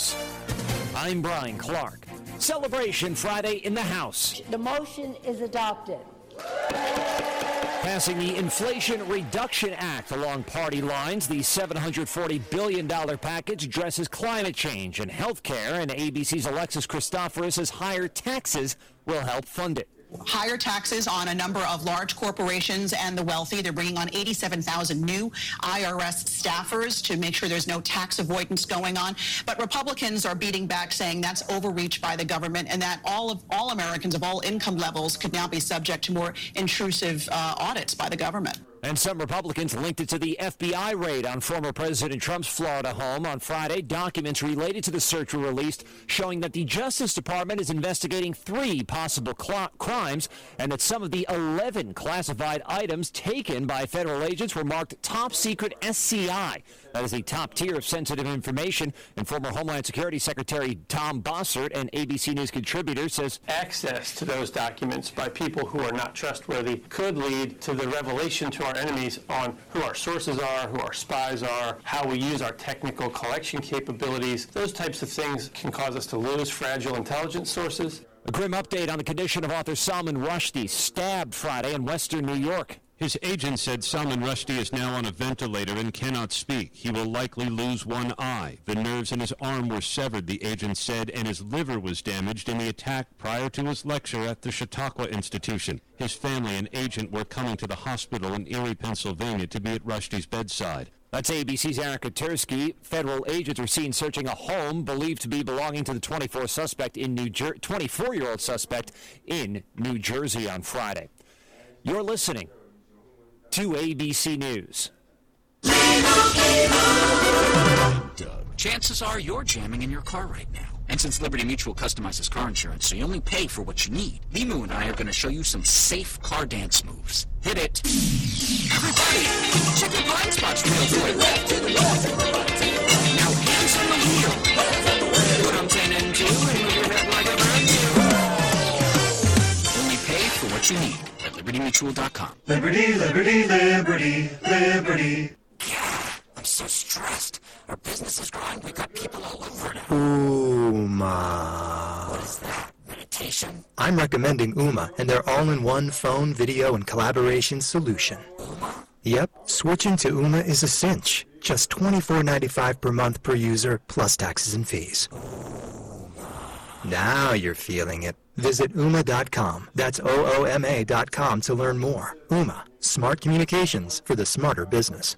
News. I'm Brian Clark. Celebration Friday in the House. The motion is adopted. Passing the Inflation Reduction Act along party lines, the $740 billion package addresses climate change and health care, and ABC's Alexis Christoforous says higher taxes will help fund it higher taxes on a number of large corporations and the wealthy. They're bringing on 87,000 new IRS staffers to make sure there's no tax avoidance going on. But Republicans are beating back, saying that's overreach by the government, and that all of all Americans of all income levels could now be subject to more intrusive uh, audits by the government. And some Republicans linked it to the FBI raid on former President Trump's Florida home on Friday. Documents related to the search were released showing that the Justice Department is investigating three possible cl- crimes and that some of the 11 classified items taken by federal agents were marked top secret SCI. That is the top tier of sensitive information. And former Homeland Security Secretary Tom Bossert, an ABC News contributor, says access to those documents by people who are not trustworthy could lead to the revelation to our enemies on who our sources are, who our spies are, how we use our technical collection capabilities. Those types of things can cause us to lose fragile intelligence sources. A grim update on the condition of author Salman Rushdie, stabbed Friday in western New York. His agent said Salman Rushdie is now on a ventilator and cannot speak. He will likely lose one eye. The nerves in his arm were severed, the agent said, and his liver was damaged in the attack prior to his lecture at the Chautauqua Institution. His family and agent were coming to the hospital in Erie, Pennsylvania to be at Rushdie's bedside. That's ABC's Aaron Katersky. Federal agents were seen searching a home believed to be belonging to the 24 suspect in New Jer- 24-year-old suspect in New Jersey on Friday. You're listening to ABC News. Chances are you're jamming in your car right now. And since Liberty Mutual customizes car insurance so you only pay for what you need, Limu and I are going to show you some safe car dance moves. Hit it. Everybody, check your blind spots real quick. To the left to the left. Now hands on the wheel. Put them 10 and 2 and move your head like a brand new. Only pay for what you need libertymutual.com. Liberty, liberty, liberty, liberty. I'm so stressed. Our business is growing. We've got people all over now. Ooma. What is that? Meditation? I'm recommending Ooma, and their all-in-one phone, video, and collaboration solution. Ooma? Yep, switching to Ooma is a cinch. Just $24.95 per month per user, plus taxes and fees. Now you're feeling it. Visit ooma.com. That's O-O-M-A.com to learn more. Ooma, smart communications for the smarter business.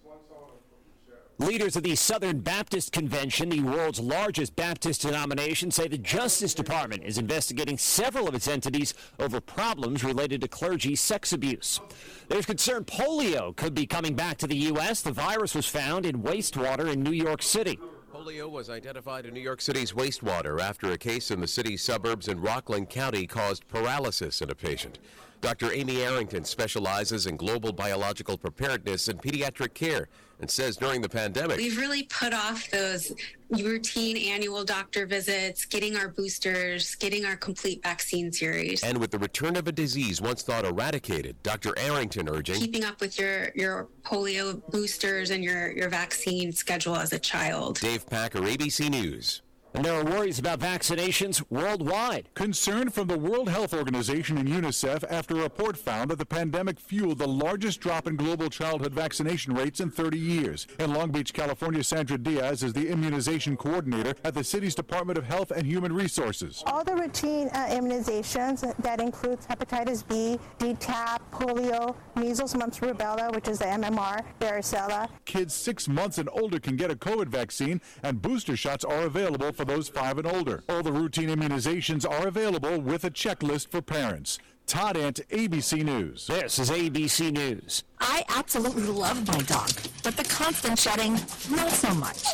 Leaders of the Southern Baptist Convention, the world's largest Baptist denomination, say the Justice Department is investigating several of its entities over problems related to clergy sex abuse. There's concern polio could be coming back to the U.S. The virus was found in wastewater in New York City. Polio was identified in New York City's wastewater after a case in the city's suburbs in Rockland County caused paralysis in a patient. Dr. Amy Arrington specializes in global biological preparedness and pediatric care and says during the pandemic, we've really put off those routine annual doctor visits, getting our boosters, getting our complete vaccine series. And with the return of a disease once thought eradicated, Dr. Arrington urging keeping up with your, your polio boosters and your, your vaccine schedule as a child. Dave Packer, ABC News. And there are worries about vaccinations worldwide. Concern from the World Health Organization and UNICEF after a report found that the pandemic fueled the largest drop in global childhood vaccination rates in 30 years. In Long Beach, California, Sandra Diaz is the immunization coordinator at the city's Department of Health and Human Resources. All the routine uh, immunizations, that includes hepatitis B, DTaP, polio, measles, mumps, rubella, which is the MMR, varicella. Kids six months and older can get a COVID vaccine, and booster shots are available for those five and older. All the routine immunizations are available with a checklist for parents. Todd Ant, ABC News. This is ABC News. I absolutely love my dog, but the constant shedding, not so much.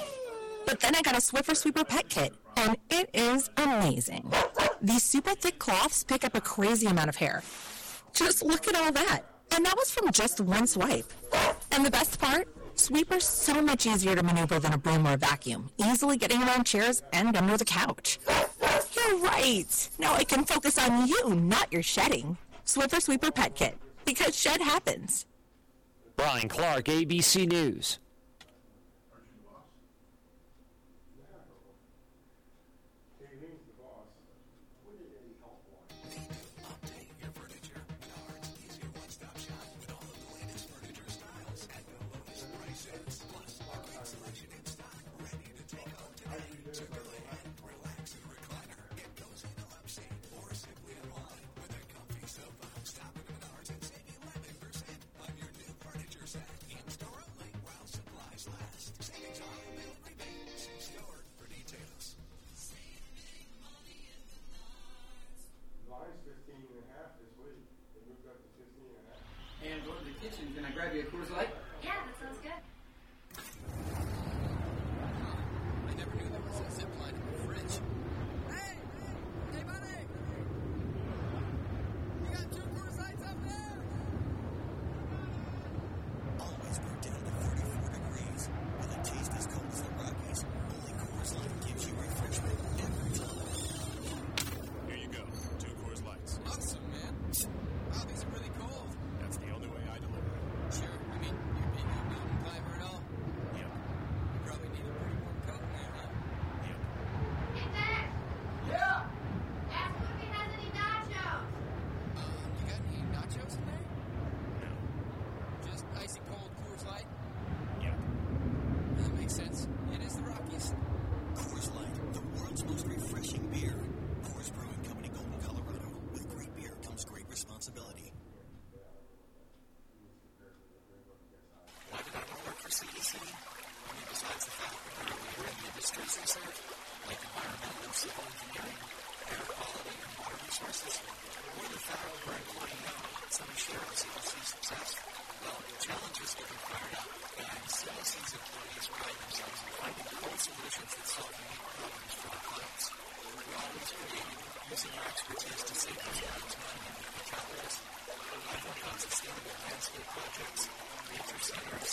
But then I got a Swiffer Sweeper Pet Kit, and it is amazing. These super thick cloths pick up a crazy amount of hair. Just look at all that. And that was from just one swipe. And the best part? Sweeper's so much easier to maneuver than a broom or a vacuum, easily getting around chairs and under the couch. You're right. Now I can focus on you, not your shedding. Swiffer Sweeper Pet Kit, because shed happens. Brian Clark, ABC News. Kitchen. Can I grab you a Coors Light? Yeah, that sounds good. I never knew there was a zip line in the fridge. Hey, hey, buddy. You got two Coors Lights up there? Always work down to 34 degrees. With a taste as cold as the Rockies, only Coors Light gives you refreshment every time. Here you go. Two Coors Lights. Awesome, man. Wow, these are really cold. That's the only way I deliver it. Sure. I mean, you're being a mountain climber and all. Yep. You probably need a pretty warm coat in there, huh? Yep. Hey, Dennis. Yeah. Ask him if he has any nachos. Uh, you got any nachos in there? No. Just icy cold Coors Light? Yep. That makes sense. It is the Rockies. Coors Light, the world's most refreshing beer. Coors Brewing Company, Golden, Colorado. With great beer comes great responsibility. Why did I want to work for CEC? I the fact that we're in the industries they serve, like environmental civil engineering, air quality and water resources, or the that we're employee-owned, so we share in CEC's success. Well, the challenges get them fired up, and CEC's employees pride themselves in finding cool solutions that solve unique problems for our clients. We're always creating, using our expertise to save those lives money and make calories. I work on sustainable landscape projects, nature centers,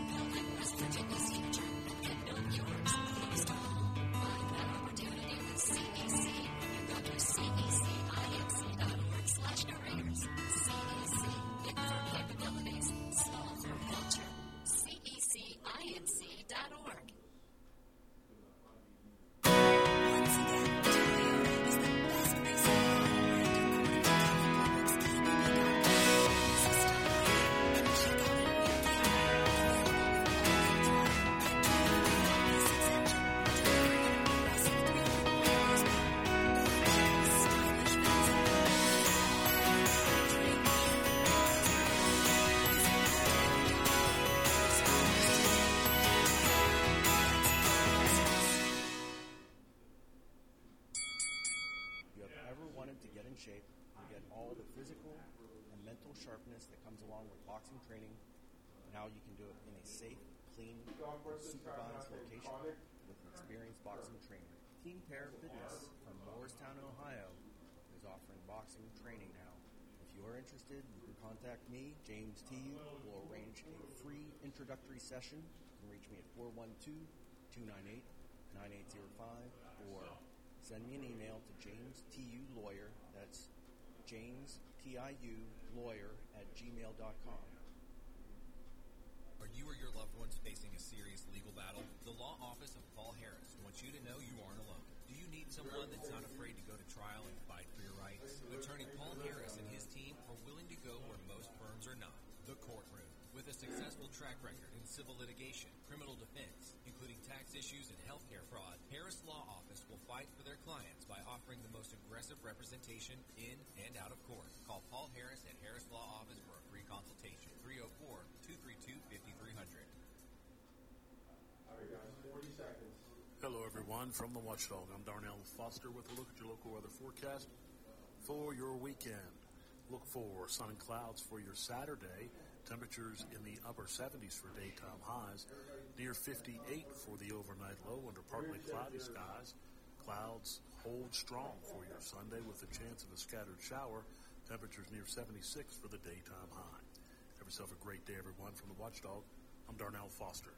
along with boxing training, now you can do it in a safe, clean, supervised location with an experienced boxing trainer. Team Pair Fitness from Moorestown, Ohio is offering boxing training now. If you are interested, you can contact me, James T. We'll arrange a free introductory session. You can reach me at 412 298 9805 or send me an email to James T.U. Lawyer. That's James T.I.U. Lawyer at gmail.com. Are you or your loved ones facing a serious legal battle? The law office of Paul Harris wants you to know you aren't alone. Do you need someone that's not afraid to go to trial and fight for your rights? Attorney Paul Harris and his team are willing to go where most firms are not. The courtroom. With a successful track record in civil litigation, criminal defense, including tax issues and healthcare fraud, Harris Law Office will fight for their clients offering the most aggressive representation in and out of court. Call Paul Harris at Harris Law Office for a free consultation. 304 232 5300. All right, guys, forty seconds. Hello, everyone, from the Watchdog. I'm Darnell Foster with a look at your local weather forecast for your weekend. Look for sun and clouds for your Saturday. Temperatures in the upper 70s for daytime highs, near 58 for the overnight low under partly cloudy skies. Clouds hold strong for your Sunday with a chance of a scattered shower. Temperatures near 76 for the daytime high. Have yourself a great day, everyone. From the Watchdog, I'm Darnell Foster.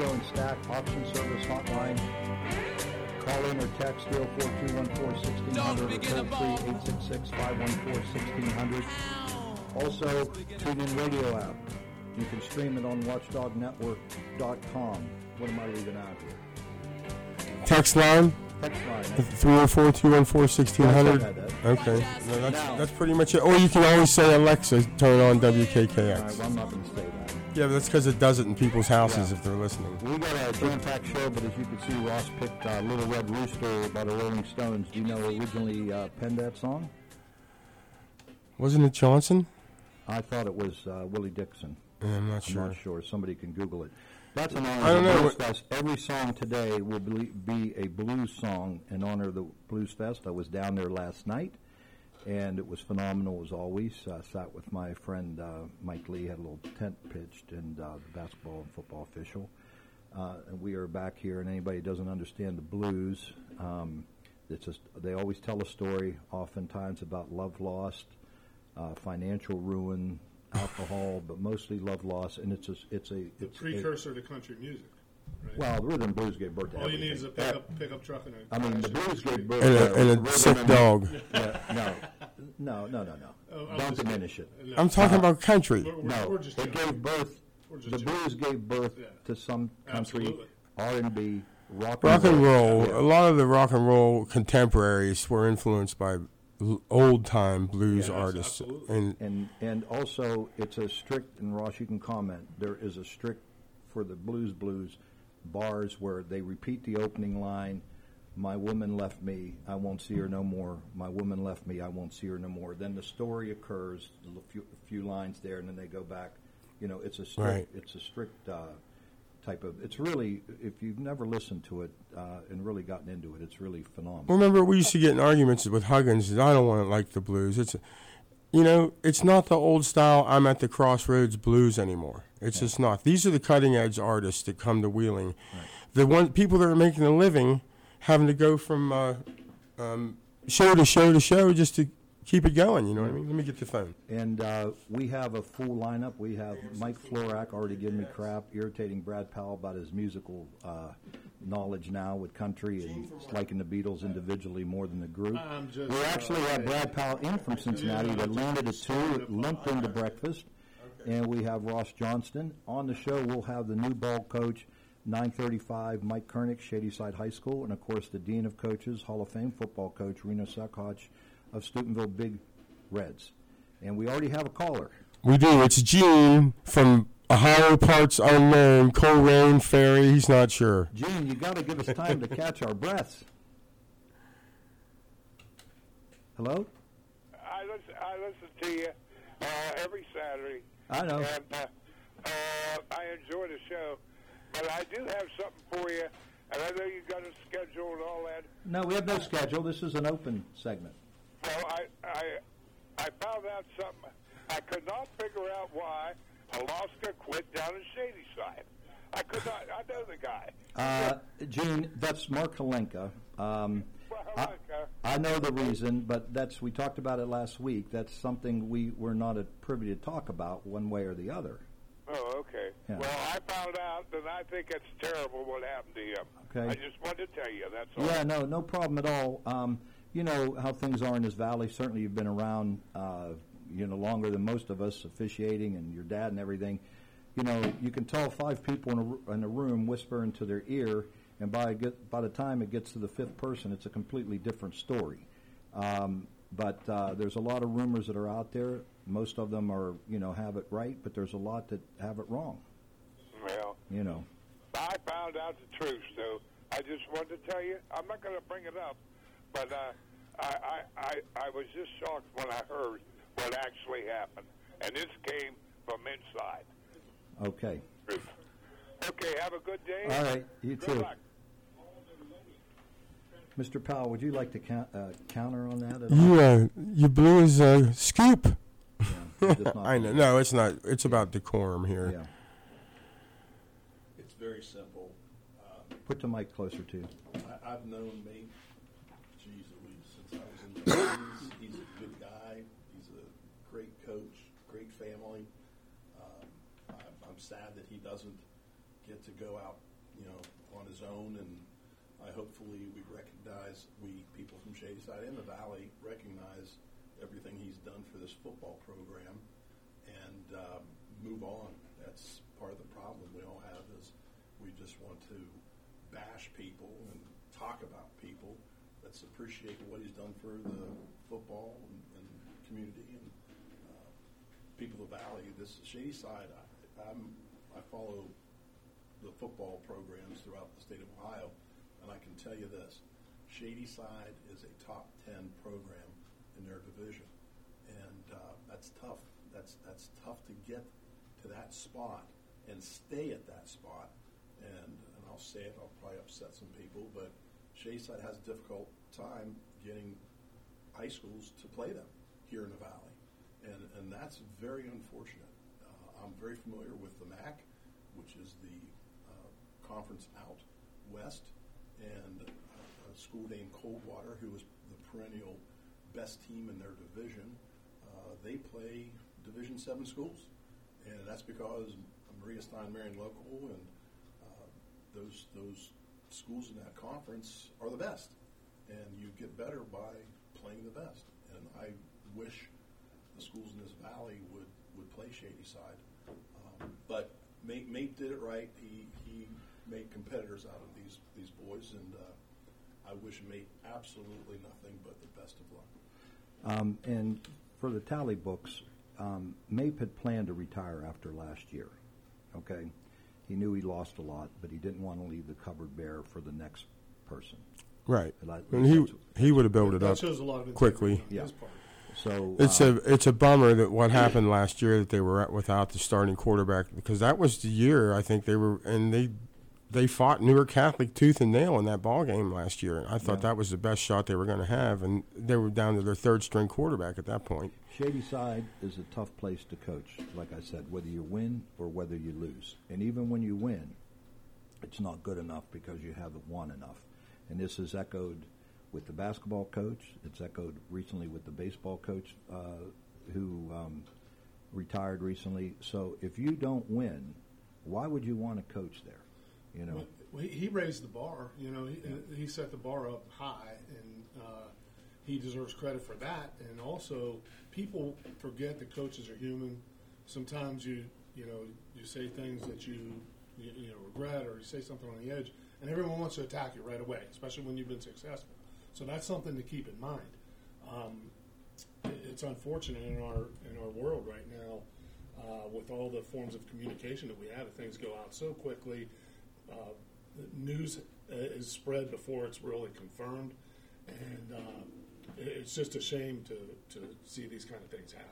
Frio and Stack Auction Service Hotline. Call in or text 304-214-1600 or toll free 866-514-1600. Also, tune in radio app. You can stream it on watchdognetwork.com. What am I leaving out here? Text line. Text line. Eh? 304 214 1600. Eh? Yes, I had that. Okay. No, that's, Now- that's pretty much it. Or you can always say, Alexa, turn on All right, WKKX. well, I'm not going to say that. Yeah, but that's because it does it in people's houses Yeah. if they're listening. We got a jam-packed show, but as you can see, Ross picked uh, "Little Red Rooster" by the Rolling Stones. Do you know who originally uh, penned that song? Wasn't it Johnson? I thought it was uh, Willie Dixon. Yeah, I'm not I'm sure. not sure. Somebody can Google it. That's an honor I don't of the know Blues Fest. Every song today will be, be a blues song in honor of the Blues Fest. I was down there last night, and it was phenomenal as always. I sat with my friend uh, Mike Lee, had a little tent pitched, and uh, the basketball and football official. Uh, and we are back here, and anybody who doesn't understand the blues, um, it's just, they always tell a story, oftentimes about love lost, financial ruin, alcohol, but mostly love lost, and it's a, it's a The it's a- precursor to country music. Right? well, the rhythm and blues gave birth to All you need is a everything. pickup, pickup truck and a. I mean, the blues gave birth And a- to and a sick and- dog. No, no, no, no, no. Oh, Don't diminish it. kidding. I'm talking Uh, about country. We're- we're- No, we're just it joking. gave birth. The joking. blues gave birth Yeah. to some country, R and B, rock, Rock and roll. Yeah. A lot of the rock and roll contemporaries were influenced by old time blues Yes, artists. absolutely. And And and also, it's a strict. And Ross, you can comment. There is a strict for the blues blues bars where they repeat the opening line. My woman left me. I won't see her no more. My woman left me. I won't see her no more. Then the story occurs. A few, a few lines there, and then they go back. You know, it's a strict. Right. It's a strict uh, type of. It's really. If you've never listened to it uh, and really gotten into it, it's really phenomenal. remember, we used to get in arguments with Huggins. I don't want to like the blues. It's, you know, it's not the old style. I'm at the crossroads blues anymore. It's just not. These are the cutting edge artists that come to Wheeling. The one people that are making a living, having to go from uh, um, show to show to show just to keep it going. You know what I mean? Let me get the phone. And uh, we have a full lineup. We have Mike Florak already giving me crap, irritating Brad Powell about his musical uh, knowledge now with country and liking the Beatles individually more than the group. I'm just, we actually uh, have Brad Powell in from Cincinnati that landed at two, limped into breakfast. And we have Ross Johnston. On the show, we'll have the new ball coach, 935, Mike Kernick, Shadyside High School, and of course the Dean of Coaches, Hall of Fame football coach, Reno Saccoccia of Steubenville Big Reds. And we already have a caller. We do. It's Gene from Ohio Parts Unknown, Coleraine Ferry. He's not sure. Gene, you got to give us time to catch our breaths. Hello? I listen, I listen to you uh, every Saturday. I know. And uh, uh, I enjoy the show. But I do have something for you. And I know you've got a schedule and all that. No, we have no schedule. This is an open segment. Well, I, I, I found out something. I could not figure out why Alaska quit down in Shady Side. I could not. I know the guy. Uh, Gene, that's Mark Halenka. Um, I, I know the reason, but that's we talked about it last week. That's something we were not at privy to talk about one way or the other. Oh, okay. Yeah. Well, I found out, and I think it's terrible what happened to him. Okay. I just wanted to tell you. That's all. Yeah, no, no problem at all. Um, you know how things are in this valley. Certainly, you've been around, uh, you know, longer than most of us, officiating, and your dad and everything. You know, you can tell five people in a, in a room whisper into their ear, and by get, by the time it gets to the fifth person, it's a completely different story. Um, but uh, there's a lot of rumors that are out there. Most of them are, you know, have it right, but there's a lot that have it wrong. Well, You know. I found out the truth, so I just wanted to tell you. I'm not going to bring it up, but uh, I, I, I, I was just shocked when I heard what actually happened, and this came from inside. Okay. Okay, have a good day. All right. You Good too. luck. Mr. Powell, would you like to count, uh, counter on that? At You, all? uh, you blew his uh, scoop. it's not I know. No, it's not. It's about decorum here. Yeah. It's very simple. Uh, Put the mic closer to you. I, I've known me, geez since I was in the 80s. he's a good guy. He's a great coach, great family. Um, I'm, I'm sad that he doesn't get to go out, you know, on his own. And I hopefully we recognize, we people from Shadyside and the Valley recognize everything he's done for this football program and um, move on. That's part of the problem we all have is we just want to bash people and talk about people. Let's appreciate what he's done for the football and, and community and uh, people of the valley. This Shady Side, I, I'm, I follow football programs throughout the state of Ohio, and I can tell you this: Shady Side is a top ten program in their division, and uh, that's tough. That's that's tough to get to that spot and stay at that spot. And, and I'll say it, I'll probably upset some people, but Shady Side has a difficult time getting high schools to play them here in the valley, and and that's very unfortunate. Uh, I'm very familiar with the MAC, which is the conference out west, and a school named Coldwater, who is the perennial best team in their division. Uh, they play Division Seven schools, and that's because Maria Stein Marion local and uh, those those schools in that conference are the best, and you get better by playing the best. And I wish the schools in this valley would, would play Shady Side, um, but Mate, Mate did it right. He he made competitors out of these these boys, and uh, I wish Mate absolutely nothing but the best of luck. Um, and for the tally books, um, Mape had planned to retire after last year. Okay, he knew he lost a lot, but he didn't want to leave the cupboard bare for the next person. Right, At least and he that's- he would have built it That up shows a lot of quickly. integrity on his part. So It's uh, a it's a bummer that what happened last year that they were at without the starting quarterback because that was the year I think they were and they they fought Newark Catholic tooth and nail in that ball game last year. I thought Yeah. that was the best shot they were going to have, and they were down to their third string quarterback at that point. Shady Side is a tough place to coach, like I said, whether you win or whether you lose. And even when you win, it's not good enough because you haven't won enough. And this is echoed with the basketball coach. It's echoed recently with the baseball coach uh, who um, retired recently. So if you don't win, why would you want to coach there? You know, Well, he, raised the bar. You know, he, he set the bar up high, and uh, he deserves credit for that. And also, people forget that coaches are human. Sometimes you you know you say things that you you, you know regret, or you say something on the edge, and everyone wants to attack you right away, especially when you've been successful. So that's something to keep in mind. Um, it's unfortunate in our in our world right now, uh, with all the forms of communication that we have, things go out so quickly. Uh, the news is spread before it's really confirmed, and uh, it's just a shame to, to see these kind of things happen.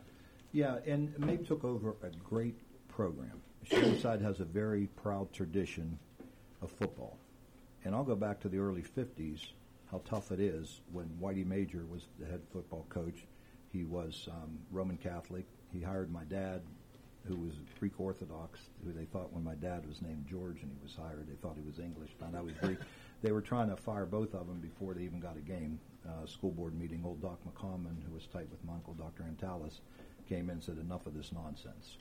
Yeah, and Mabe took over a great program. Shadyside has a very proud tradition of football. And I'll go back to the early 50s, how tough it is when Whitey Major was the head football coach. He was um, Roman Catholic. He hired my dad, who was Greek Orthodox, who they thought when my dad was named George and he was hired, they thought he was English, found he was Greek. They were trying to fire both of them before they even got a game. Uh, school board meeting, old Doc McCommon, who was tight with my uncle, Dr. Antalis, came in and said, enough of this nonsense.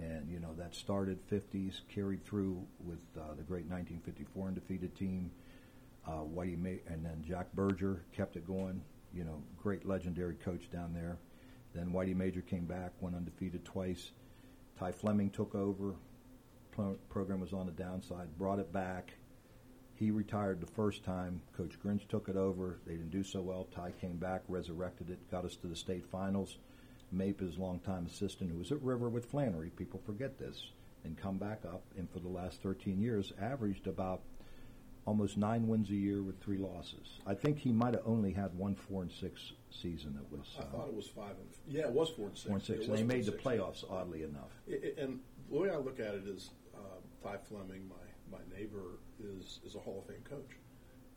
And, you know, that started 50s, carried through with uh, the great 1954 undefeated team. Uh, Whitey Ma- and then Jack Berger kept it going. You know, great legendary coach down there. Then Whitey Major came back, went undefeated twice. Ty Fleming took over. Pro- program was on the downside, brought it back. He retired the first time. Coach Grinch took it over. They didn't do so well. Ty came back, resurrected it, got us to the state finals. Mape, his longtime assistant, who was at River with Flannery, people forget this, and come back up, and for the last 13 years, averaged about almost nine wins a year with three losses. I think he might have only had one four and six season that was. I uh, thought it was five and yeah, it was four and six. Four and six. It And they made the playoffs, oddly enough. I- I- and the way I look at it is, uh, Ty Fleming, my, my neighbor, is is a Hall of Fame coach,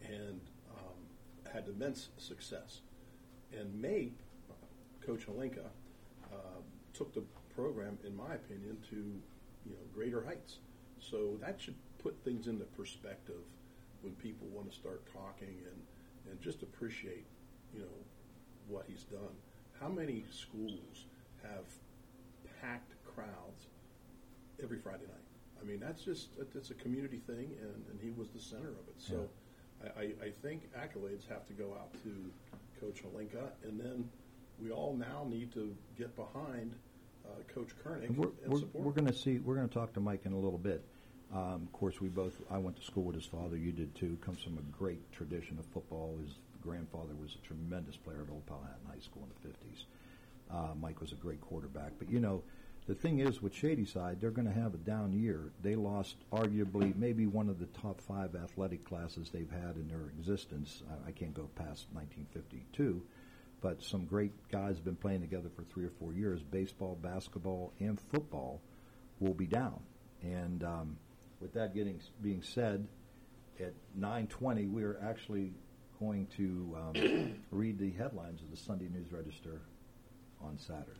and um, had immense success. And Mape, Coach Halinka, uh, took the program, in my opinion, to you know greater heights. So that should put things into perspective when people want to start talking and and just appreciate you know what he's done. how many schools have packed crowds every Friday night? I mean, that's just it's a community thing, and, and he was the center of it. So, I, I, I think accolades have to go out to Coach Holinka, and then we all now need to get behind uh, Coach Kernick And we're, and we're, support. we're going to see. We're going to talk to Mike in a little bit. Um, of course, we both. I went to school with his father. You did too. Comes from a great tradition of football. His grandfather was a tremendous player at Old Powhatan High School in the fifties. Uh, Mike was a great quarterback. But you know, the thing is with Shadyside, they're going to have a down year. They lost arguably maybe one of the top five athletic classes they've had in their existence. I, I can't go past 1952 but some great guys have been playing together for three or four years. Baseball, basketball, and football will be down. And um, with that getting being said, at 9:20 we are actually going to um, read the headlines of the Sunday News Register on Saturday.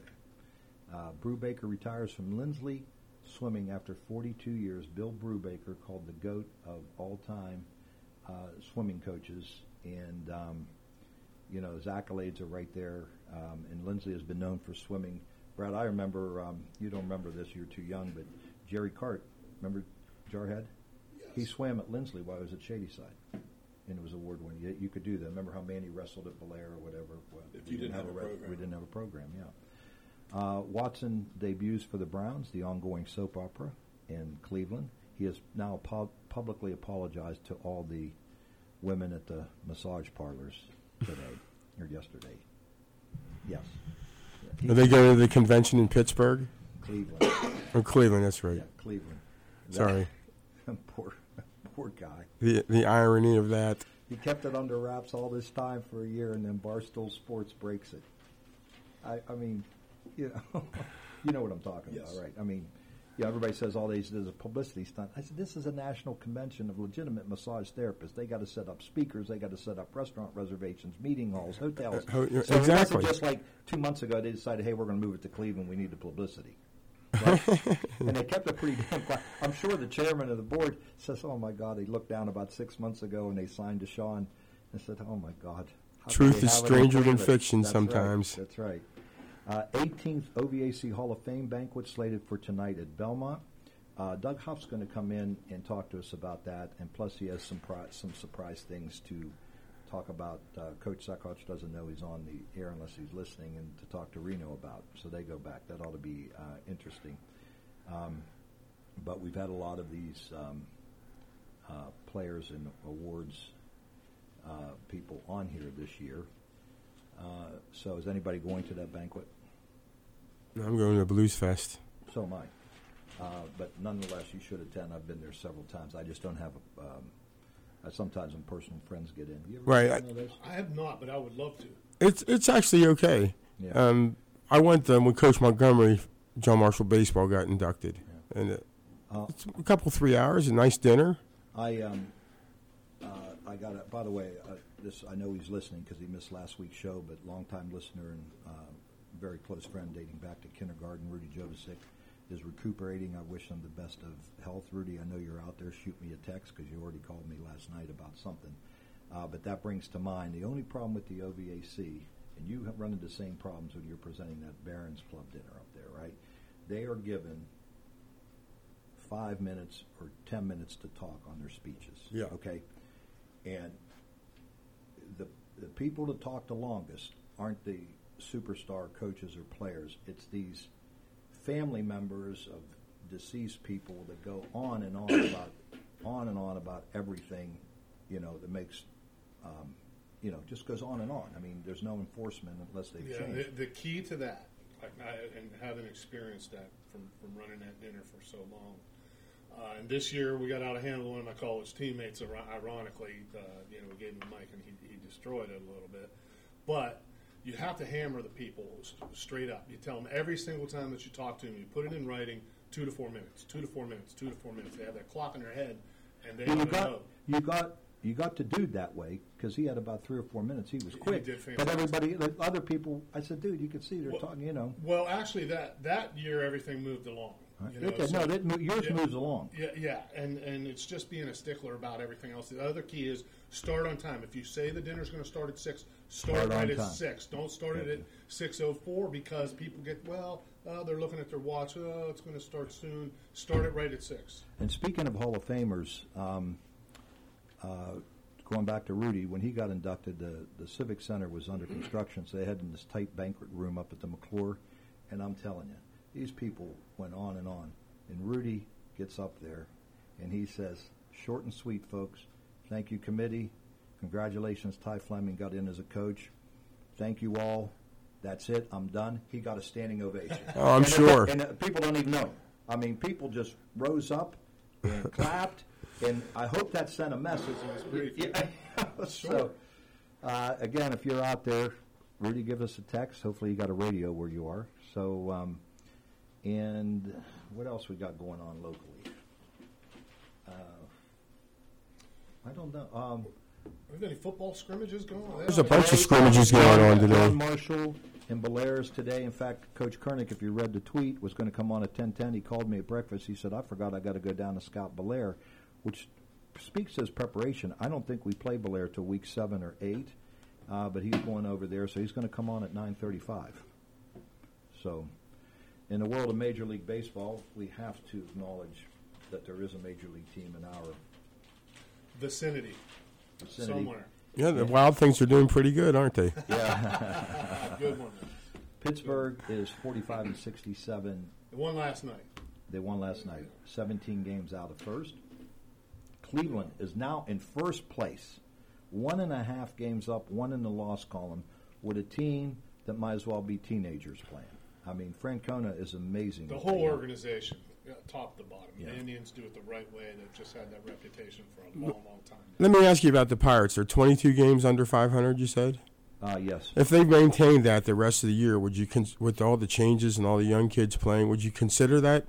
Uh, Brubaker retires from Linsly swimming after 42 years. Bill Brubaker, called the goat of all-time uh, swimming coaches, and um, you know, his accolades are right there. Um, and Linsly has been known for swimming. Brad, I remember, um, you don't remember this, you're too young, but Jerry Cart, remember Jarhead? He swam at Linsly while he was at Shadyside. And it was award winning. You, you could do that. Remember how Manny wrestled at Bellaire or whatever? Well, If we you didn't have a re- program. We didn't have a program, yeah. Uh, Watson debuts for the Browns, the ongoing soap opera in Cleveland. He has now pu- publicly apologized to all the women at the massage parlors today or yesterday. Yes. Are they going to the convention in Pittsburgh? Cleveland. Or Cleveland, that's right. Yeah, Cleveland. Sorry. poor, poor guy. The the irony of that. He kept it under wraps all this time for a year, and then Barstool Sports breaks it. I, I mean, you know, you know what I'm talking Yes. about, right? I mean, yeah, everybody says all these is a publicity stunt. I said this is a national convention of legitimate massage therapists. They got to set up speakers. They got to set up restaurant reservations, meeting halls, hotels. Uh, ho- so it exactly. wasn't just like two months ago they decided, hey, we're going to move it to Cleveland. We need the publicity. Right? and they kept it pretty damn quiet. I'm sure the chairman of the board says, "Oh my God!" They looked down about six months ago and they signed to Sean and said, "Oh my God." Truth is have it in stranger than fiction That's right. sometimes. That's right. Uh, 18th OVAC Hall of Fame banquet slated for tonight at Belmont. Uh, Doug Huff's going to come in and talk to us about that, and plus he has some pri- some surprise things to talk about. Uh, Coach Saccoccia doesn't know he's on the air unless he's listening, and to talk to Reno about. So they go back. That ought to be uh, interesting. Um, but we've had a lot of these um, uh, players and awards uh, people on here this year. Uh, so is anybody going to that banquet? I'm going to Blues Fest. So am I. Uh, but nonetheless, you should attend. I've been there several times. I just don't have. A, um, uh, sometimes when personal friends get in. You ever Right, I- one of those? I have not, but I would love to. It's it's actually okay. Yeah. Um, I went um, when Coach Montgomery, John Marshall baseball got inducted, and it, Uh, it's a couple three hours, a nice dinner. I um, uh, I got. A, by the way, uh, this I know he's listening because he missed last week's show, but longtime listener and uh, very close friend dating back to kindergarten, Rudy Jovicic, is recuperating. I wish him the best of health, Rudy. I know you're out there. Shoot me a text because you already called me last night about something. Uh, but that brings to mind the only problem with the OVAC, and you have run into the same problems when you're presenting that Barons Club dinner up there, right? They are given five minutes or ten minutes to talk on their speeches. Yeah. Okay. And the the people that talk the longest aren't the superstar coaches or players. It's these family members of deceased people that go on and on about on and on about everything, you know, that makes um, you know, just goes on and on. I mean, there's no enforcement unless they've Yeah, changed. the, the key to that, like I, and having experienced that from, from running that dinner for so long, uh, and this year we got out of hand with one of my college teammates. ir- Ironically, uh, you know, we gave him the mic and he, he destroyed it a little bit. But you have to hammer the people straight up. You tell them every single time that you talk to them, you put it in writing, two to four minutes, two to four minutes, two to four minutes. They have that clock in their head, and they Well, you got know. you got you got to dude that way because he had about three or four minutes. He was quick, did but everybody, the other people, I said, dude, you could see they're Well- talking. You know, Well, actually, that that year everything moved along. You know, does- no, that yours moves along. Yeah, yeah, and and it's just being a stickler about everything else. The other key is start on time. If you say the dinner's going to start at six, start, right at time. six. Don't start it at six oh four because people get well. Uh, they're looking at their watch. Oh, it's going to start soon. Start it right at six. And speaking of Hall of Famers, um, uh, going back to Rudy, when he got inducted, the, the Civic Center was under construction, so they had in this tight banquet room up at the McLure. And I'm telling you, these people went on and on. And Rudy gets up there and he says, short and sweet, folks. Thank you, committee. Congratulations, Ty Fleming got in as a coach. Thank you all. That's it. I'm done. He got a standing ovation. Oh, I'm And- sure. And uh, people don't even know. I mean, people just rose up and clapped, and I hope that sent a message. Yeah. so, uh, again, if you're out there, Rudy, give us a text. Hopefully, you got a radio where you are. So, um, and what else we got going on locally? Uh, I don't know. Um, Are there any football scrimmages going on? There's a bunch of scrimmages going on today. John Marshall and Bellaire's today. In fact, Coach Kernick, if you read the tweet, was going to come on at 10:10. He called me at breakfast. He said, "I forgot I got to go down to scout Bellaire," which speaks to his preparation. I don't think we play Bellaire till week seven or eight, uh, but he's going over there, so he's going to come on at 9:35. So, in the world of Major League Baseball, we have to acknowledge that there is a Major League team in our Vicinity, vicinity. somewhere. Yeah, the Wild Things are doing pretty good, aren't they? Yeah. Good one. Pittsburgh is 45 and 67. They won last night. They won last night. 17 games out of first. Cleveland is now in first place, one and a half games up, one in the loss column, with a team that might as well be teenagers playing. I mean, Francona is amazing. The whole organization, yeah, top to bottom. Yeah. The Indians do it the right way. They've just had that reputation for a long, long time. Let me ask you about the Pirates. They're 22 games under 500. You said. Uh, yes. If they maintain that the rest of the year, would you, cons- with all the changes and all the young kids playing, would you consider that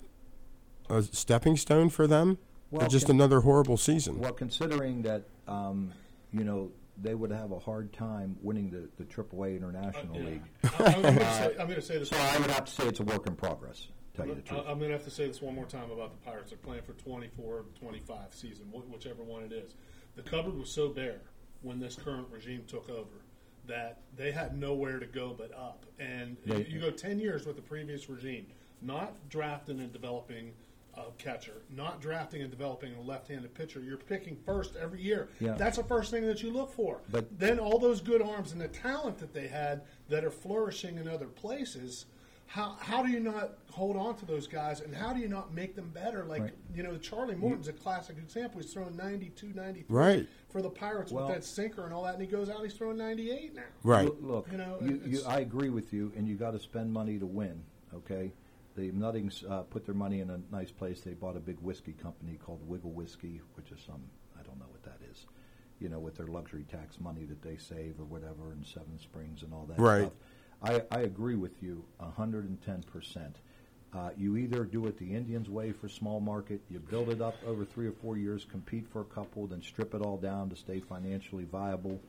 a stepping stone for them, or just con- another horrible season? Well, considering that, um, you know, they would have a hard time winning the, the AAA International Uh, yeah. League. I- I'm gonna say- I'm gonna say this So I would have to say it's a work in progress. Tell you the I- truth. I'm going to have to say this one more time about the Pirates. They're playing for 24 25 season, whichever one it is. The cupboard was so bare when this current regime took over that they had nowhere to go but up. And They- you go 10 years with the previous regime, not drafting and developing a catcher, not drafting and developing a left-handed pitcher. You're picking first every year. Yeah. That's the first thing that you look for. But- then all those good arms and the talent that they had that are flourishing in other places. How, how do you not hold on to those guys and how do you not make them better? Like, Right. you know, Charlie Morton's a classic example. He's throwing 92, 93 Right. for the Pirates Well- with that sinker and all that, and he goes out he's throwing 98 now. Right. Look, look, You know, you, you, I agree with you, and you got to spend money to win. Okay, the Nuttings uh, put their money in a nice place. They bought a big whiskey company called Wigle Whiskey, which is some I don't know what that is. You know, with their luxury tax money that they save or whatever, and Seven Springs and all that Right. stuff. I, I agree with you hundred and ten percent. Uh, you either do it the Indians way for small market, you build it up over three or four years, compete for a couple, then strip it all down to stay financially viable.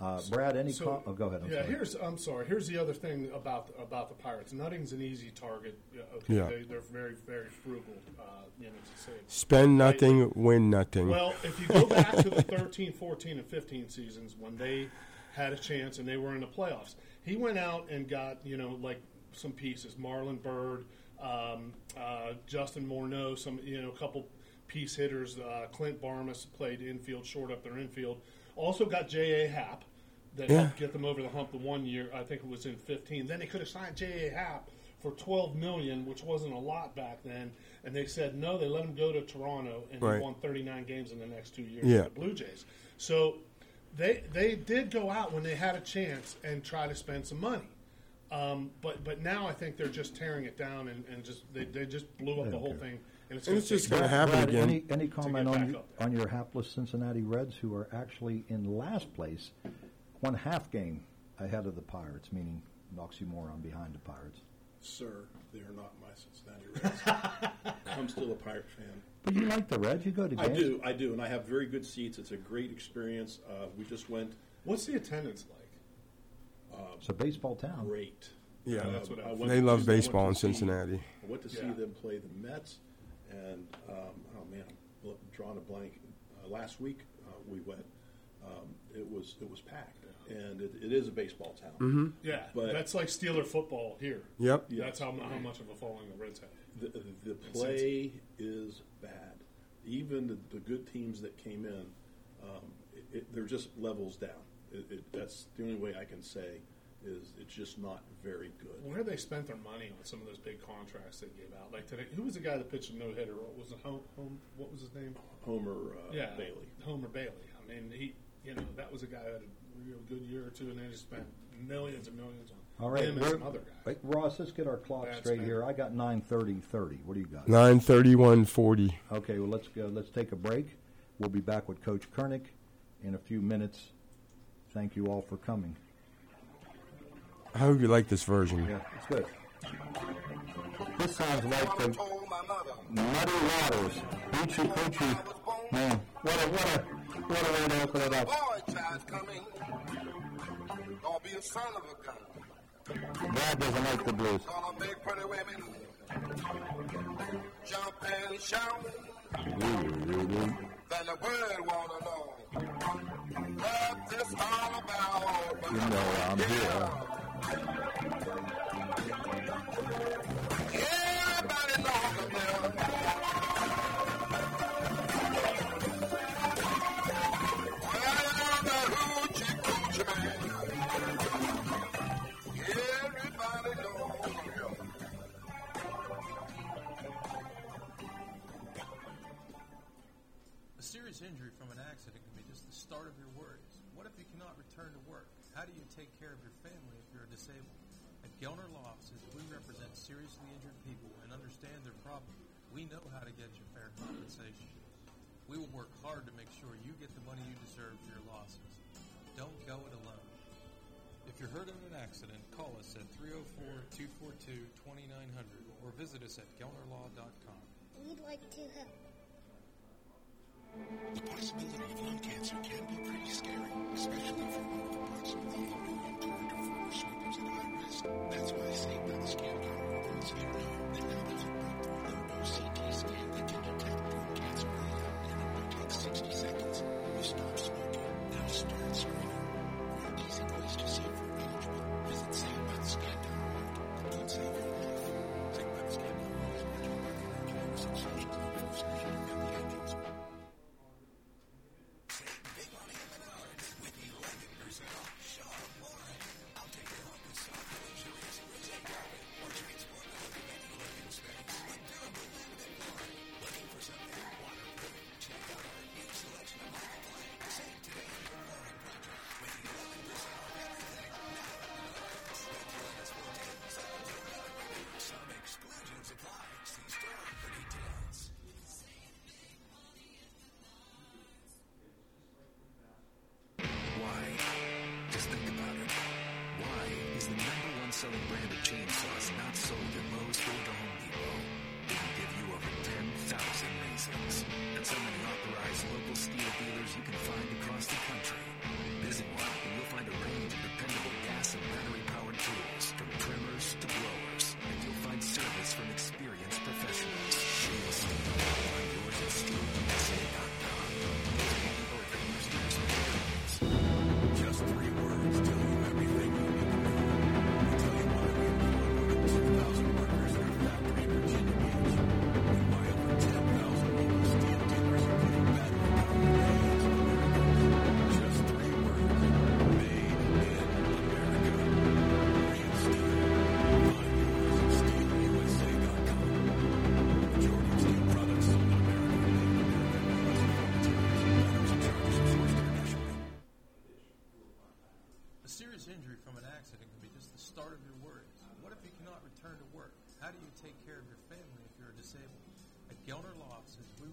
Uh, Brad, any So- com- oh, go ahead. I'm yeah, sorry. here's I'm sorry. Here's the other thing about about the Pirates. Nutting's an easy target. Yeah, okay, Yeah. They, they're very very frugal. Uh, you know, to say it Spend lightly. nothing, win nothing. Well, if you go back to the 13, 14, and 15 seasons when they had a chance and they were in the playoffs, he went out and got, you know, like some pieces Marlon Byrd, um, uh, Justin Morneau, some, you know, a couple piece hitters. Uh, Clint Barmes played infield, short up their infield. Also got J.A. Happ that Yeah. helped get them over the hump the one year. I think it was in 15. Then they could have signed J.A. Happ for 12 million, which wasn't a lot back then. And they said no. They let him go to Toronto, and Right. he won 39 games in the next two years Yeah. with the Blue Jays. So they they did go out when they had a chance and try to spend some money. Um, but but now I think they're just tearing it down and, and just they, they just blew up the whole thing. And it's, it's gonna just gonna happen Brad, again. Any, any comment on back your, on your hapless Cincinnati Reds, who are actually in last place, one half game ahead of the Pirates, meaning an oxymoron behind the Pirates. Sir, they are not my Cincinnati Reds. I'm still a Pirate fan. But you like the Reds? You go to games? I do, I do, and I have very good seats. It's a great experience. Uh, we just went. What's the attendance like? It's a baseball town. Great. Yeah, Uh, That's what I- I went they to- love I went baseball to in see- Cincinnati. I went to see Yeah. them play the Mets, and um, oh man, I'm bl- drawing a blank. Uh, last week uh, we went. Um, it was it was packed, and it, it is a baseball town. Mhm. Yeah, but that's like Steeler football here. Yep. That's how, how much of a following the Reds have. The, the play is bad. Even the, the good teams that came in, um, it, it, they're just levels down. It, it, that's the only way I can say is it's just not very good. Where they spent their money on some of those big contracts they gave out, like today, who was the guy that pitched a no hitter? What was it? Home, home, what was his name? Homer uh, yeah, Bailey. Homer Bailey. I mean, he, you know, that was a guy who had a real good year or two, and they just spent millions and millions on All right, him and some other guy. wait, Ross, let's get our clock Bad straight spend. here. I got nine thirty thirty. What do you got? Nine thirty-one forty. Okay, well let's go. Let's take a break. We'll be back with Coach Kernick in a few minutes. Thank you all for coming. I hope you like this version. Yeah, it's good. This sounds like the Muddy Waters, Hoochie Coochie. Man, what a what a what a way to open it up. Boy, child's coming. Gonna be a son of a gun. Brad doesn't like the blues. Gonna make pretty women jump and shout. Then the world wanna know what this all about. You know I'm here. Visit us at gelnerlaw.com. We'd like to help. The possibility of lung cancer can be pretty scary, especially for one of approximately 8 million current or former smokers at high risk. That's why St. Beth's Scan Counter is here now. And now there's a breakthrough low CT scan that can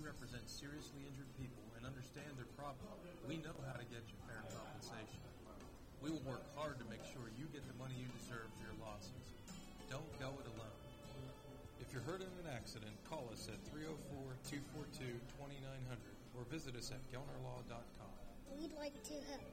represent seriously injured people and understand their problem. We know how to get you fair compensation. We will work hard to make sure you get the money you deserve for your losses. Don't go it alone. If you're hurt in an accident, call us at 304-242-2900 or visit us at gelnerlaw.com. We'd like to help.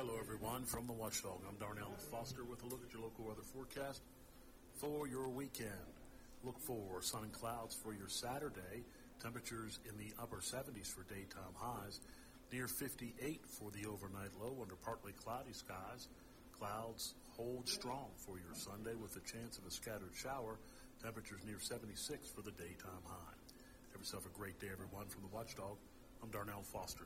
Hello, everyone. From the Watchdog, I'm Darnell Foster with a look at your local weather forecast for your weekend. Look for sun and clouds for your Saturday. Temperatures in the upper 70s for daytime highs, near 58 for the overnight low under partly cloudy skies. Clouds hold strong for your Sunday with a chance of a scattered shower. Temperatures near 76 for the daytime high. Have yourself a great day, everyone. From the Watchdog, I'm Darnell Foster.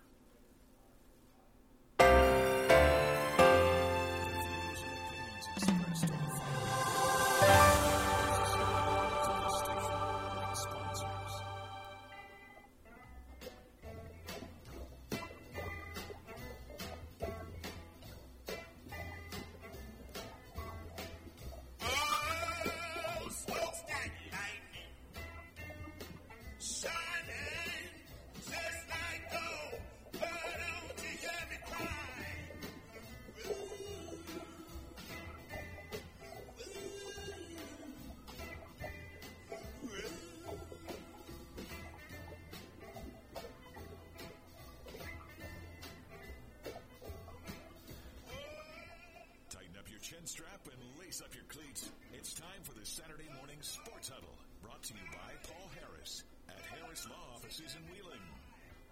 Lace up your cleats. It's time for the Saturday Morning Sports Huddle, brought to you by Paul Harris at Harris Law Offices in Wheeling.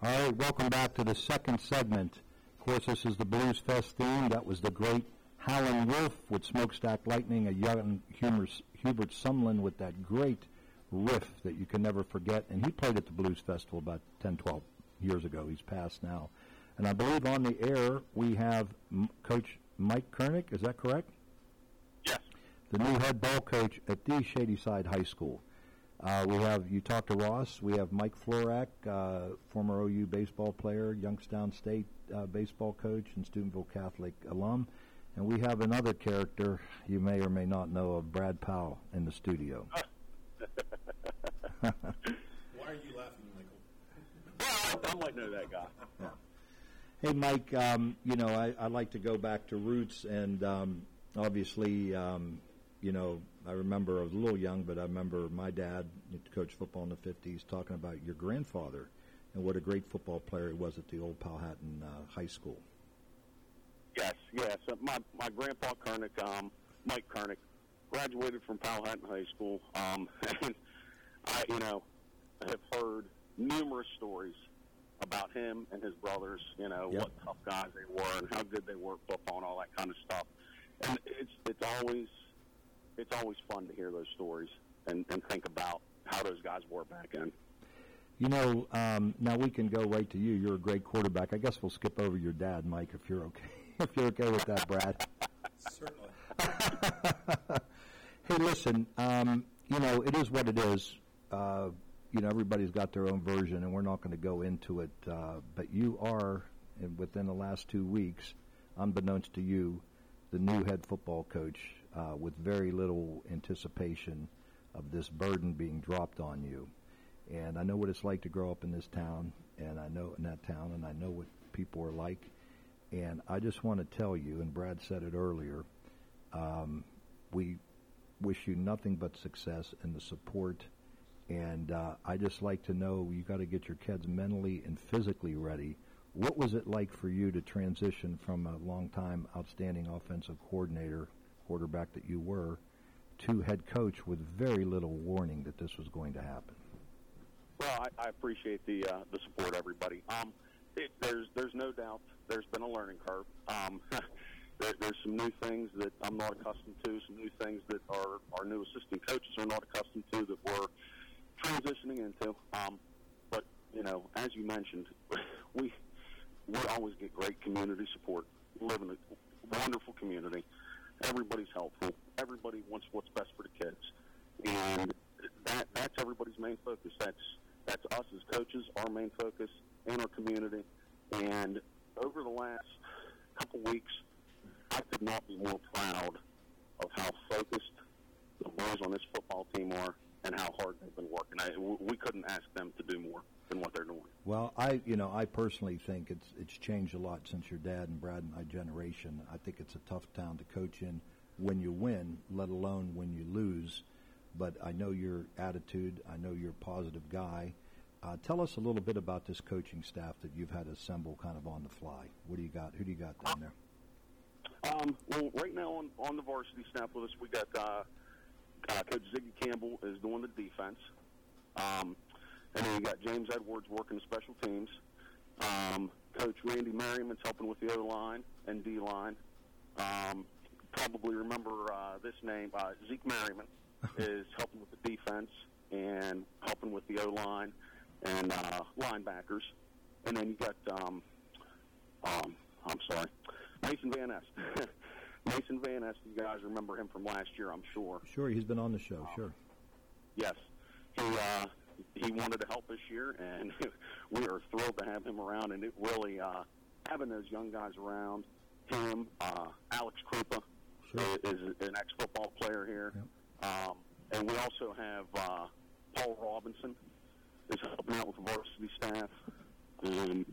All right, welcome back to the second segment. Of course, this is the Blues Fest theme. That was the great Howlin' Wolf with Smokestack Lightning, a young Hubert, Hubert Sumlin with that great riff that you can never forget. And he played at the Blues Festival about 10, 12 years ago. He's passed now. And I believe on the air we have M- Coach Mike Kernick. Is that correct? Yes. The new head ball coach at the Shadyside High School. Uh, we have you talked to Ross. We have Mike Florak, uh, former OU baseball player, Youngstown State uh, baseball coach, and Steubenville Catholic alum. And we have another character you may or may not know of, Brad Powell, in the studio. Why are you laughing, Michael? I might know that guy. Hey, Mike, um, you know, I, I like to go back to roots, and um, obviously, um, you know, I remember I was a little young, but I remember my dad, to football in the 50s, talking about your grandfather and what a great football player he was at the old Powhatan uh, High School. Yes, yes. My my grandpa Kernick, um, Mike Kernick, graduated from Powhatan High School, um, and I, you know, have heard numerous stories about him and his brothers. You know Yep. what tough guys they were and how good they were at football and all that kind of stuff. And it's it's always it's always fun to hear those stories and, and think about how those guys were back then. You know, um, now we can go right to you. You're a great quarterback. I guess we'll skip over your dad, Mike, if you're okay. if you're okay with that, Brad. Certainly. hey, listen. Um, you know, it is what it is. Uh, you know, everybody's got their own version, and we're not going to go into it. Uh, but you are, and within the last two weeks, unbeknownst to you, the new head football coach uh, with very little anticipation of this burden being dropped on you. And I know what it's like to grow up in this town, and I know in that town, and I know what people are like. And I just want to tell you, and Brad said it earlier, um, we wish you nothing but success and the support. And uh, I just like to know you got to get your kids mentally and physically ready. What was it like for you to transition from a long-time outstanding offensive coordinator, quarterback that you were, to head coach with very little warning that this was going to happen? Well, I, I appreciate the uh, the support, everybody. Um, it, there's there's no doubt there's been a learning curve. Um, there, there's some new things that I'm not accustomed to, some new things that our our new assistant coaches are not accustomed to that we're transitioning into. Um, but you know, as you mentioned, we we always get great community support. We live in a wonderful community. Everybody's helpful. Everybody wants what's best for the kids, and that that's everybody's main focus. That's that's us as coaches, our main focus in our community. And over the last couple weeks, I could not be more proud of how focused the boys on this football team are and how hard they've been working. I, we couldn't ask them to do more than what they're doing. Well, I, you know, I personally think it's it's changed a lot since your dad and Brad and my generation. I think it's a tough town to coach in when you win, let alone when you lose. But I know your attitude. I know you're a positive guy. Uh, tell us a little bit about this coaching staff that you've had assemble kind of on the fly. What do you got? Who do you got down there? Um, well, right now on, on the varsity staff with us, we got uh, uh, Coach Ziggy Campbell is doing the defense. Um, and then you got James Edwards working the special teams. Um, Coach Randy Merriman's helping with the O line and D line. Um, probably remember uh, this name. Uh, Zeke Merriman is helping with the defense and helping with the O line and uh, linebackers. And then you got, um, um, I'm sorry, Mason Van Est. Mason Van Est, you guys remember him from last year, I'm sure. Sure, he's been on the show. Sure. Yes. He uh, he wanted to help this year, and we are thrilled to have him around. And it really uh, having those young guys around. Him, uh, Alex Krupa is, is an ex-football player here, um, and we also have uh, Paul Robinson is helping out with the varsity staff. Um,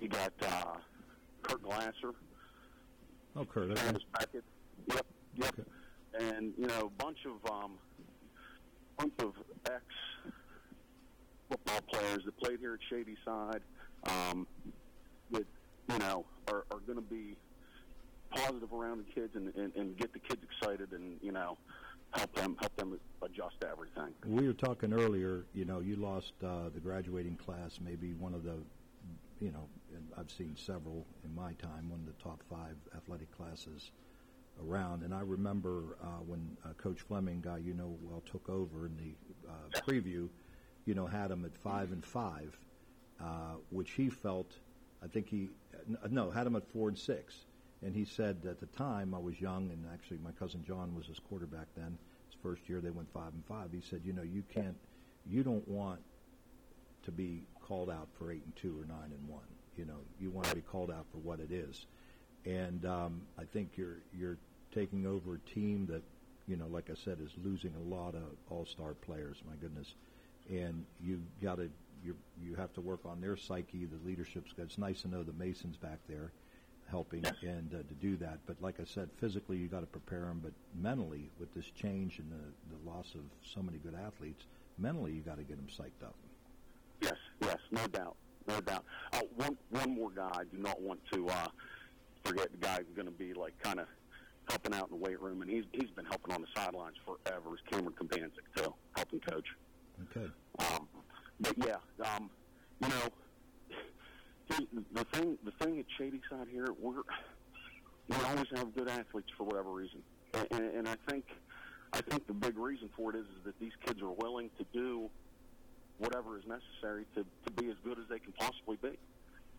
you got uh, Kurt Glasser. Oh, okay. Travis Beckett. Yep, yep. And you know, a bunch of um, bunch of ex football players that played here at Shady Side um, that you know are, are going to be positive around the kids and, and, and get the kids excited and you know help them help them adjust to everything. We were talking earlier. You know, you lost uh, the graduating class, maybe one of the, you know, I've seen several in my time, one of the top five athletic classes around. And I remember uh, when uh, Coach Fleming, guy you know well, took over in the uh, preview. You know, had him at five and five, uh, which he felt. I think he no had him at four and six. And he said at the time I was young, and actually my cousin John was his quarterback then. His first year they went five and five. He said, you know, you can't, you don't want to be called out for eight and two or nine and one. You know, you want to be called out for what it is. And um, I think you're you're taking over a team that, you know, like I said, is losing a lot of all-star players. My goodness, and you got to you you have to work on their psyche, the leadership's. It's nice to know the Masons back there helping and uh, to do that. But like I said, physically you got to prepare them, but mentally with this change and the, the loss of so many good athletes, mentally you got to get them psyched up. Yes, yes, no doubt, no doubt. Uh, one one more guy. I do not want to uh, forget the guy who's going to be like kind of helping out in the weight room, and he's he's been helping on the sidelines forever. Is Cameron Kambanzik too, helping coach. Okay. Um, but yeah, um, you know, see, the thing the thing at Shady Side here, we're we always have good athletes for whatever reason, and, and, and I think I think the big reason for it is, is that these kids are willing to do whatever is necessary to, to be as good as they can possibly be.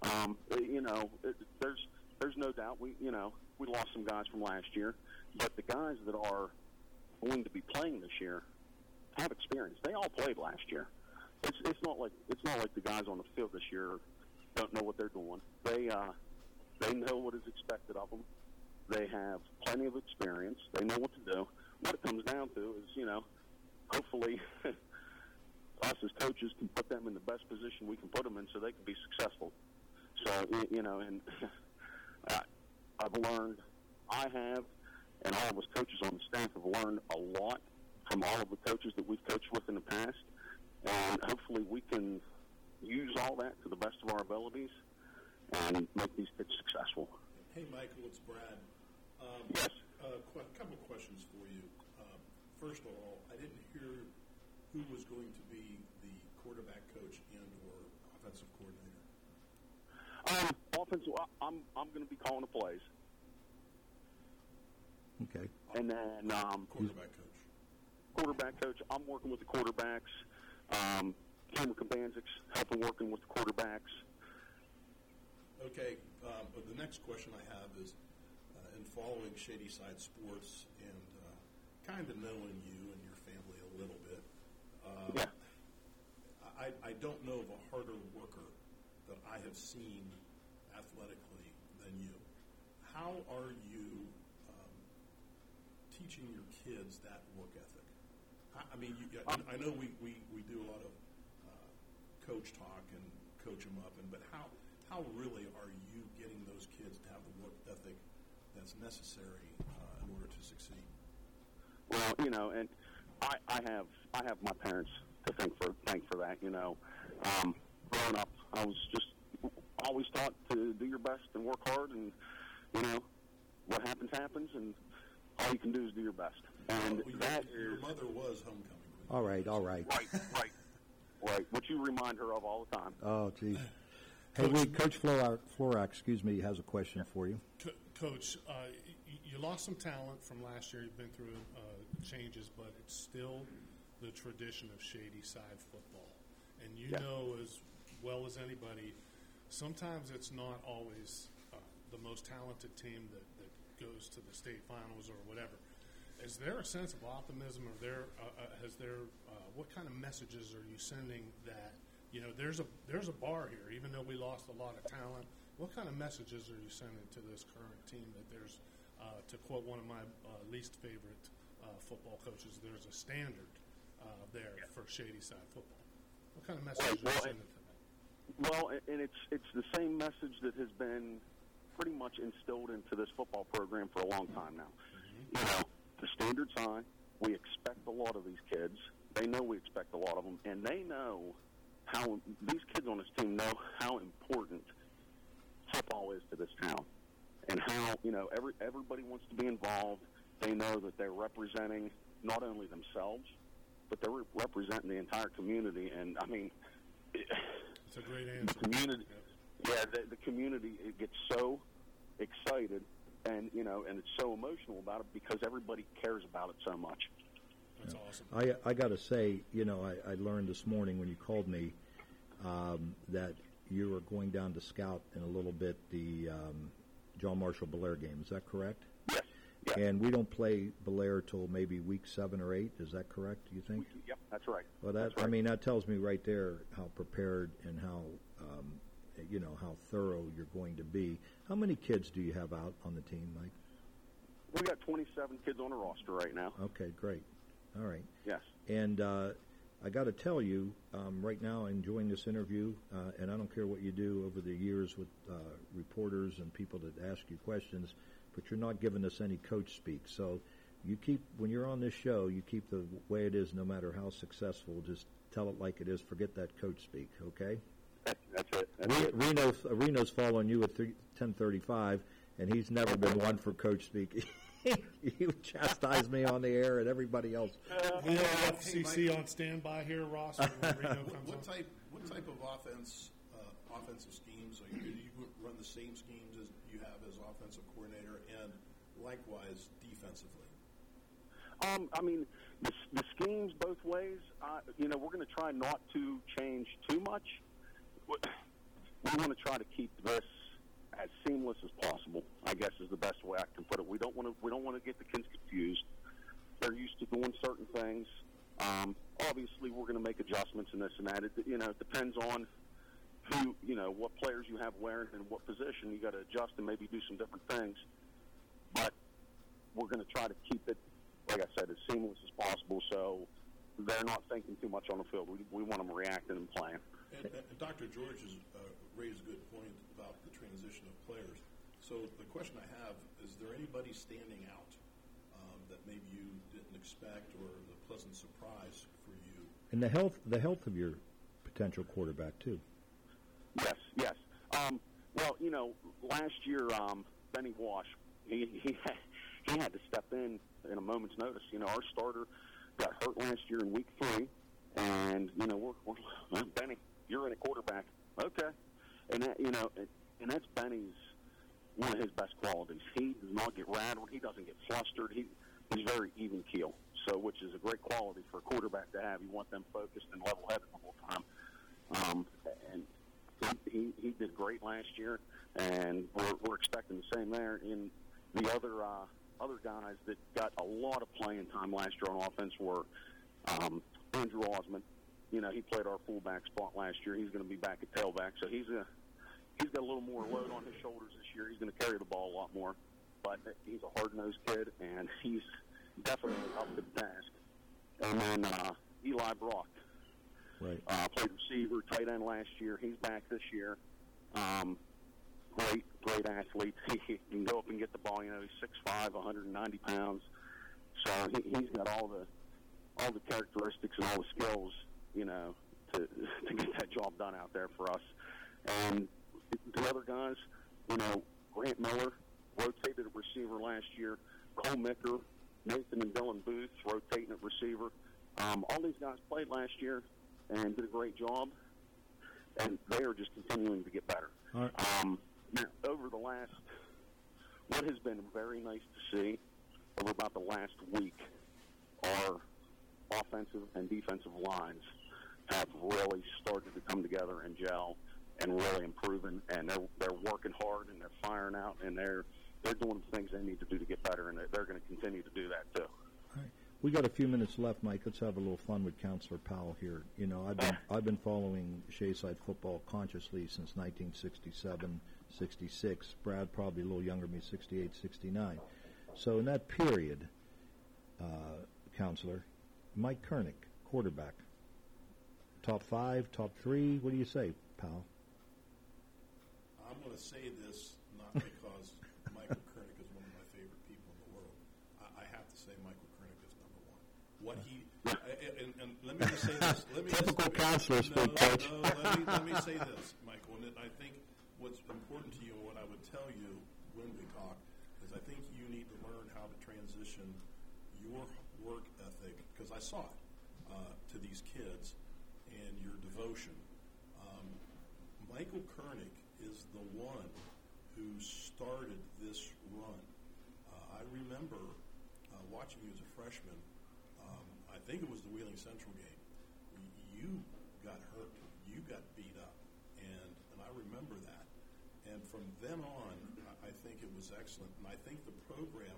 Um, you know, it, there's there's no doubt we you know we lost some guys from last year, but the guys that are going to be playing this year have experience. They all played last year. It's it's not like it's not like the guys on the field this year don't know what they're doing. They uh, they know what is expected of them. They have plenty of experience. They know what to do. What it comes down to is, you know, hopefully us as coaches can put them in the best position we can put them in so they can be successful. So, you know, and I've learned, I have, and all of us coaches on the staff have learned a lot from all of the coaches that we've coached with in the past. And hopefully we can use all that to the best of our abilities and make these kids successful. Hey, Michael, it's Brad. Um, yes. A qu- couple questions for you. Um, first of all, I didn't hear who was going to be the quarterback coach and or offensive coordinator. Um, offensive, I- I'm I'm going to be calling the plays, Okay. and then um, quarterback coach. Quarterback coach. I'm working with the quarterbacks. Um, Cameron Kabanzik's helping working with the quarterbacks. Okay, um, but the next question I have is, uh, in following Shady Side Sports and uh, kind of knowing you and your family a little bit, uh, I, I don't know of a harder worker that I have seen athletically than you. How are you um, teaching your kids that work ethic? I, I mean, you, I, I know we, we, we do a lot of uh, coach talk and coach them up, and but how how really are you getting those kids to have the work ethic that's necessary uh, in order to succeed? Well, you know, and I, I have I have my parents to thank for thank for that. You know, um, growing up, I was just always taught to do your best and work hard, and you know, what happens happens, and all you can do is do your best. And Well, your, that your is mother was homecoming. All right, all right. right, right, right. What you remind her of all the time. Oh, geez. Hey, wait, Coach Florak, Florak, excuse me, has a question for you. Co- Coach, uh, you lost some talent from last year. You've been through uh, changes, but it's still the tradition of shady side football. And you Yeah. know as well as anybody, sometimes it's not always uh, the most talented team that, that goes to the state finals or whatever. Is there a sense of optimism, or there uh, uh, has there? Uh, what kind of messages are you sending that you know there's a there's a bar here, even though we lost a lot of talent? What kind of messages are you sending to this current team that there's, uh, to quote one of my uh, least favorite uh, football coaches, there's a standard uh, there for Shady Side football. What kind of messages well, are you sending to them? Well, and it's it's the same message that has been pretty much instilled into this football program for a long time now. You know, the standard's high. We expect a lot of these kids. They know we expect a lot of them, and they know how these kids on this team know how important football is to this town, and how you know every everybody wants to be involved. They know that they're representing not only themselves, but they're re- representing the entire community. And I mean, It's a great answer. the answer. community, yeah, the, the community it gets so excited, and you know, and it's so emotional about it because everybody cares about it so much. That's awesome. I, I got to say, you know, I, I learned this morning when you called me um, that you were going down to scout in a little bit the um, John Marshall Bellaire game. Is that correct? Yes. And we don't play Bellaire till maybe week seven or eight. Is that correct? Do you think? Yep, that's right. Well, that I mean that tells me right there how prepared and how um, you know how thorough you're going to be. How many kids do you have out on the team, Mike? We got 27 kids on the roster right now. Okay, great. All right. Yes. And uh, I got to tell you, um, right now, enjoying this interview, uh, and I don't care what you do over the years with uh, reporters and people that ask you questions, but you're not giving us any coach speak. So you keep, when you're on this show, you keep the way it is no matter how successful. Just tell it like it is. Forget that coach speak, okay? That's it. That's Re- it. Reno's, Reno's following you at three, 1035, and he's never been one for coach speak. you chastise me on the air and everybody else. We have FCC on standby here, Ross. when Reno What, comes what type what type of offense uh, offensive schemes? Are you, do you run the same schemes as you have as offensive coordinator, and likewise defensively? Um, I mean, the, the schemes both ways. Uh, you know, we're going to try not to change too much. We want to try to keep this as seamless as possible. I guess is the best way I can put it. We don't want to. We don't want to get the kids confused. They're used to doing certain things. Um, obviously, we're going to make adjustments and this and that. It, you know, it depends on who, you know, what players you have wearing and what position. You got to adjust and maybe do some different things. But we're going to try to keep it, like I said, as seamless as possible. So they're not thinking too much on the field. We, we want them reacting and playing. And, and Dr. George has uh, raised a good point about the transition of players. So the question I have is: there anybody standing out um, that maybe you didn't expect, or the pleasant surprise for you? And the health, the health of your potential quarterback too. Yes, yes. Um, well, you know, last year, um, Benny Wash, he he had, he had to step in in a moment's notice. You know, our starter got hurt last year in week three, and you know, we're, we're Benny, you're in a quarterback, okay, and that you know, and, and that's Benny's one of his best qualities. He does not get rattled. He doesn't get flustered. He he's very even keel. So, which is a great quality for a quarterback to have. You want them focused and level headed the whole time. Um, and he, he did great last year, and we're, we're expecting the same there. In the other uh, other guys that got a lot of playing time last year on offense were um, Andrew Osmond. You know, he played our fullback spot last year. He's going to be back at tailback, so he's a he's got a little more load on his shoulders this year. He's going to carry the ball a lot more, but he's a hard nosed kid, and he's definitely up to the task. And then uh, Eli Brock, Right. uh, played receiver, tight end last year. He's back this year. Um, great, great athlete. He, can go up and get the ball. You know, he's 6'5", 190 pounds. So he, he's got all the all the characteristics and all the skills, you know, to to get that job done out there for us. And the other guys, you know, Grant Miller rotated at receiver last year. Cole Micker, Nathan and Dylan Booth rotating at receiver. Um, all these guys played last year and did a great job, and they are just continuing to get better. Right. Um, now, over the last, what has been very nice to see over about the last week, our offensive and defensive lines have really started to come together and gel and really improving, and they're they're working hard and they're firing out and they're they're doing the things they need to do to get better, and they're, they're going to continue to do that too. We got a few minutes left, Mike. Let's have a little fun with Counselor Powell here. You know, I've been I've been following Shadyside football consciously since 1967, 66. Brad probably a little younger than me, 68, 69. So in that period, uh, Counselor, Mike Kernick, quarterback, top five, top three. What do you say, Powell? I'm going to say this not because Michael Kernick is one of my favorite people in the world. I, I have to say Michael Kernick is number one. What he and, and let me just say this. Let me Typical counselor no, speak, Coach. No, let me, let me say this, Michael. And I think what's important to you and what I would tell you when we talk is I think you need to learn how to transition your work ethic because I saw it uh, to these kids and your devotion. Um, Michael Kernick is the one who started this run. Uh, I remember uh, watching you as a freshman. Um, I think it was the Wheeling Central game. You got hurt. You got beat up, and and I remember that. And from then on, I, I think it was excellent. And I think the program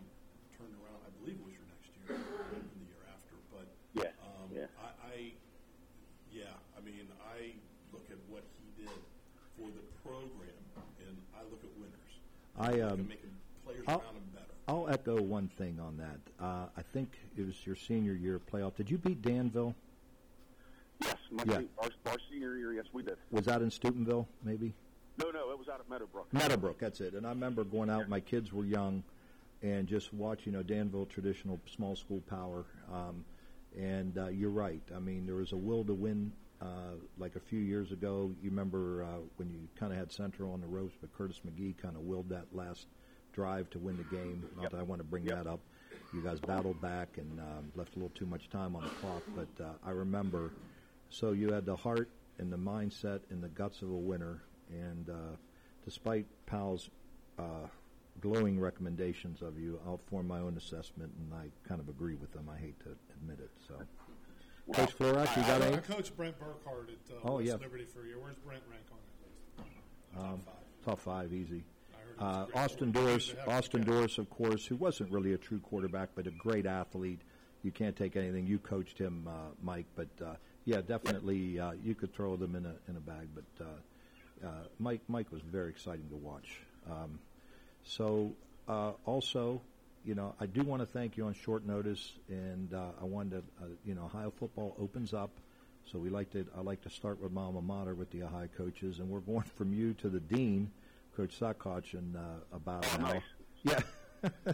turned around. I believe it was your next year, and the year after. But Yeah, um, yeah. I, I, yeah, I mean, I look at what he did for the program, and I look at winners. I, look um, making players I'll- around him better. I'll echo one thing on that. Uh, I think it was your senior year playoff. Did you beat Danville? Yes, my Yeah. se- our, our senior year, yes, we did. Was that in Steubenville, maybe? No, no, it was out of Meadowbrook. Meadowbrook, that's it. And I remember going out. My kids were young, and just watching, you know, Danville traditional small school power. Um, and uh, you're right. I mean, there was a will to win. Uh, like a few years ago, you remember uh, when you kind of had Central on the ropes, but Curtis McGee kind of willed that last drive to win the game. Not that I want to bring that up. You guys battled back and um, left a little too much time on the clock, but uh, I remember. So you had the heart and the mindset and the guts of a winner, and uh, despite Powell's uh, glowing recommendations of you. I'll form my own assessment, and I kind of agree with them. I hate to admit it. So, Coach Florak, you got I, I any? coached Brent Burkhardt at uh, Oh, West yeah. Liberty for year. Where's Brent rank on that list? Um, top five, easy. I heard Uh, he was a great Austin. Doris, He's a heck of a Austin. Doris, of course, who wasn't really a true quarterback, but a great athlete. You can't take anything. You coached him, uh, Mike, but uh, yeah, definitely uh, you could throw them in a in a bag. But uh, Mike, Mike was very exciting to watch. Um, so uh, also, you know, I do want to thank you on short notice, and uh, I wanted to, uh, you know, Ohio football opens up. So we like to, I like to start with my alma mater with the Ohio coaches, and we're going from you to the dean, Coach Saccoccia, in uh, about Oh, an hour. nice. Yeah.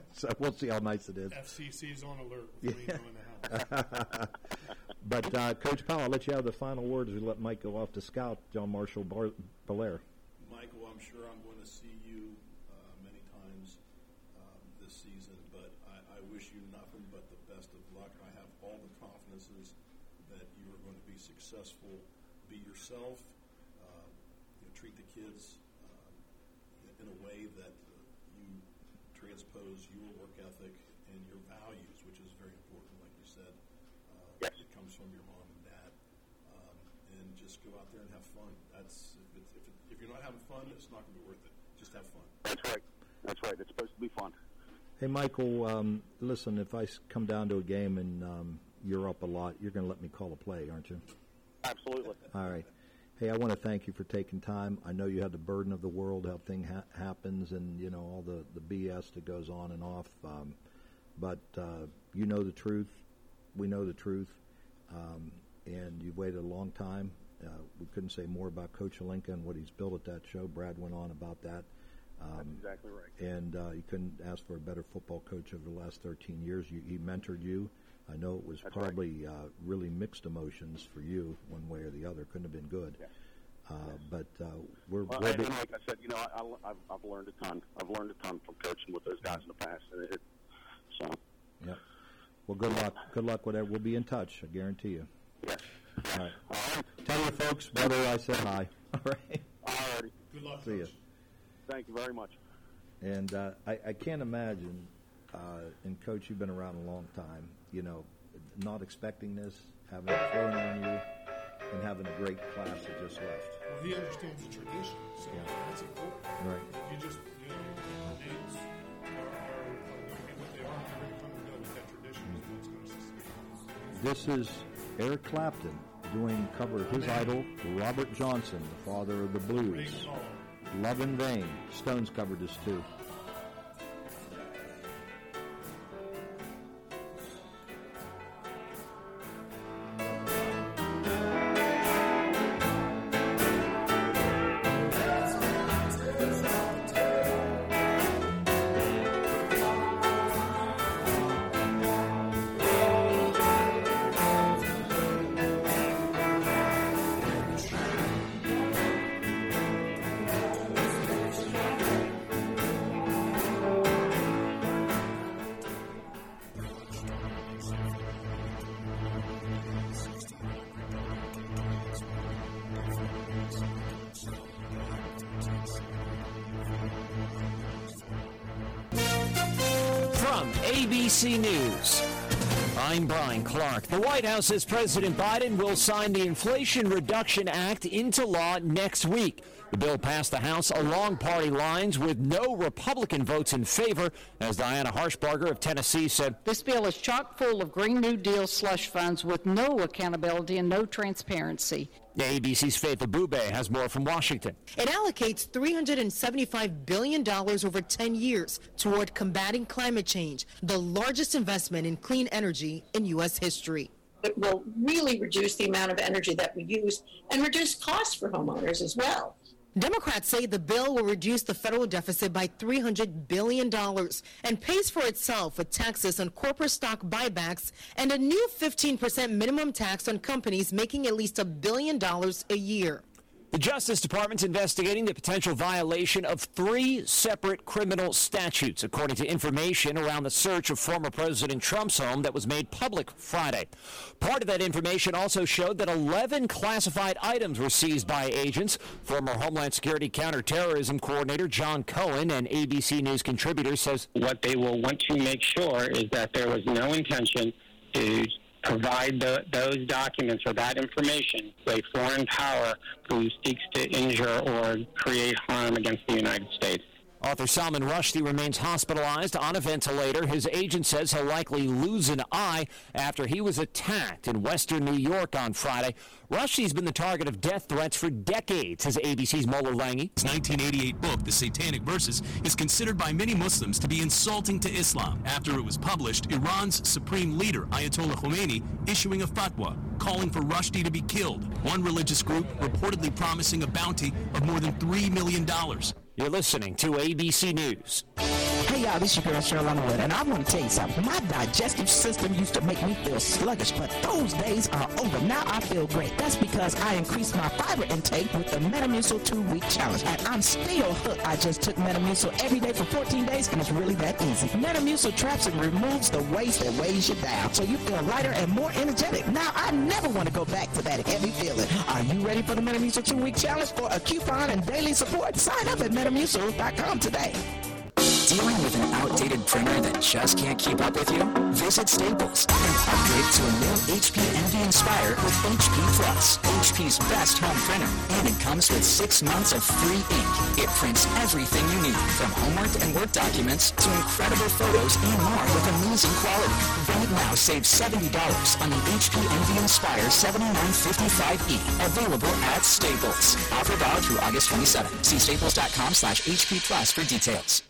so we'll see how nice it is. FCC's on alert with me Yeah. but uh, Coach Powell, I'll let you have the final words. We let Mike go off to scout John Marshall Bar- Bellaire. Michael, I'm sure I'm going to see you uh, many times um, this season, but I, I wish you nothing but the best of luck. I have all the confidences that you are going to be successful. Be yourself. Uh, you know, treat the kids uh, in a way that uh, you transpose your work ethic and your values, which is very important, like you said. Uh, It comes from your mom and dad. Um, and just go out there and have fun. That's if, it's, if, it, if you're not having fun, it's not going to be worth it. Just have fun. That's right. That's right. It's supposed to be fun. Hey, Michael, um, listen, if I come down to a game and um, you're up a lot, you're going to let me call a play, aren't you? Absolutely. All right. Hey, I want to thank you for taking time. I know you have the burden of the world, how thing ha- happens, and you know all the the BS that goes on and off. Um, but uh, you know the truth. We know the truth, um, and you've waited a long time. Uh, we couldn't say more about Coach Alinka and what he's built at that show. Brad went on about that. Um, That's exactly right. and uh, you couldn't ask for a better football coach over the last 13 years. You, he mentored you. I know it was That's right. probably uh, really mixed emotions for you, one way or the other. Couldn't have been good. Uh, but uh, we're, Well, we're and like I said, you know, I, I, I've, I've learned a ton. I've learned a ton from coaching with those guys in the past, and it, so Yep. Well, good luck. Good luck. Whatever. We'll be in touch. I guarantee you. Yes. All right. Tell your folks, brother, I said hi. All right. all righty. Good luck, See you. Thank you very much. And uh, I, I can't imagine, uh, and Coach, you've been around a long time, you know, not expecting this, having it thrown on you, and having a great class that just left. Well, he understands the tradition, so that's important. Right. You just, you know, the names are, are, are going to be what they are. They're going to come and go, but that tradition is what's going to sustain. This is Eric Clapton doing cover of his idol, Robert Johnson, the father of the blues. Love in Vain. Stones covered this too. White House says President Biden will sign the Inflation Reduction Act into law next week. The bill passed the House along party lines with no Republican votes in favor, as Diana Harshbarger of Tennessee said. This bill is chock full of Green New Deal slush funds with no accountability and no transparency. ABC's Faith Abubey has more from Washington. It allocates $375 billion over 10 years toward combating climate change, the largest investment in clean energy in U.S. history. It will really reduce the amount of energy that we use and reduce costs for homeowners as well. Democrats say the bill will reduce the federal deficit by $300 billion and pays for itself with taxes on corporate stock buybacks and a new 15% minimum tax on companies making at least a billion dollars a year. The Justice Department's investigating the potential violation of three separate criminal statutes, according to information around the search of former President Trump's home that was made public Friday. Part of that information also showed that 11 classified items were seized by agents. Former Homeland Security counterterrorism coordinator John Cohen, an ABC News contributor, says what they will want to make sure is that there was no intention to provide the, those documents or that information to a foreign power who seeks to injure or create harm against the United States. Author Salman Rushdie remains hospitalized on a ventilator. His agent says he'll likely lose an eye after he was attacked in western New York on Friday. Rushdie's been the target of death threats for decades, says ABC's Mola Lenghi. His 1988 book, The Satanic Verses, is considered by many Muslims to be insulting to Islam. After it was published, Iran's supreme leader, Ayatollah Khomeini, issuing a fatwa calling for Rushdie to be killed. One religious group reportedly promising a bounty of more than $3 million. You're listening to ABC News. Y'all, this is your girl Cheryl Underwood, and I want to tell you something. My digestive system used to make me feel sluggish, but those days are over. Now I feel great. That's because I increased my fiber intake with the Metamucil two-week challenge, and I'm still hooked. I just took Metamucil every day for 14 days, and it's really that easy. Metamucil traps and removes the waste that weighs you down, so you feel lighter and more energetic. Now I never want to go back to that heavy feeling. Are you ready for the Metamucil two-week challenge for a coupon and daily support? Sign up at Metamucil.com today. Dealing with an outdated printer that just can't keep up with you? Visit Staples and upgrade to a new HP Envy Inspire with HP Plus, HP's best home printer. And it comes with six months of free ink. It prints everything you need, from homework and work documents to incredible photos and more with amazing quality. Right now, save $70 on the HP Envy Inspire 7955E, available at Staples. Offer valid through August 27. See staples.com slash HP Plus for details.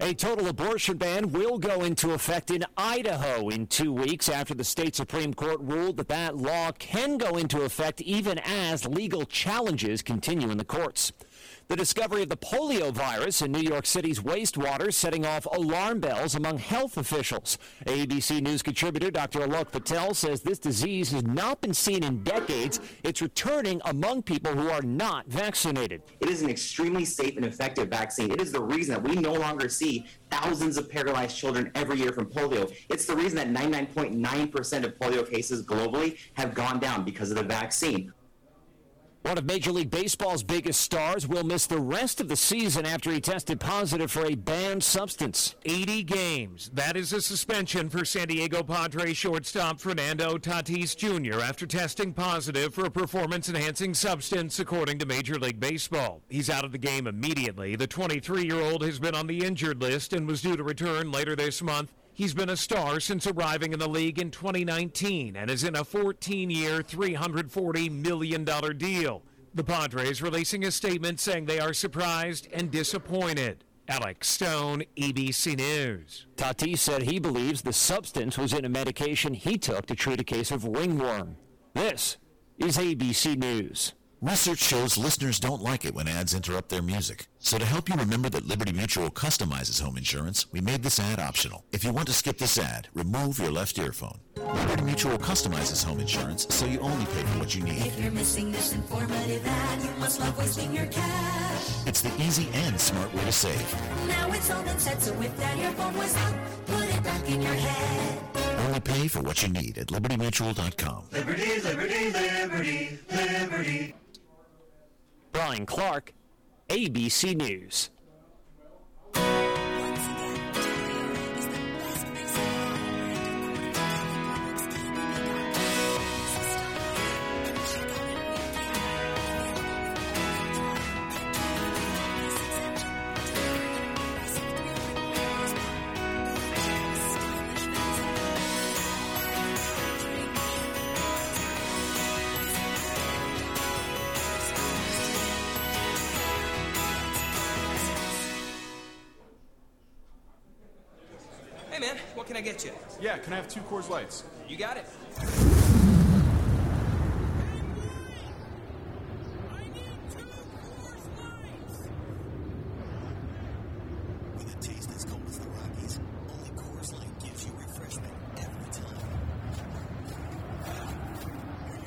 A total abortion ban will go into effect in Idaho in two weeks after the state Supreme Court ruled that that law can go into effect even as legal challenges continue in the courts. The discovery of the polio virus in New York City's wastewater setting off alarm bells among health officials. ABC News contributor Dr. Alok Patel says this disease has not been seen in decades. It's returning among people who are not vaccinated. It is an extremely safe and effective vaccine. It is the reason that we no longer see thousands of paralyzed children every year from polio. It's the reason that 99.9% of polio cases globally have gone down because of the vaccine. One of Major League Baseball's biggest stars will miss the rest of the season after he tested positive for a banned substance. 80 games. That is a suspension for San Diego Padres shortstop Fernando Tatis Jr. after testing positive for a performance enhancing substance, according to Major League Baseball. He's out of the game immediately. The 23 year old has been on the injured list and was due to return later this month. He's been a star since arriving in the league in 2019 and is in a 14 year, $340 million deal. The Padres releasing a statement saying they are surprised and disappointed. Alex Stone, ABC News. Tatis said he believes the substance was in a medication he took to treat a case of ringworm. This is ABC News. Research shows listeners don't like it when ads interrupt their music. So to help you remember that Liberty Mutual customizes home insurance, we made this ad optional. If you want to skip this ad, remove your left earphone. Liberty Mutual customizes home insurance so you only pay for what you need. If you're missing this informative ad, you must love wasting your cash. It's the easy and smart way to save. Now it's all been said, so if that earphone was out, put it back in your head. Only pay for what you need at libertymutual.com. Liberty, liberty, liberty, liberty. Brian Clark, ABC News.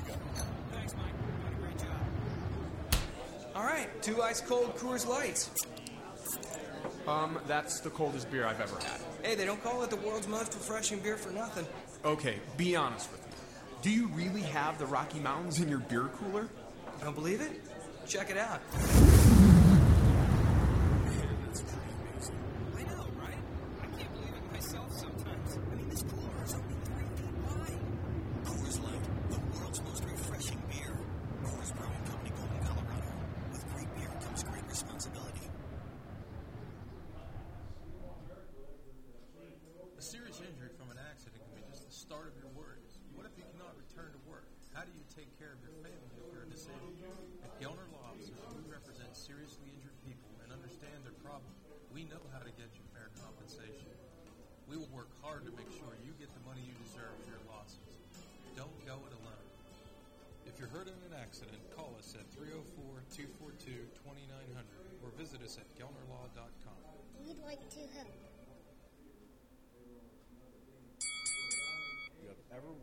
Go. Thanks, Mike. Doing a great job. Two ice cold Coors Lights. Um, that's the coldest beer I've ever had. Hey, they don't call it the world's most refreshing beer for nothing. Okay, be honest with me. Do you really have the Rocky Mountains in your beer cooler? Don't believe it? Check it out. I know, right? I can't believe it myself sometimes. I mean, this cooler is only three feet wide. Coors Light, the world's most refreshing beer. Coors Brewing Company, Golden, Colorado. With great beer comes great responsibility. A serious injury from an accident can be just the start of your worries.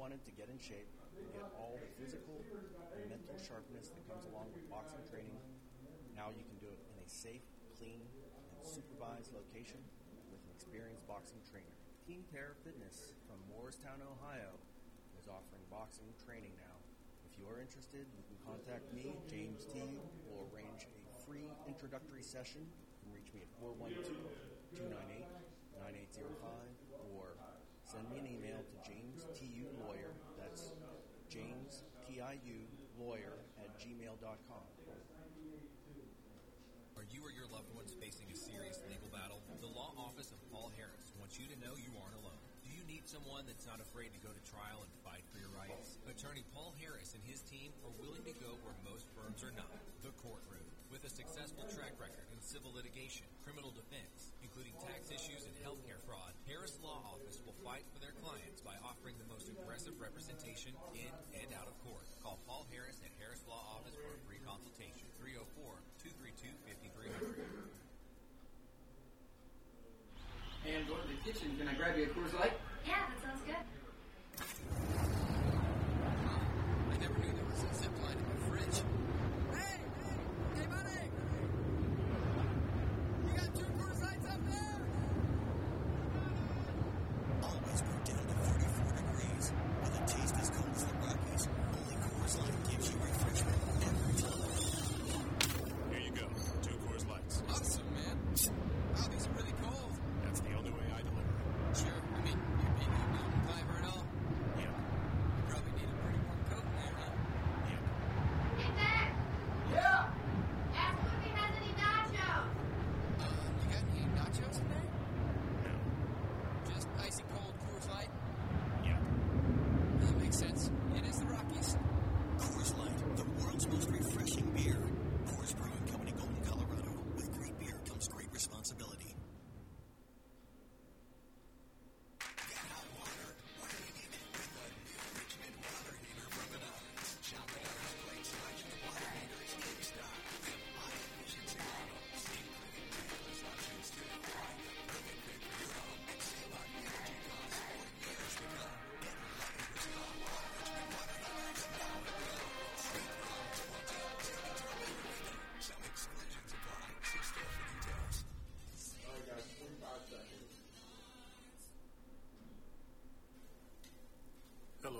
Wanted to get in shape and get all the physical and mental sharpness that comes along with boxing training, now you can do it in a safe, clean, and supervised location with an experienced boxing trainer. Team Terra Fitness from Morristown, Ohio is offering boxing training now. If you are interested, you can contact me, James T. We'll arrange a free introductory session. You can reach me at 412 298 9805 or send me an email to James T.U. Lawyer. That's James T.I.U. Lawyer at gmail.com. Are you or your loved ones facing a serious legal battle? The law office of Paul Harris wants you to know you aren't alone. Do you need someone that's not afraid to go to trial and fight for your rights? Attorney Paul Harris and his team are willing to go where most firms are not the courtroom. With a successful track record in civil litigation, criminal defense, including tax issues and healthcare fraud, Harris Law Office will fight for their clients by offering the most aggressive representation in kitchen. Can I grab you a Coors Light? Yeah,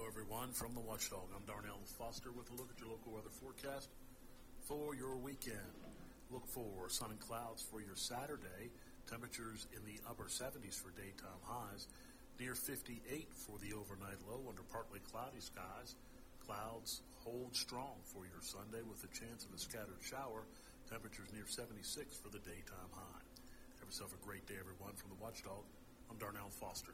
Hello, everyone, from the Watchdog. I'm Darnell Foster with a look at your local weather forecast for your weekend. Look for sun and clouds for your Saturday. Temperatures in the upper 70s for daytime highs, near 58 for the overnight low under partly cloudy skies. Clouds hold strong for your Sunday with a chance of a scattered shower. Temperatures near 76 for the daytime high. Have yourself a great day, everyone, from the Watchdog. I'm Darnell Foster.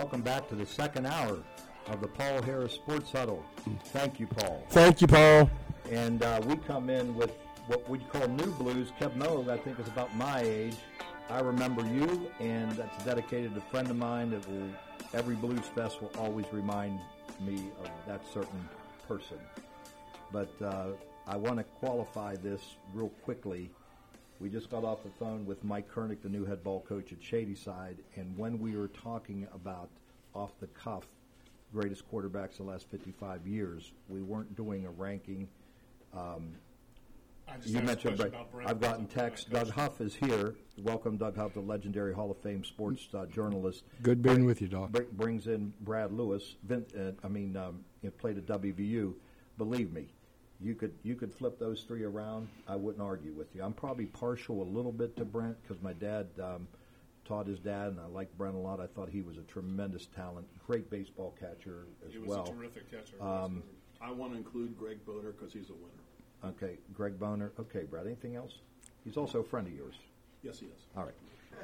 Welcome back to the second hour of the Paul Harris Sports Huddle. Thank you, Paul. Thank you, Paul. And uh, we come in with what we'd call new blues. Keb' Mo', I think, is about my age. I remember you, and that's dedicated to a friend of mine that will, every Blues Fest will always remind me of that certain person. But uh, I want to qualify this real quickly. We just got off the phone with Mike Kernick, the new head ball coach at Shadyside, and when we were talking about off the cuff greatest quarterbacks the last 55 years, we weren't doing a ranking. Um, you mentioned Brett. I've gotten text. Doug Huff is here. Welcome, Doug Huff, the legendary Hall of Fame sports uh, journalist. Good being with you, Doc. Br- brings in Brad Lewis. Vin, uh, I mean, um, you played at WVU. Believe me, you could you could flip those three around. I wouldn't argue with you. I'm probably partial a little bit to Brent because my dad um, taught his dad, and I like Brent a lot. I thought he was a tremendous talent, great baseball catcher as He was well. a terrific catcher. Um, I want to include Greg Boder because he's a winner. okay, Greg Boner. Okay, Brad. Anything else? He's also a friend of yours. Yes, he is. All right.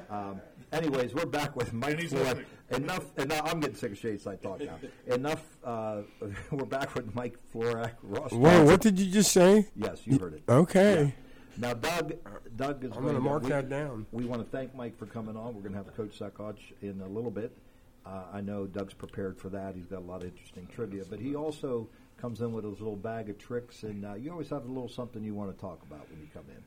Um, anyways, we're back with Mike And he's Florak. listening. Enough. Enough. I'm getting sick of shades. I talk now. enough. Uh, we're back with Mike Florak. Ross. Whoa, what did you just say? Yes, you heard it. Okay. Now, Doug. Doug is. I'm going gonna to mark we, that down. We want to thank Mike for coming on. We're going to have Coach Saccoccia in a little bit. Uh, I know Doug's prepared for that. He's got a lot of interesting trivia, but he also comes in with his little bag of tricks, and uh, you always have a little something you want to talk about when you come in.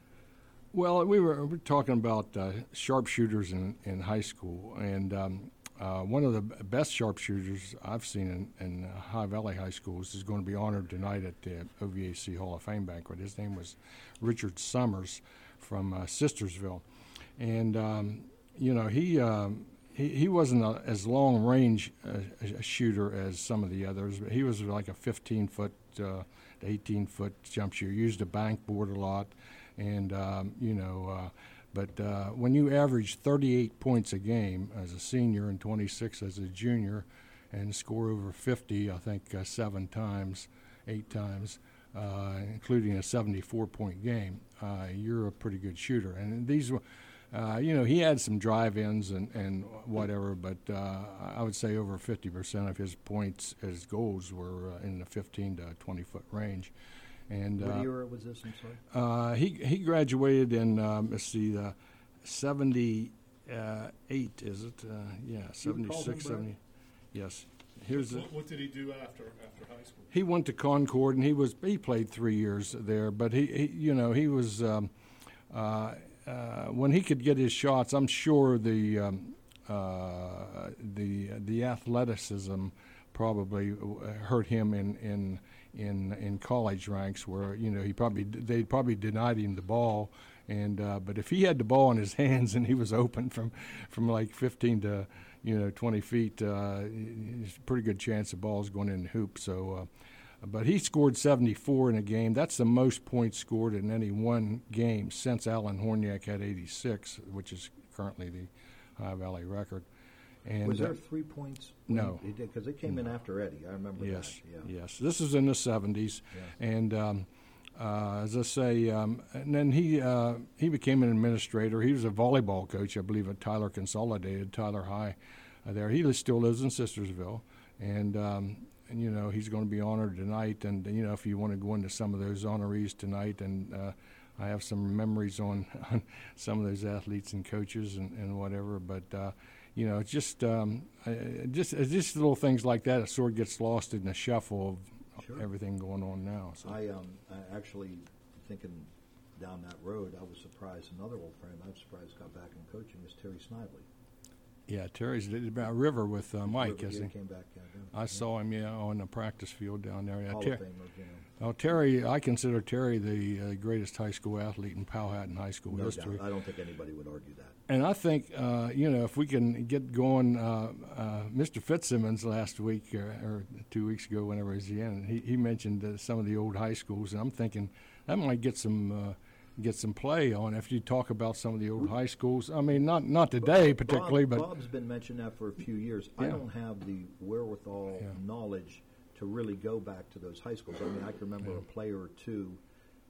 Well, we were, we were talking about uh, sharpshooters in, in high school, and um, uh, one of the best sharpshooters I've seen in, in Ohio Valley High Schools is going to be honored tonight at the OVAC Hall of Fame banquet. His name was Richard Summers from uh, Sistersville, and um, you know he. Um, he, he wasn't a, as long range uh, a shooter as some of the others, but he was like a 15 foot uh, to 18 foot jump shooter. Used a bank board a lot, and um, you know, uh, but uh, when you average 38 points a game as a senior and 26 as a junior, and score over 50, I think uh, seven times, eight times, uh, including a 74 point game, uh, you're a pretty good shooter. And these were. Uh, you know, he had some drive-ins and, and whatever, but I would say over 50% of his points as goals were in the 15 to 20 foot range. And What uh, year was this? I'm sorry. uh, he he graduated in um, let's see, uh, 78 is it? Uh, yeah, You can call him 76, Brad. 70. Yes. Here's what, what did he do after after high school? he went to Concord and he was he played three years there, but he, he you know he was um, uh, uh, when he could get his shots. I'm sure the um, uh, the the athleticism probably uh, hurt him in in in in college ranks where you know he probably they probably denied him the ball. And uh, but if he had the ball in his hands and he was open from from like 15 to you know 20 feet uh, it's a pretty good chance the ball's going in the hoop. So uh, but he scored 74 in a game. That's the most points scored in any one game since Alan Hornyak had 86 which is currently the Ohio Valley record and was uh, there three points? no. because it came in after Eddie. I remember Yes, that. Yeah. yes. This is in the '70s, and um, uh, as I say, um, and then he uh, he became an administrator. He was a volleyball coach, I believe, at Tyler Consolidated, Tyler High. Uh, there, he still lives in Sistersville, and. Um, and you know he's going to be honored tonight, and you know if you want to go into some of those honorees tonight, and uh, I have some memories on, on some of those athletes and coaches and, and whatever. But uh, you know, just um, uh, just it's just little things like that. A sword gets lost in the shuffle of Sure. everything going on now. So. I um I actually thinking down that road, I was surprised. Another old friend I'm surprised got back in coaching is Terry Snively. Yeah, Terry's about River with uh, Mike. River, yeah, he? came back, yeah, yeah. I saw him, yeah, on the practice field down there. Yeah, Ter- of Famer, you. Oh, Terry, I consider Terry the uh, greatest high school athlete in Powhatan High School No history. doubt. I don't think anybody would argue that. And I think, uh, you know, if we can get going, uh, uh, Mr. Fitzsimmons last week uh, or two weeks ago, whenever he was in, he, he mentioned uh, some of the old high schools, and I'm thinking that might get some uh, get some play on if you talk about some of the old high schools. I mean, not not today particularly, Bob, but Bob's been mentioning that for a few years. I don't have the wherewithal, knowledge to really go back to those high schools. I mean, I can remember a player or two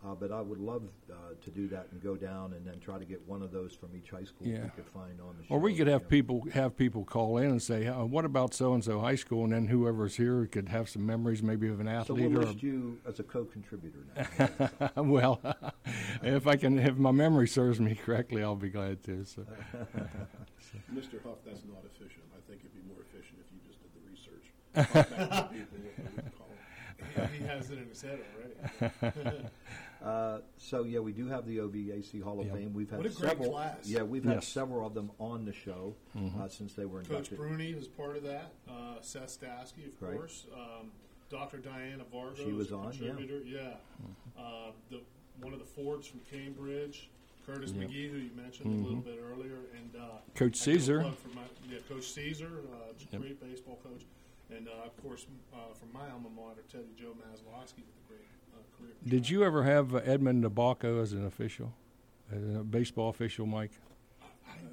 Uh, but I would love uh, to do that and go down and then try to get one of those from each high school Yeah. we could find on the show. Or we could have Yeah. people have people call in and say, uh, "What about so and so high school?" And then whoever's here could have some memories, maybe of an So athlete we'll or. list you as a co-contributor now. well, if I can, if my memory serves me correctly, I'll be glad to. So. Mr. Huff, that's not efficient. I think it'd be more efficient if you just did the research. Contact the people, what they would call them. He has it in his head already. Uh, so yeah, we do have the OVAC Hall of Yep. Fame. We've had What a great several. class. Yeah, we've had several of them on the show Mhm. uh, since they were Coach inducted. Bruni is part of that. Uh, Seth Stasky, of Right. course. Um, Dr. Diana Vargo She was on, yeah. contributor. Yeah. Uh, the one of the Fords from Cambridge, Curtis Yep. McGee, who you mentioned a little Mhm. bit earlier, and uh, Coach I give a Caesar. plug my, yeah, Coach Caesar, uh, Yep. great baseball coach, and uh, of course uh, from my alma mater, Teddy Joe Maslowski with a great career. Did you ever have uh, Edmund Nabaco as an official, as a baseball official, Mike?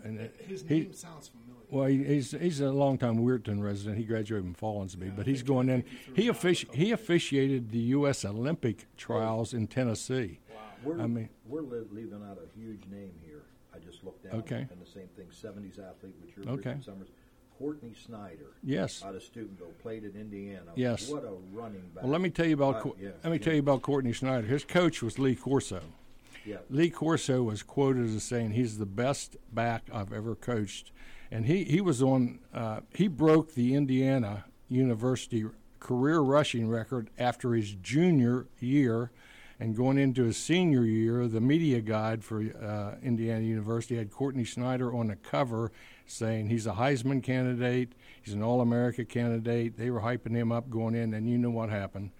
And uh, His he- name sounds familiar. Well, he, he's he's a longtime Weirton resident. He graduated from Follansbee, but he's going in. He offici- he officiated the U.S. Olympic trials in Tennessee. Wow, We're, I mean, we're li- leaving out a huge name here. I just looked down. Okay. And the same thing, 70s athlete, which you're Okay. Richard Summers. Courtney Snyder. Yes. Out of Steubenville, played at Indiana. Yes. What a running back. Well, let me tell you about Uh, yeah, let me yeah. tell you about Courtney Snyder. His coach was Lee Corso. Yeah. Lee Corso was quoted as saying he's the best back I've ever coached, and he he was on uh, he broke the Indiana University career rushing record after his junior year. And going into his senior year, the media guide for uh, Indiana University had Courtney Snyder on the cover saying he's a Heisman candidate, he's an All America candidate. They were hyping him up going in, and you know what happened.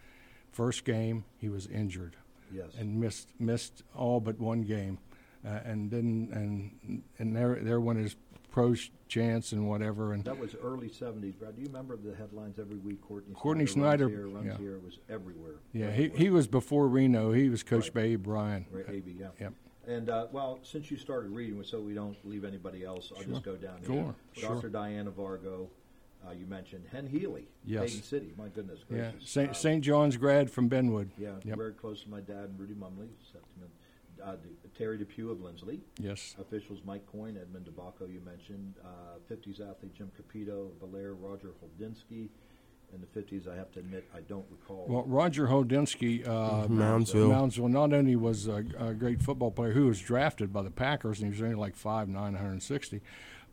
First game, he was injured Yes. and missed missed all but one game, uh, and then and and there there went his pro chance and whatever. And That was early 70s, Brad. Do you remember the headlines every week? Courtney, Courtney Snyder, Snyder, runs here, runs yeah. here. It was everywhere. yeah, he he was before Reno. He was Coach by Abe Bryan. Right, AB, yeah. Yep. And uh, well, since you started reading, so we don't leave anybody else, I'll Sure. just go down here. on, Dr. sure. Diana Vargo, uh, you mentioned Hen Healy, Yes. Hayden City. My goodness Yeah. St. Uh, St. John's grad from Benwood. Yeah, Yep. very close to my dad and Rudy Mumley. Uh, Terry Depew of Linsly. Yes. Officials Mike Coyne, Edmund DeBacco, you mentioned. Uh, 50s athlete Jim Capito, Bellaire, Roger Holdinsky. In the 50s, I have to admit, I don't recall. Well, Roger Holdinsky, uh, Moundsville. Moundsville, not only was a, a great football player who was drafted by the Packers, and he was only like 5'9", 160,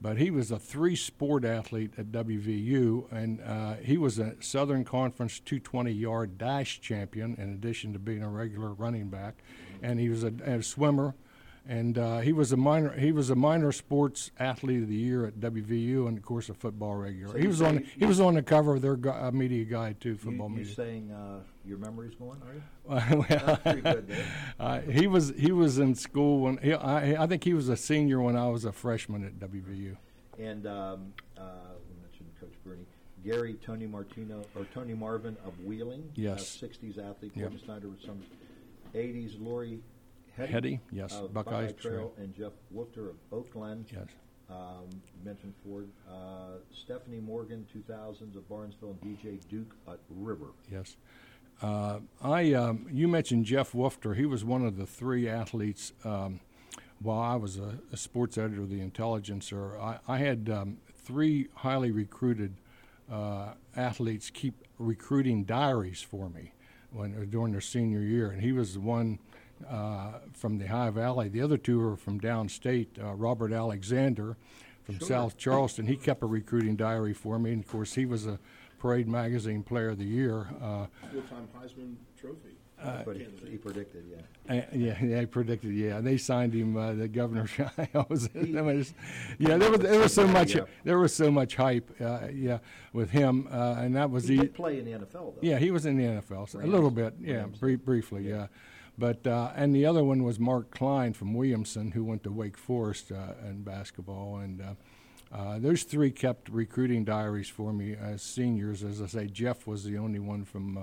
but he was a three-sport athlete at WVU, and uh, he was a Southern Conference 220-yard dash champion in addition to being a regular running back, and he was a, a swimmer. And uh, he was a minor. He was a minor sports athlete of the year at WVU, and of course a football regular. So he was on. you- He was on the cover of their gu- uh, media guide too. you, Football you media. saying uh, your memory's going, are you? Well, good, uh, he was he was in school when he, I, I think he was a senior when I was a freshman at WVU. And um, uh, we mentioned Coach Bruni. Gary Tony Martino or Tony Marvin of Wheeling. Yes. Uh, 60s athlete. Yep. Snyder with some 80s. Lori Hetty. Hetty, yes, Of Buckeye Buckeye Trail. Trail. And Jeff Wolfter of Oakland. Yes. Um, you mentioned Ford. Uh, Stephanie Morgan, 2000s of Barnesville. And DJ Duke at River. Yes. Uh, I um, you mentioned Jeff Wolfter. He was one of the three athletes. Um, while I was a, a sports editor of the Intelligencer, I, I had um, three highly recruited uh, athletes keep recruiting diaries for me when uh, during their senior year, and he was the one uh, from the Ohio Valley. The other two are from downstate. Uh, Robert Alexander from Sure. South Charleston. He kept a recruiting diary for me, and of course, he was a Parade Magazine Player of the Year. Uh, Full-time Heisman Trophy But he, he predicted, yeah. uh, yeah, yeah, I predicted. Yeah, they signed him. Uh, the governor. I was, I mean, yeah, there was there was so much Yeah. there was so much hype. Uh, yeah, with him, uh, and that was He the did play in the NFL, though. yeah, he was in the NFL so a little bit. Yeah, Rams, brie- briefly. Yeah, but uh, and the other one was Mark Klein from Williamson, who went to Wake Forest uh, in basketball, and uh, uh, those three kept recruiting diaries for me as seniors. As I say, Jeff was the only one from. Uh,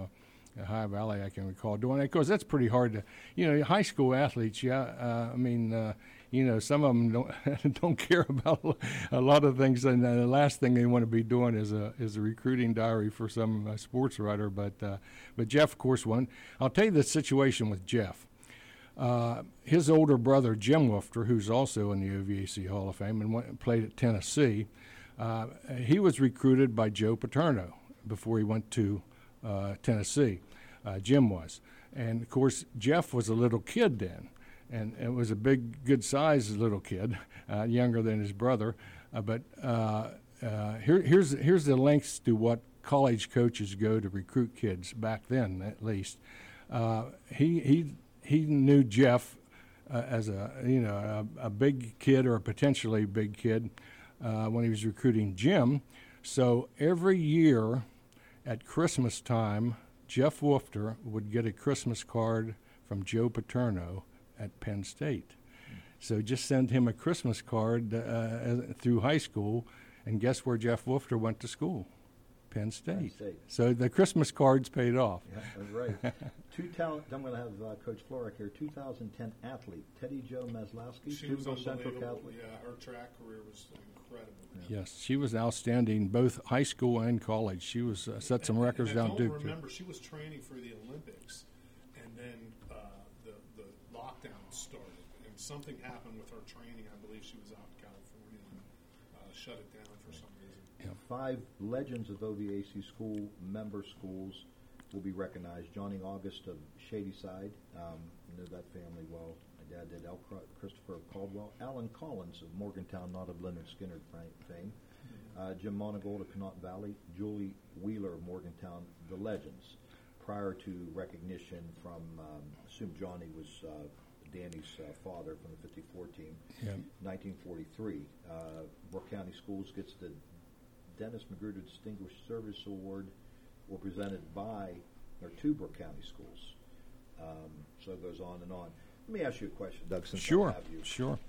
Ohio Valley, I can recall doing that because that's pretty hard to, you know, high school athletes. Yeah, uh, I mean, uh, you know, some of them don't don't care about a lot of things, and the last thing they want to be doing is a is a recruiting diary for some uh, sports writer. But uh, but Jeff, of course, won. I'll tell you the situation with Jeff. Uh, his older brother Jim Wolfter, who's also in the OVAC Hall of Fame and went, played at Tennessee, uh, he was recruited by Joe Paterno before he went to uh, Tennessee. Uh, Jim was, and of course Jeff was a little kid then, and it was a big, good sized little kid, uh, younger than his brother. Uh, but uh, uh, here, here's here's the lengths to what college coaches go to recruit kids back then, at least. Uh, he he he knew Jeff as a you know a, a big kid or a potentially big kid when he was recruiting Jim. So every year at Christmas time, Jeff Wolfter would get a Christmas card from Joe Paterno at Penn State. So just send him a Christmas card uh, as- through high school, and guess where Jeff Wolfter went to school? Penn State. State. So the Christmas cards paid off. Yeah, that's right. Two talent. I'm going to have uh, Coach Florek here. 2010 athlete Teddy Joe Maslowski, She was Steubenville Central. Catholic. Yeah, her track career was incredible. Yes, she was outstanding both high school and college. She was uh, set some records and I down don't Duke. too. remember she was training for the Olympics, and then uh, the the lockdown started, and something happened with her training. I believe she was out in California and uh, shut it down for some reason. Five legends of OVAC school member schools will be recognized. Johnny August of Shadyside, um, knew that family well. My dad did. L. Cro- Christopher Caldwell, Alan Collins of Morgantown, not of Lynyrd Skynyrd fame. Uh, Jim Monagold of Conotton Valley, Julie Wheeler of Morgantown, the legends. Prior to recognition from, um, assume Johnny was uh, Danny's uh, father from the 54 team. Yeah. 1943. Uh, Brooke County Schools gets the Dennis Magruder Distinguished Service Award were presented by or to Brooke County Schools. Um, so it goes on and on. Let me ask you a question, Doug. Sure, sure.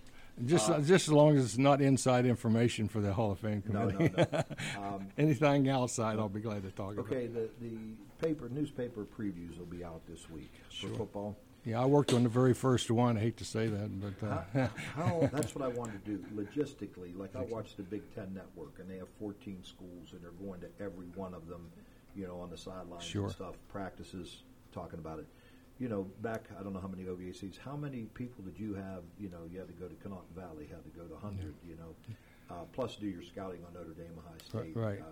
Just Uh, just as long as it's not inside information for the Hall of Fame No, no, no. Um, Anything outside, I'll be glad to talk Okay, about. the, the paper newspaper previews will be out this week Sure. for football. Yeah, I worked on the very first one. I hate to say that, but uh, How, how, that's what I wanted to do logistically. Like I watch the Big Ten Network, and they have 14 schools, and they're going to every one of them, you know, on the sidelines Sure. and stuff, practices, talking about it. You know, back I don't know how many OVACs. How many people did you have? You know, you had to go to Conotton Valley, had to go to Hundred. You know, uh, plus do your scouting on Notre Dame, Ohio State. Right. Uh,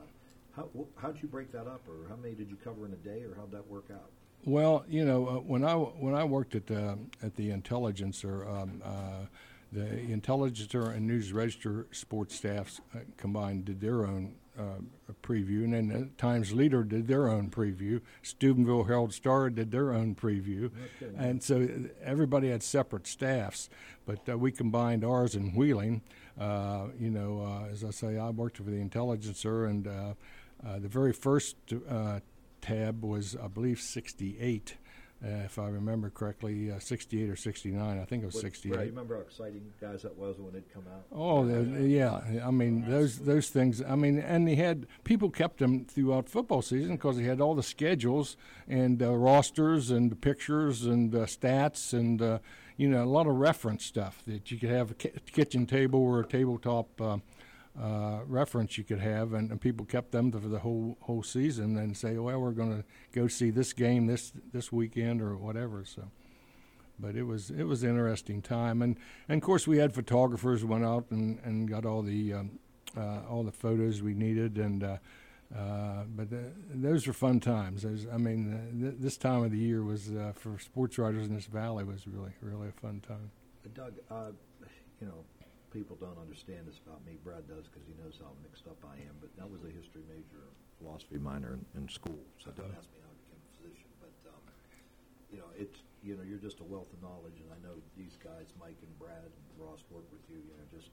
how wh- how'd you break that up, or how many did you cover in a day, or how'd that work out? Well, you know, uh, when I when I worked at the at the Intelligencer, um, uh, the Intelligencer and News Register sports staffs uh, combined did their own uh, preview, and then the Times Leader did their own preview. Steubenville Herald Star did their own preview, kidding. and so uh, everybody had separate staffs, but uh, we combined ours in Wheeling. Uh, you know, uh, as I say, I worked for the Intelligencer, and uh, uh, the very first uh, tab was, I believe, 68, uh, if I remember correctly, uh, 68 or 69. I think it was What- 68. Brad, you remember how exciting guys that was when it come out? Oh, the, yeah. I mean, those those things. I mean, and he had people kept them throughout football season because he had all the schedules and uh, rosters and pictures and uh, stats and uh, you know a lot of reference stuff that you could have a ki- kitchen table or a tabletop. Uh, uh, reference you could have, and, and people kept them for the whole whole season, and say, "Well, we're going to go see this game this this weekend or whatever." So, but it was it was an interesting time, and, and of course we had photographers went out and, and got all the um, uh, all the photos we needed, and uh, uh, but uh, those were fun times. Those, I mean, th- this time of the year was uh, for sports writers in this valley was really really a fun time. Doug, uh, you know, people don't understand this about me. Brad does because he knows how mixed up I am. But that was a history major, philosophy minor in, in school. So don't ask me how I became a physician. But um, you know, it's you know, you're just a wealth of knowledge, and I know these guys, Mike and Brad and Ross, work with you. You know, just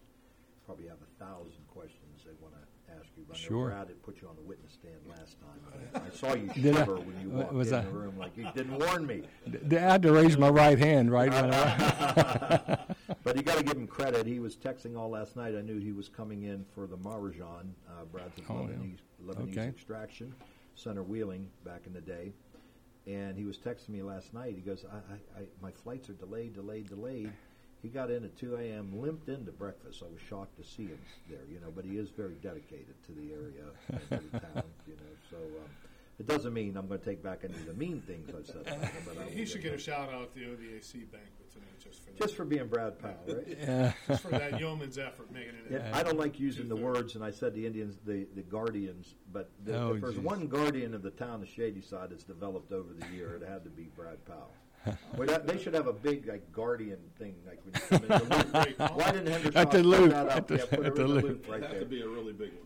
probably have a thousand questions they want to ask you. I know Sure. Brad had put you on the witness stand last time. I saw you Did I? when you walked was in I- the room, like you didn't warn me. D- I had to raise my right hand, right? but you got to give him credit. He was texting all last night. I knew he was coming in for the Mahrajan, uh, Brad's Oh, yeah. Lebanese, Lebanese Okay. extraction, center wheeling back in the day. And he was texting me last night. He goes, I, I, I, my flights are delayed, delayed, delayed. He got in at 2 a.m., limped into breakfast. I was shocked to see him there, you know, but he is very dedicated to the area and to the town, you know. So, um, It doesn't mean I'm going to take back any of the mean things I've said. about him, but I He should get a shout out at the OVAC banquet tonight just for that. Just for being Brad Powell, right? Yeah. Just for that yeoman's effort making it. Yeah, I don't like using the words, and I said the Indians, the, the guardians, but the, Oh, if there's geez. one guardian of the town of Shadyside that's developed over the year, it had to be Brad Powell. Well, that, they should have a big like guardian thing, like when you come in the loop. Why didn't Henderson At the put loop, that at the- yeah, put at it the in the loop. loop right It'd have there. to be a really big one.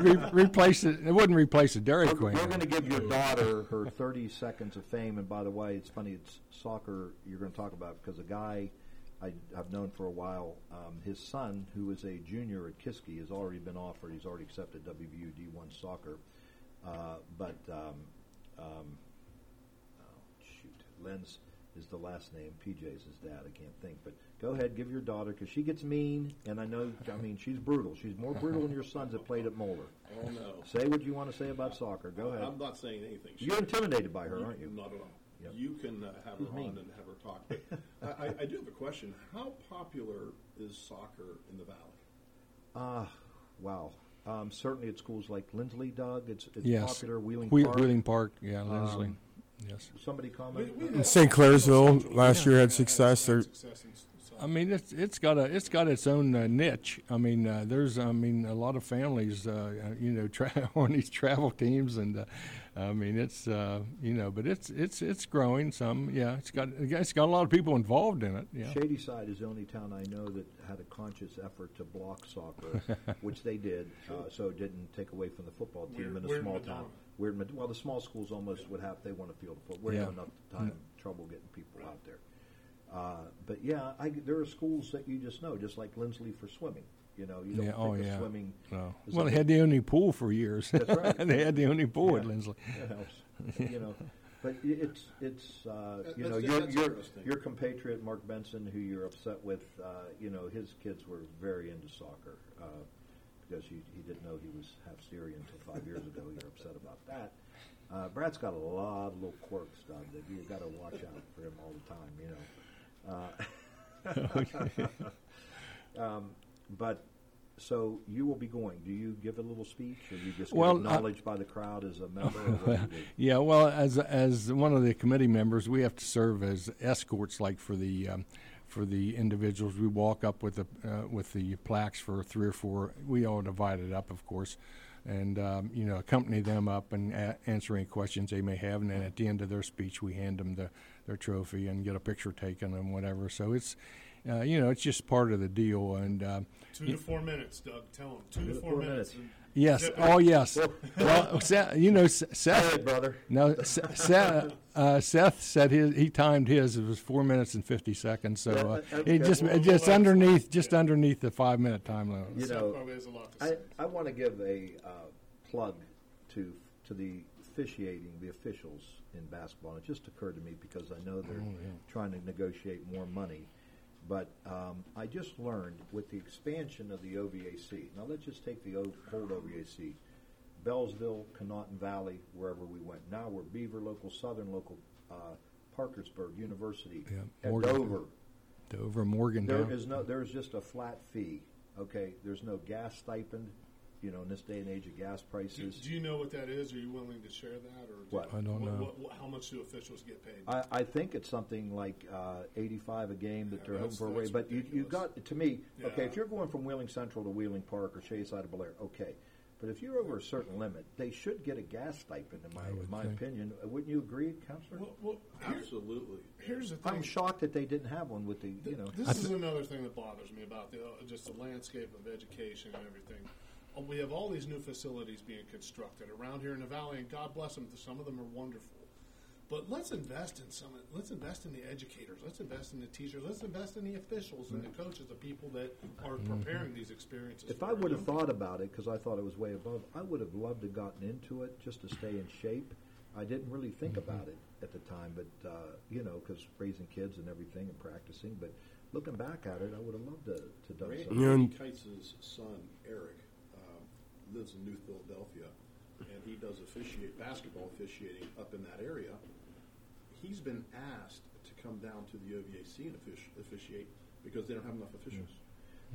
Re- replace it. It wouldn't replace a Dairy We're, Queen. we're going to give your daughter her 30 seconds of fame. And by the way, it's funny, it's soccer you're going to talk about because a guy I, I've known for a while, um, his son, who is a junior at Kiski, has already been offered, he's already accepted WVU D1 soccer. Uh, but, um, um, shoot, Lenz is the last name. PJ's his dad. I can't think. But go ahead, give your daughter because she gets mean, and I know. I mean, she's brutal. She's more brutal than your sons that played at Moeller. Oh, no. Say what you want to say about soccer. Go ahead. I'm not saying anything. You're intimidated by her, aren't you? Not at all. Yep. You can uh, have She's her mean. on and have her talk. But I, I, I do have a question. How popular is soccer in the valley? Ah, wow. Um, certainly at schools like Linsly, Doug, it's, it's Yes. popular. Wheeling Whe- Park. Wheeling Park, yeah, Linsly. Um, yes. Somebody comment? St. Clairsville last year had success. They're, I mean, it's it's got a it's got its own uh, niche. I mean, uh, there's I mean a lot of families, uh, uh, you know, tra- on these travel teams, and uh, I mean it's uh, you know, but it's it's it's growing some. Yeah, it's got it's got a lot of people involved in it. Yeah. Shadyside is the only town I know that had a conscious effort to block soccer, which they did. Uh, so it didn't take away from the football team Weird- in a weird small Madonna. Town. Weird, well, the small schools almost would have they want to field football. We're Yeah. having enough time trouble getting people out there. Uh, but yeah, I, there are schools that you just know, just like Linsly for swimming. You know, you don't yeah. think Oh of yeah. swimming. No. as Well, a- they had the only pool for years. That's right. they had the only pool at Yeah, Linsly. That helps. you know, but it's it's uh, That- you know your your your compatriot Mark Benson, who you're upset with. Uh, you know, his kids were very into soccer uh, because he, he didn't know he was half Syrian until five years ago. You're upset about that. Uh, Brad's got a lot of little quirks, Doug, that you've got to watch out for him all the time. You know. Uh, um, but so you will be going. Do you give a little speech, or you just get Well, I- acknowledged by the crowd as a member? Or what do you do? yeah, well, as as one of the committee members, we have to serve as escorts, like for the um, for the individuals. We walk up with the uh, with the plaques for three or four. We all divide it up, of course, and um, you know accompany them up and a- answer any questions they may have. And then at the end of their speech, we hand them the their trophy and get a picture taken and whatever. So it's uh, you know it's just part of the deal. And uh, Two to four minutes, Doug. Tell them two to four, minutes. Yes. Oh, yes. well, Seth, you know, Seth. Hey, brother. No, Seth. Uh, Seth said his. He timed his. It was four minutes and fifty seconds. So uh, Yeah, uh, it just okay. it just underneath just underneath the five minute time limit. you Seth know, probably has a lot to I, say. I want to give a uh, plug to to the officiating, the officials in basketball. It just occurred to me because I know they're trying to negotiate more money. But um, I just learned with the expansion of the OVAC. Now let's just take the old, old OVAC, Bellsville, Conotton Valley, wherever we went. Now we're Beaver, local Southern, local uh, Parkersburg University, Yeah, at Morgan. Dover. Dover, Morgan. There is no. There is just a flat fee. Okay. There's no gas stipend. You know, in this day and age of gas prices. do you know what that is? Are you willing to share that, or do- What? I don't what- know. what- what- how much do officials get paid? I, I think it's something like uh, 85 a game that Yeah, they're hoping for a raise. But you, you ridiculous. got to me. Okay, if you're going from Wheeling Central to Wheeling Park or Shayside to Blair, okay. But if you're over a certain limit, they should get a gas stipend. In my, in my think. opinion, Uh, wouldn't you agree, Counselor? Well, well, here- Absolutely. here's the thing. I'm shocked that they didn't have one with the. You know, This is another thing that bothers me about the, uh, just the landscape of education and everything. We have all these new facilities being constructed around here in the valley, and God bless them. Some of them are wonderful. But let's invest in some. Let's invest in the educators. Let's invest in the teachers. Let's invest in the officials and the coaches, the people that are preparing these experiences. If I would have thought about it, because I thought it was way above, I would have loved to gotten into it just to stay in shape. I didn't really think about it at the time, but uh, you know, because raising kids and everything and practicing. But looking back at it, I would have loved to to done Randy, something. Yeah. Randy Kites' son, Eric, lives in New Philadelphia, and he does officiate basketball officiating up in that area. He's been asked to come down to the OVAC and offici- officiate because they don't have enough officials.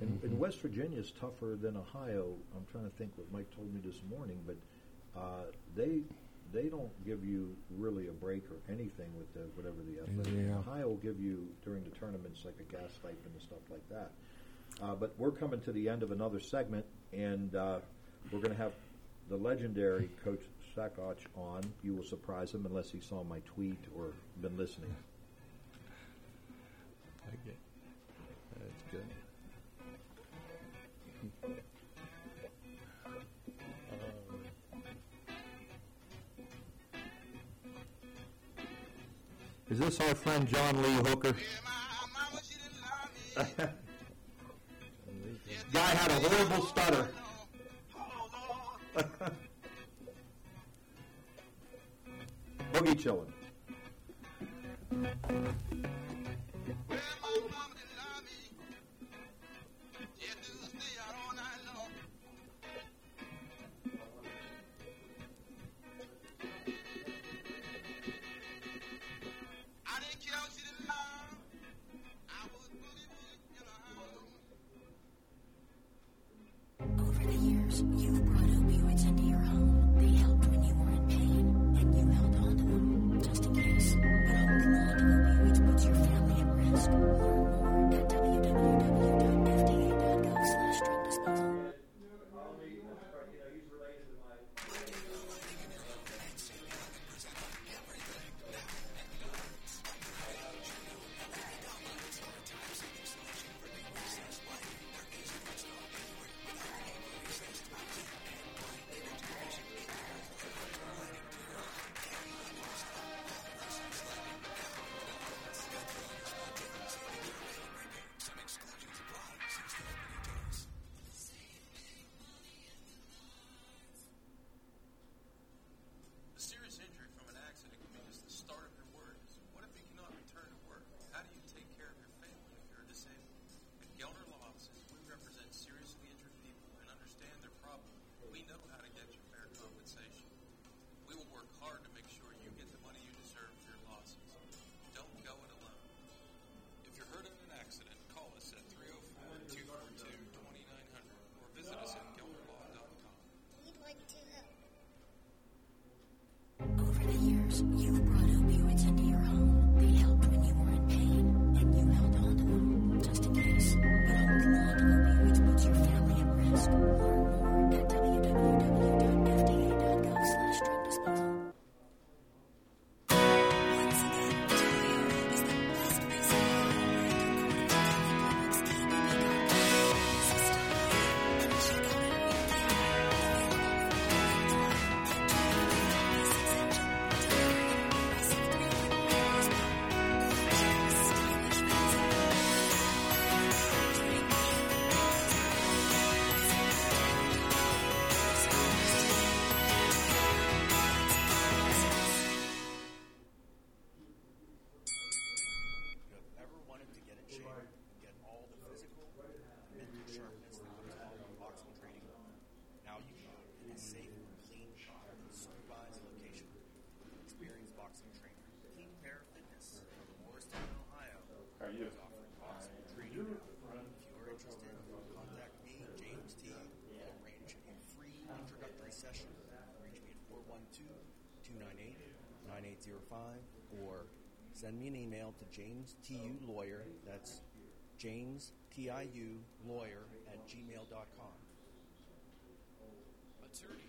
And, mm-hmm. and West Virginia is tougher than Ohio. I'm trying to think what Mike told me this morning, but uh, they they don't give you really a break or anything with the, whatever the athletic. Yeah. Ohio will give you during the tournaments like a gas stipend and stuff like that. Uh, but we're coming to the end of another segment, and uh, we're going to have the legendary Coach Saccoccia on. You will surprise him unless he saw my tweet or been listening. Okay. That's good. Um, is this our friend John Lee Hooker? Guy had a horrible stutter. Boogie chillin'. send me an email to James TU Lawyer. That's James TIU Lawyer at gmail.com. Attorney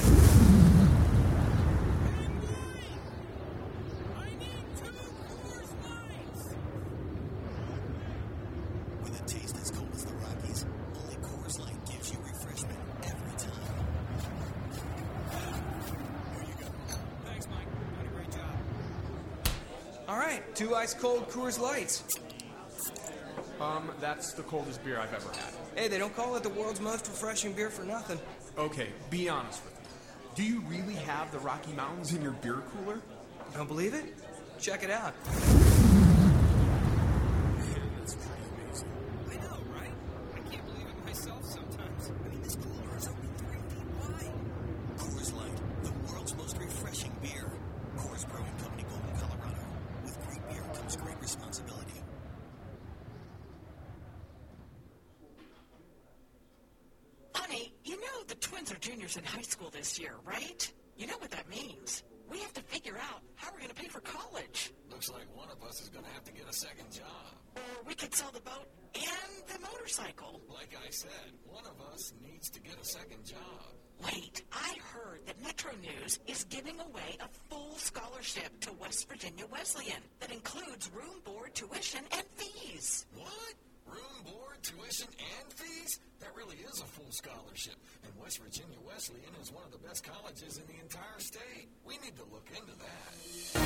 Ice Cold Coors Lights. Um, that's the coldest beer I've ever had. Hey, they don't call it the world's most refreshing beer for nothing. Okay, be honest with me. Do you really have the Rocky Mountains in your beer cooler? You don't believe it? Check it out. Year, right? You know what that means. We have to figure out how we're going to pay for college. Looks like one of us is going to have to get a second job. Or we could sell the boat and the motorcycle. Like I said, one of us needs to get a second job. Wait, I heard that Metro News is giving away a full scholarship to West Virginia Wesleyan that includes room, board, tuition, and fees. What? Room, board, tuition, and fees? That really is a full scholarship. And West Virginia Wesleyan is one of best colleges in the entire state. We need to look into that.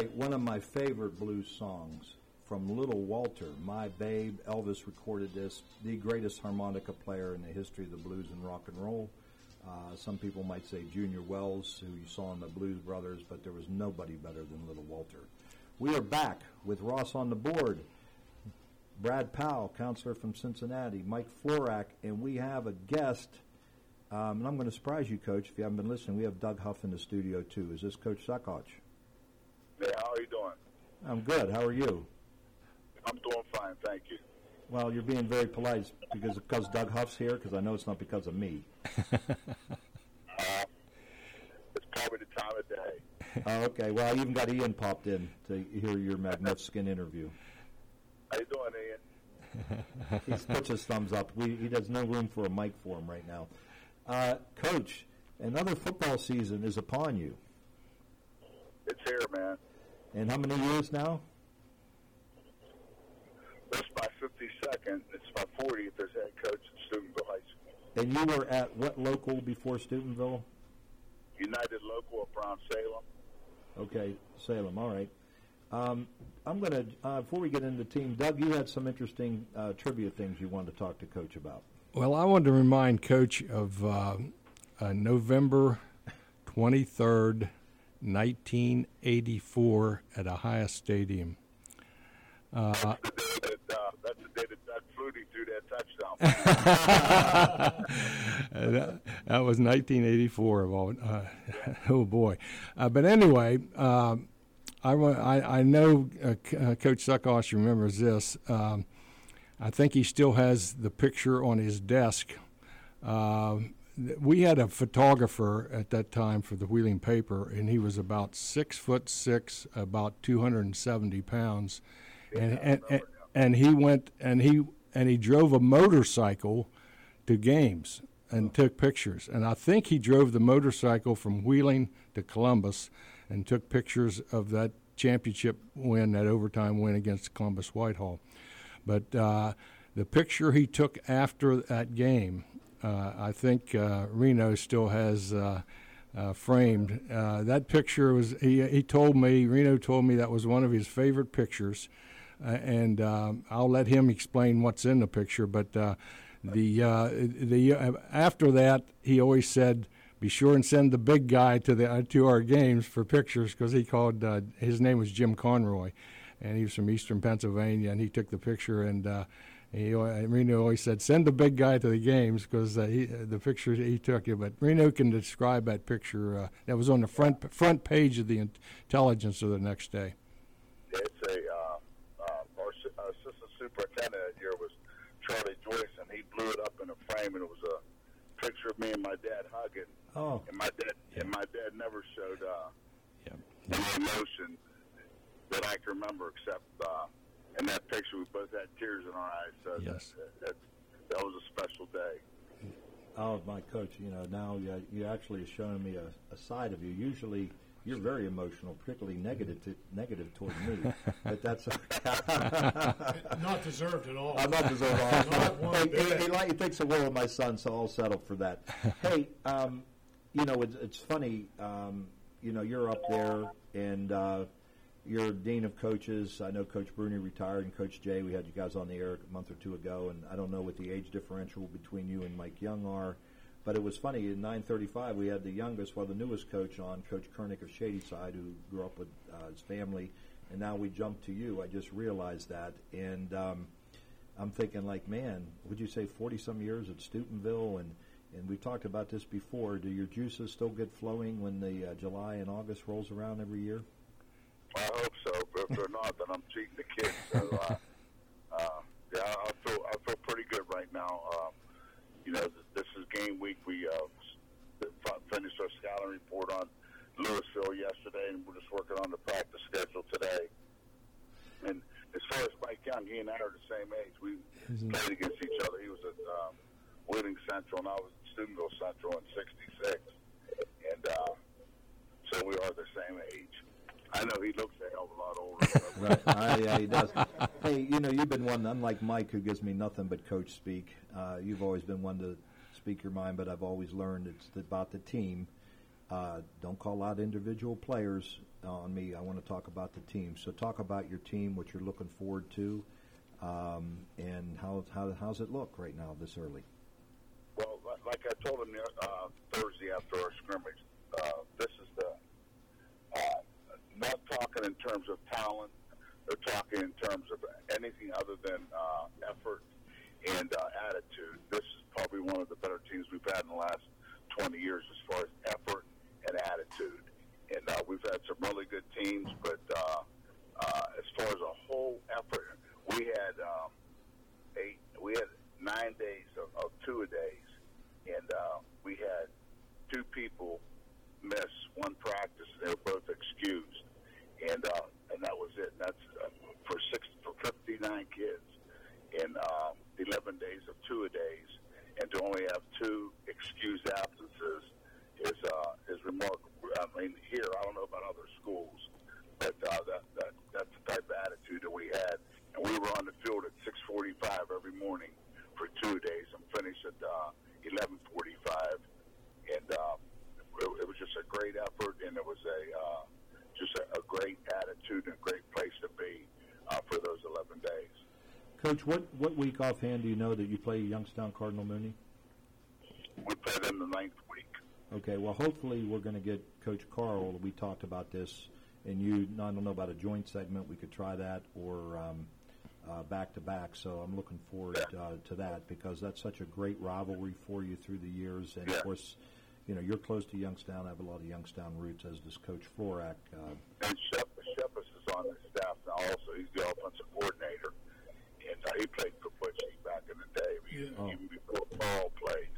Right, one of my favorite blues songs from Little Walter, My Babe. Elvis recorded this, the greatest harmonica player in the history of the blues and rock and roll. Uh, some people might say Junior Wells, who you saw in the Blues Brothers, but there was nobody better than Little Walter. We are back with Ross on the board, Brad Powell, counselor from Cincinnati, Mike Florak, and we have a guest. Um, and I'm going to surprise you, Coach, if you haven't been listening. We have Doug Huff in the studio, too. Is this Coach Saccoccia? Hey, how are you doing? I'm good. How are you? I'm doing fine, thank you. Well, you're being very polite because because Doug Huff's here. Because I know it's not because of me. It's probably the time of day. oh, okay. Well, I even got Ian popped in to hear your magnificent interview. How you doing, Ian? he puts his thumbs up. We, he has no room for a mic for him right now. Uh, Coach, another football season is upon you. It's here, man. And how many years now? This is my 52nd. It's my 40th as head coach at Steubenville High School. And you were at what local before Steubenville? United Local of Brown Salem. Okay, Salem. All right. Um, I'm going to, uh, before we get into the team, Doug, you had some interesting uh, trivia things you wanted to talk to Coach about. Well, I wanted to remind Coach of uh, uh, November 23rd, 1984, at Ohio Stadium. Uh, That, that's the day that Doug Flutie threw that touchdown. that, that was 1984 of all. Uh, oh boy! Uh, but anyway, um, I, I I know uh, uh, Coach Saccoccia remembers this. Um, I think he still has the picture on his desk. Um we had a photographer at that time for the Wheeling paper, and he was about six foot six, about two hundred and seventy pounds, and and, and and he went and he and he drove a motorcycle to games and took pictures. And I think he drove the motorcycle from Wheeling to Columbus and took pictures of that championship win, that overtime win against Columbus Whitehall. But uh, the picture he took after that game, I think uh, Reno still has uh, uh, framed. Uh, that picture was, he, he told me, Reno told me that was one of his favorite pictures. Uh, and um, I'll let him explain what's in the picture. But uh, the uh, the uh, after that, he always said, "Be sure and send the big guy to the uh, to our games for pictures," because he called uh, his name was Jim Conroy, and he was from Eastern Pennsylvania, and he took the picture and. Uh, he, Reno always said, "Send the big guy to the games," because uh, the picture he took. it. But Reno can describe that picture. Uh, that was on the front front page of the Intelligencer the next day. It's a uh, uh, our assistant superintendent that year was Charlie Joyce, and he blew it up in a frame, and it was a picture of me and my dad hugging. Oh. And my dad and my dad never showed uh, any emotion that I can remember, except uh, in that picture we both had tears in our eyes. So Yes. that, that, that was a special day. Oh, my coach, you know, now you, you actually are showing me a, a side of you. Usually, you're very emotional, particularly negative to, negative toward me. but that's Not deserved at all. I'm not deserved at all. Not one Hey, bit. he, he, like, he thinks the world of my son, so I'll settle for that. hey, um, you know, it's, it's funny. Um, you know, you're up there, and uh, you're dean of coaches. I know Coach Bruni retired, and Coach Jay. We had you guys on the air a month or two ago, and I don't know what the age differential between you and Mike Young are. But it was funny. In 9:35, we had the youngest, well, the newest coach on, Coach Kernick of Shadyside, who grew up with uh, his family, and now we jump to you. I just realized that, and um, I'm thinking, like, man, would you say 40 some years at Steubenville, and and we talked about this before. Do your juices still get flowing when the uh, July and August rolls around every year? I hope so, but if they're not, then I'm cheating the kids. So, uh, uh, yeah, I feel I feel pretty good right now. Um, you know, this is game week. We uh, finished our scouting report on Louisville yesterday, and we're just working on the practice schedule today. And as far as Mike Young, he and I are the same age. We played against each other. He was at um, Wheeling Central, and I was at Steubenville Central in '66, and uh, so we are the same age. I know he looks a hell of a lot older. Right. Uh, yeah, he does. Hey, you know, you've been one, unlike Mike, who gives me nothing but coach speak. Uh, you've always been one to speak your mind, but I've always learned it's about the team. Uh, don't call out individual players on me. I want to talk about the team. So talk about your team, what you're looking forward to, um, and how, how how's it look right now this early? Well, like I told him uh, Thursday after our scrimmage, uh, this not talking in terms of talent. They're talking in terms of anything other than uh, effort and uh, attitude. This is probably one of the better teams we've had in the last 20 years as far as effort and attitude. And uh, we've had some really good teams, but uh, uh, as far as a whole effort, we had um, eight, we had nine days of, of two a days, and uh, we had two people miss one practice. They were both excused, and uh, and that was it. That's uh, for six for 59 kids in um, 11 days of two a days, and to only have two excused absences is uh, is remarkable. I mean, here I don't know about other schools, but uh, that, that that's the type of attitude that we had, and we were on the field at 6:45 every morning for two days and finished at uh, 11:45, and uh, it, it was just a great effort, and it was a uh, just a, a great attitude and a great place to be uh, for those 11 days. Coach, what, what week offhand do you know that you play Youngstown Cardinal Mooney? We played in the ninth week. Okay, well, hopefully we're going to get Coach Carl. We talked about this, and you. I don't know about a joint segment. We could try that or um, uh, back to back. So I'm looking forward uh, to that because that's such a great rivalry for you through the years. And of course, you know you're close to Youngstown. I have a lot of Youngstown roots, as does Coach Florak. Uh, And Shep, Shepis is on the staff now also. He's the offensive coordinator. And uh, he played for Butchie back in the day, even, Oh. even before Paul played.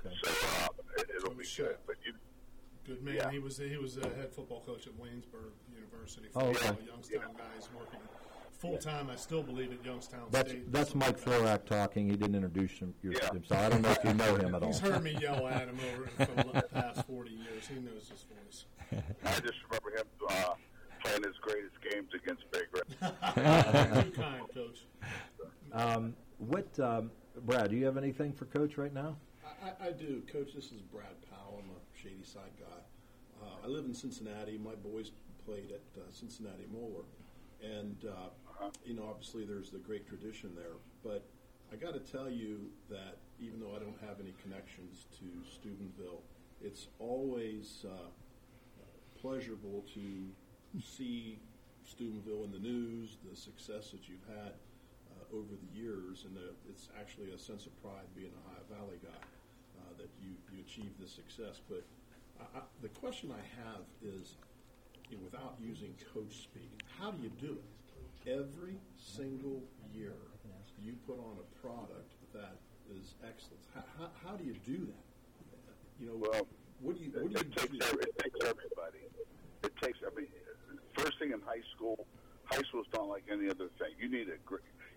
Okay. So, uh, it, it'll be good. But you, Good man. Yeah. He was he was a head football coach at Waynesburg University. Oh, okay. a Youngstown guy. He's working full time. I still believe at Youngstown That's State. that's Mike Florak talking. He didn't introduce him, your, himself. I don't know if you know him at all. He's heard me yell at him over for the past forty years. He knows his voice. I just remember him uh, playing his greatest games against Big Red. Too kind, coach. Um, what, um, Brad? Do you have anything for Coach right now? I, I do, Coach. This is Brad Powell. I'm a Shadyside guy. Uh, I live in Cincinnati. My boys played at uh, Cincinnati Moeller, and uh, you know, obviously, there's the great tradition there. But I got to tell you that even though I don't have any connections to Steubenville, it's always uh, pleasurable to see Steubenville in the news, the success that you've had uh, over the years, and uh, it's actually a sense of pride being a Ohio Valley guy uh, that you, you achieved this success. But I, I, the question I have is, you know, without using coach speak, how do you do it? Every single year, you put on a product that is excellent. How, how, how do you do that? You know, Well, what do you what do it you takes do? every, it takes everybody. It takes every first thing in high school. High school's not like any other thing. You need a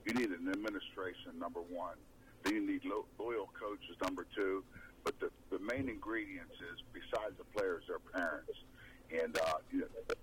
you need an administration number one. Then you need lo- loyal coaches number two. But the the main ingredients is besides the players, their parents, and uh, you know,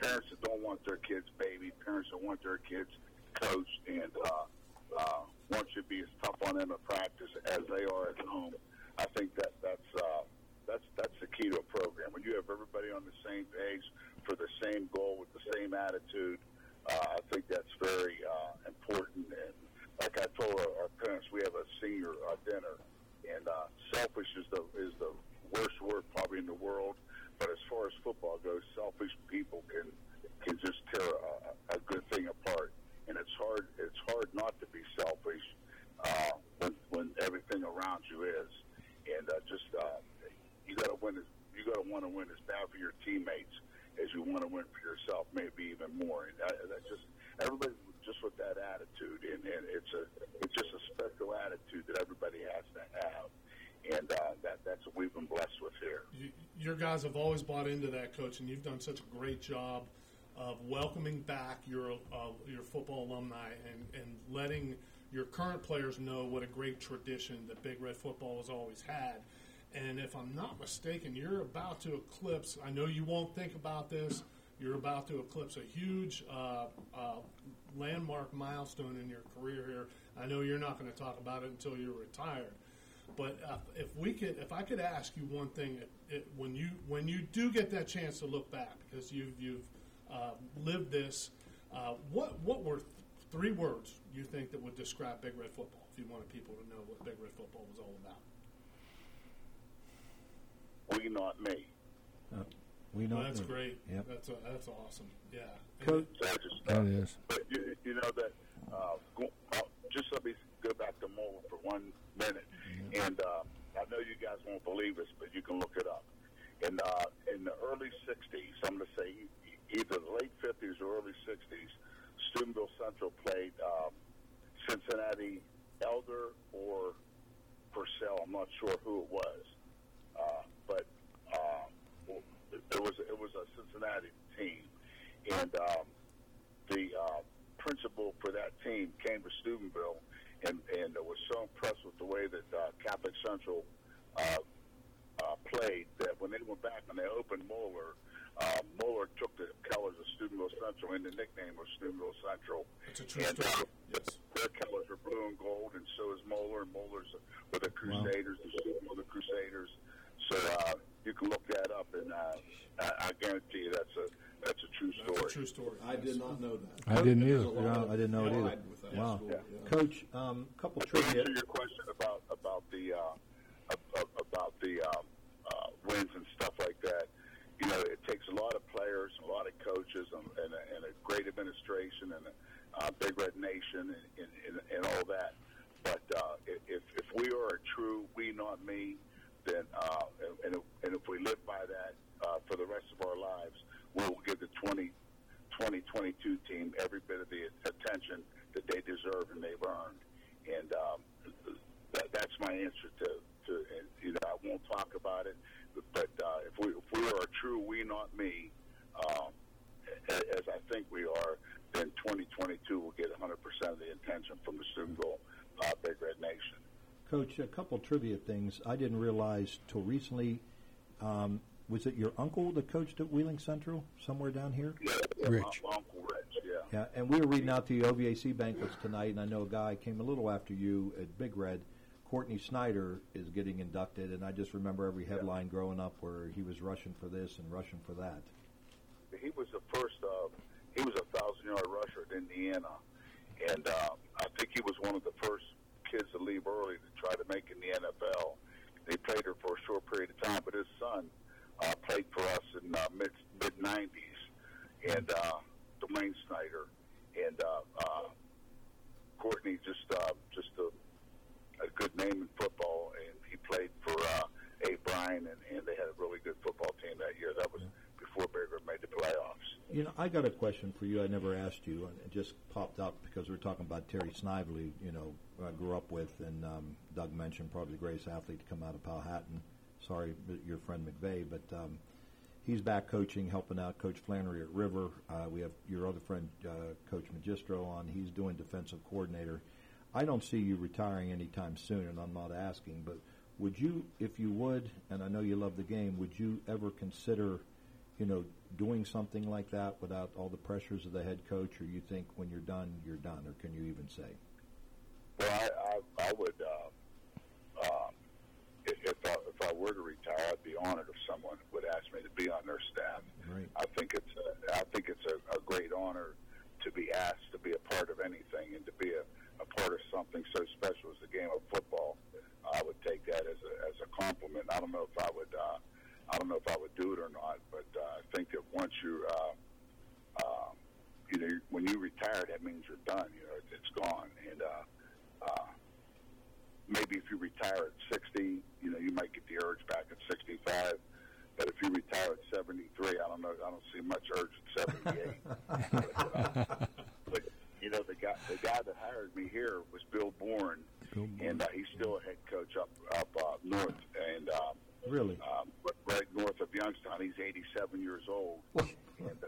parents that don't want their kids baby, parents that want their kids coached, and uh, uh, want you to be as tough on them at practice as they are at home. I think that that's uh, that's that's the key to a program. When you have everybody on the same page for the same goal with the same attitude, uh, I think that's very uh, important. And like I told our, our parents, we have a senior uh, dinner, and uh, selfish is the is the worst word probably in the world. But as far as football goes, selfish people can can just tear a, a good thing apart, and it's hard it's hard not to be selfish uh, when when everything around you is, and uh, just uh, you got to win. You got to want to win as bad for your teammates as you want to win for yourself, maybe even more. And that, that just everybody just with that attitude, and, and it's a it's just a special attitude that everybody has to have, and uh, that that's what we've been blessed with here. You, your guys have always bought into that, coach, and you've done such a great job of welcoming back your uh, your football alumni and, and letting your current players know what a great tradition that Big Red football has always had. And if I'm not mistaken, you're about to eclipse. I know you won't think about this. You're about to eclipse a huge uh, uh, landmark milestone in your career here. I know you're not going to talk about it until you're retired. But uh, if we could, if I could ask you one thing, it, it, when you when you do get that chance to look back, because you've you've uh, lived this, uh, what what were th- three words you think that would describe Big Red football? If you wanted people to know what Big Red football was all about. We not me. we know Well, that's that. great. Yep. That's a, that's awesome. Yeah. Coach, So I just, That is. But you, you know that. Uh, go, uh, just let me go back to Moeller for one minute, and uh, I know you guys won't believe this, but you can look it up. In uh, in the early '60s, I'm going to say either the late '50s or early '60s, Steubenville Central played um, Cincinnati Elder or Purcell. I'm not sure who it was, uh, but uh, well, it was it was a Cincinnati team, and um, the uh, principal for that team came to Steubenville and, and was so impressed with the way that uh, Catholic Central uh, uh, played that when they went back and they opened Moeller, uh, Moeller took the colors of Steubenville Central and the nickname was Steubenville Central. It's a true and, story. Uh, Their colors are blue and gold, and so is Moeller. And Moeller's with the Crusaders, and Steubenville the Crusaders. So uh, you can look that up, and uh, I, I guarantee you that's a that's a true story. That's a true story. I did not know that. I didn't either. No, I didn't know it either. Pride with that Wow. school, yeah. Coach, um, couple To trivia. answer your question about about the uh, ab- ab- about the um, uh, wins and stuff like that, you know, it takes a lot of players, a lot of coaches, and, and, a, and a great administration, and a uh, Big Red Nation, and, and, and, and all that. But uh, if if we are a true we, not me, then uh, and, and if, we live by that uh, for the rest of our lives, we will give the 20, 2022 team every bit of the attention that they deserve and they've earned. And um, that, that's my answer to, to and, you know, I won't talk about it. But, uh, if we if we are a true we, not me, um, as I think we are, then 2022 will get 100% of the attention from the Steubenville uh, Big Red Nation. Coach, a couple trivia things I didn't realize till recently. Um, was it your uncle that coached at Wheeling Central somewhere down here? Rich. Uncle Rich, yeah. Yeah, and we were reading out the OVAC banquets tonight, and I know a guy came a little after you at Big Red. Courtney Snyder is getting inducted, and I just remember every headline growing up where he was rushing for this and rushing for that. he was the first. Uh, he was a thousand yard rusher at Indiana, and uh, I think he was one of the first kids to leave early to try to make in the NFL. He played her for a short period of time, but his son uh, played for us in uh, mid mid nineties, and uh, Dwayne Snyder and uh, uh, Courtney just uh, just a, a good name in football, and he played for uh, A. Bryan, and, and they had a really good football team that year. That was before Red made the playoffs. You know, I got a question for you. I never asked you, and it just popped up because we are talking about Terry Snively. You know, I grew up with, and um, Doug mentioned probably the greatest athlete to come out of Powhatan. Sorry, your friend McVeigh, but um, he's back coaching, helping out Coach Flannery at River. Uh, we have your other friend, uh, Coach Magistro, on. He's doing defensive coordinator. I don't see you retiring anytime soon, and I'm not asking, but would you, if you would, and I know you love the game, would you ever consider, you know, doing something like that without all the pressures of the head coach, or you think when you're done, you're done, or can you even say? Well, I, I, I would, uh, um, if, if, I, if I were to retire, I'd be honored if someone would ask me to be on their staff. Right. I think it's, a, I think it's a, a great honor to be asked to be a part of anything and to be a, a part of something so special as the game of football. I would take that as a, as a compliment. I don't know if I would, uh, I don't know if I would do it or not, but uh, I think that once you, uh, uh, you know, when you retire, that means you're done. You know, it's gone, and uh, uh, maybe if you retire at 60, you know, you might get the urge back at 65. But if you retire at 73, I don't know. I don't see much urge at 78. but, uh, but you know, the guy the guy that hired me here was Bill Bourne, and uh, he's still a head coach up up uh, north, and um, Really? um, right north of Youngstown. He's 87 years old, and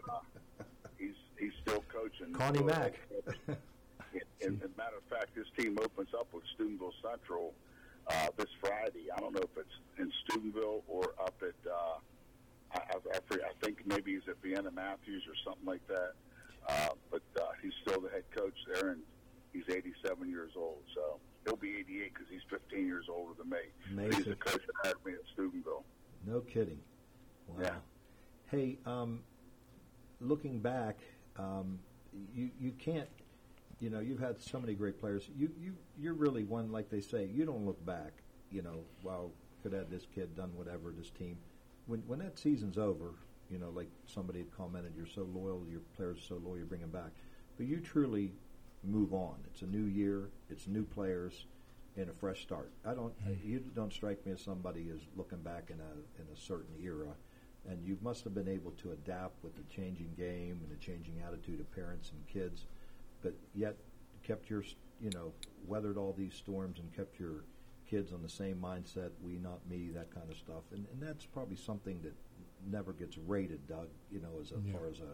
uh, he's he's still coaching. Connie Mack. And, and as a matter of fact, this team opens up with Steubenville Central uh, this Friday. I don't know if it's in Steubenville or up at, uh, I, I, I think maybe he's at Vienna Mathews or something like that. Uh, but uh, he's still the head coach there, and he's 87 years old. So he'll be 88 because he's 15 years older than me. But He's the coach that hired me at Steubenville. No kidding. Wow. Yeah. Hey, um, looking back, um, you you can't. You know, you've had so many great players. You you you're really one like they say. You don't look back. You know, wow, could have this kid done whatever this team. When when that season's over, you know, like somebody had commented, you're so loyal. Your players are so loyal. You bring them back, but you truly move on. It's a new year. It's new players and a fresh start. I don't. Hmm. You don't strike me as somebody is looking back in a in a certain era, and you must have been able to adapt with the changing game and the changing attitude of parents and kids, but yet kept your you know weathered all these storms and kept your kids on the same mindset. We, not me. That kind of stuff, and and that's probably something that never gets rated, Doug. You know, as a, Yeah. far as a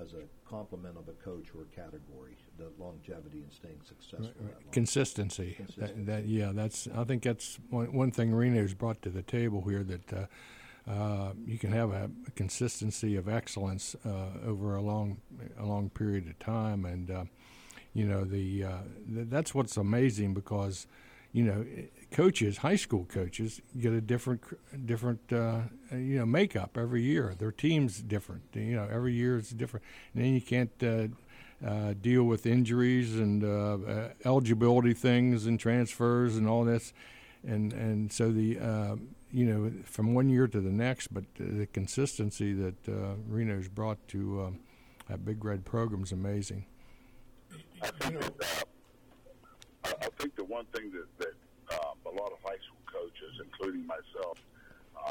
as a compliment of a coach or a category, the longevity and staying successful. that long. Consistency. Consistency. That, that yeah, that's. I think that's one, one thing Reno's brought to the table here that uh, uh, you can have a, consistency of excellence uh, over a long a long period of time, and uh, you know the th- that's what's amazing because you know coaches, high school coaches, get a different different uh, you know makeup every year. Their team's different. You know every year is different, and then you can't. Uh, uh, deal with injuries and eligibility things and transfers and all this, and and so the you know from one year to the next, but the consistency that uh, Reno's brought to um, that Big Red program is amazing. I think that, uh, I, think the one thing that, that um, a lot of high school coaches, including myself,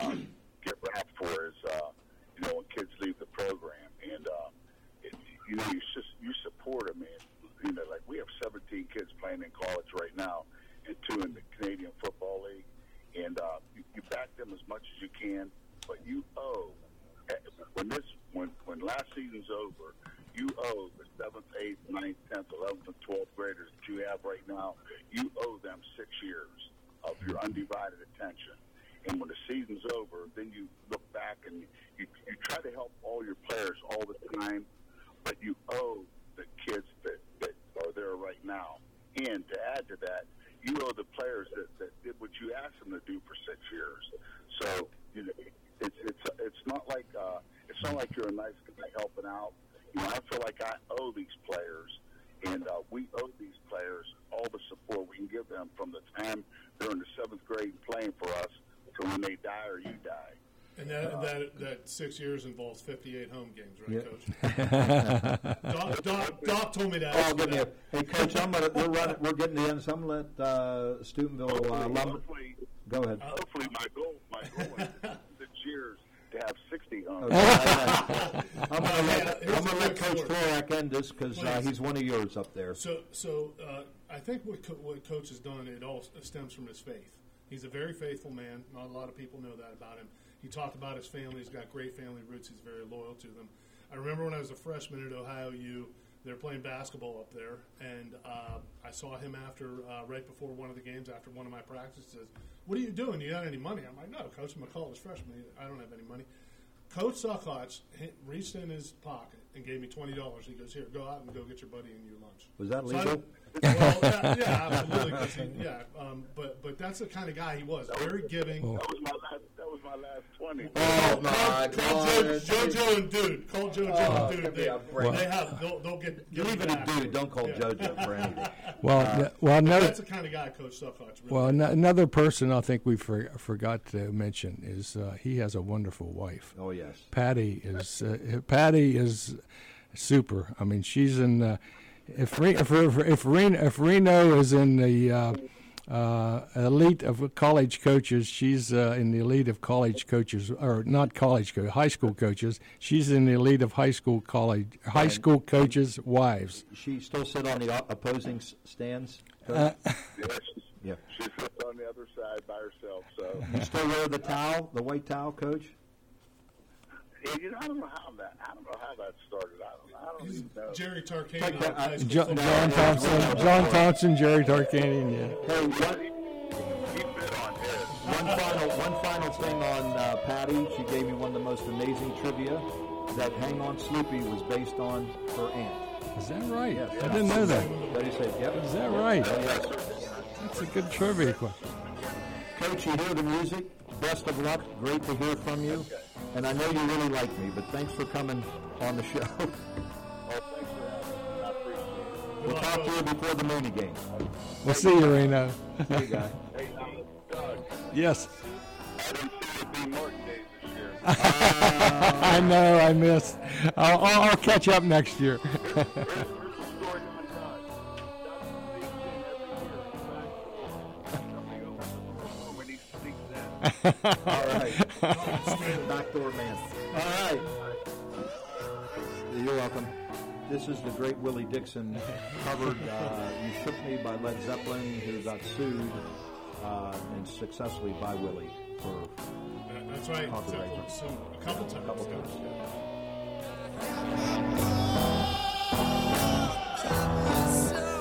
um, get wrapped for is, uh, you know, when kids leave the program, and uh, it, you know, you just you support them, and you know, like we have 17 kids playing in college right now, and two in the Canadian Football League, and uh, you back them as much as you can, but you owe when this when when last season's over, you owe the seventh, eighth, ninth, tenth, eleventh, and twelfth graders that you have right now. You owe them six years of your undivided attention. And when the season's over, then you look back and you you try to help all your players all the time, but you owe the kids that that are there right now. And to add to that, you owe the players that, that did what you asked them to do for six years. So you know, it's it's it's not like uh, it's not like you're a nice guy helping out. You know, I feel like I owe these players, and uh, we owe these players all the support we can give them from the time they're in the seventh grade playing for us to when they die or you die. And that, that, that six years involves 58 home games, right, Yeah. Coach? Doc, Doc, Doc told me that. Oh, give me a, hey, Coach, I'm gonna, we're running, we're getting to the end, so I'm gonna let, uh, Steubenville, uh, Lumber, go ahead. Hopefully, my goal, my goal is six years to have 60 home Okay, I- I'm gonna let, I'm gonna let Coach Florak end this, cause, uh, he's one of yours up there. So, so uh, I think what, co- what Coach has done, it all stems from his faith. He's a very faithful man. Not a lot of people know that about him. He talked about his family. He's got great family roots. He's very loyal to them. I remember when I was a freshman at Ohio U, they were playing basketball up there, and uh, I saw him after, uh, right before one of the games, after one of my practices. What are you doing? You got any money? I'm like, no, Coach. A college freshman. I don't have any money. Coach Saccoccia reached in his pocket and gave me twenty dollars. He goes, "Here, go out and go get your buddy and you lunch." Was that So legal? don't- well, yeah, yeah, absolutely. 'cause he- yeah, um, but but that's the kind of guy he was. Very giving. That was my last. That was my last 20. Oh, my call, call Joe, God. JoJo and Dude. Call JoJo Oh, and Dude. me They, a break. they have. They'll, they'll get. get Leave it back. a dude, don't call JoJo for anything. Well, Uh, n- well, another that's the kind of guy Coach Saccoccia. Really well an- another person I think we for, forgot to mention is uh, he has a wonderful wife. Oh, yes. Patty is uh, Patty is super. I mean, she's in. Uh, if if if if Reno, if Reno is in the uh, uh, elite of college coaches, she's uh, in the elite of college coaches, or not college coach, high school coaches. She's in the elite of high school college high And- school coaches' wives. She still sit on the opposing stands? Uh, Yes. Yeah. She sits on the other side by herself. So You still wear the towel, the white towel, Coach? Yeah, you know, I don't know how that. I don't know how that started. I don't. I don't even know. Jerry Tarkanian. Take that- high John. John Thompson, John Thompson, Jerry Tarkanian. Yeah. Hey, one, He bit on his. one final, one final thing on uh, Patty. She gave me one of the most amazing trivia. That "Hang On Sloopy" was based on her aunt. Is that right? Yes. I didn't know that. Betty said, "Yep." Is that right? Oh, yes. That's a good trivia question. Coach, you hear the music. Best of luck. Great to hear from you. And I know you really like me, but thanks for coming on the show. Oh, thanks for having me. I appreciate it. we'll talk to you before the Mooney game. We'll see you, Reno. Hey, guy. Hey, Doug, yes. I didn't see you B. Martin Days this year. I know. I missed. I'll, I'll, I'll catch up next year. All right. Backdoor man. All right. You're welcome. This is the great Willie Dixon covered uh, You Shook Me by Led Zeppelin, who got sued uh, and successfully by Willie for That's right. Copyright. Zeppelin sued a couple times. a couple times.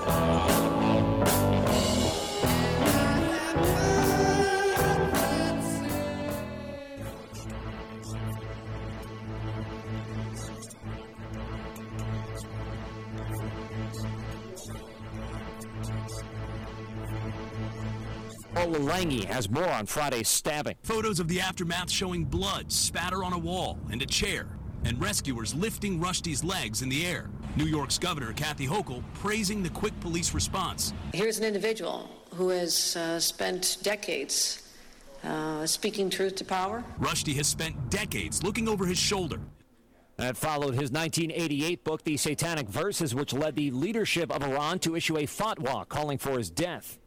yeah. Lange has more on Friday's stabbing. Photos of the aftermath showing blood spatter on a wall and a chair, and rescuers lifting Rushdie's legs in the air. New York's Governor Kathy Hochul praising the quick police response. Here's an individual who has uh, spent decades uh, speaking truth to power. Rushdie has spent decades looking over his shoulder. That followed his 1988 book, The Satanic Verses, which led the leadership of Iran to issue a fatwa calling for his death.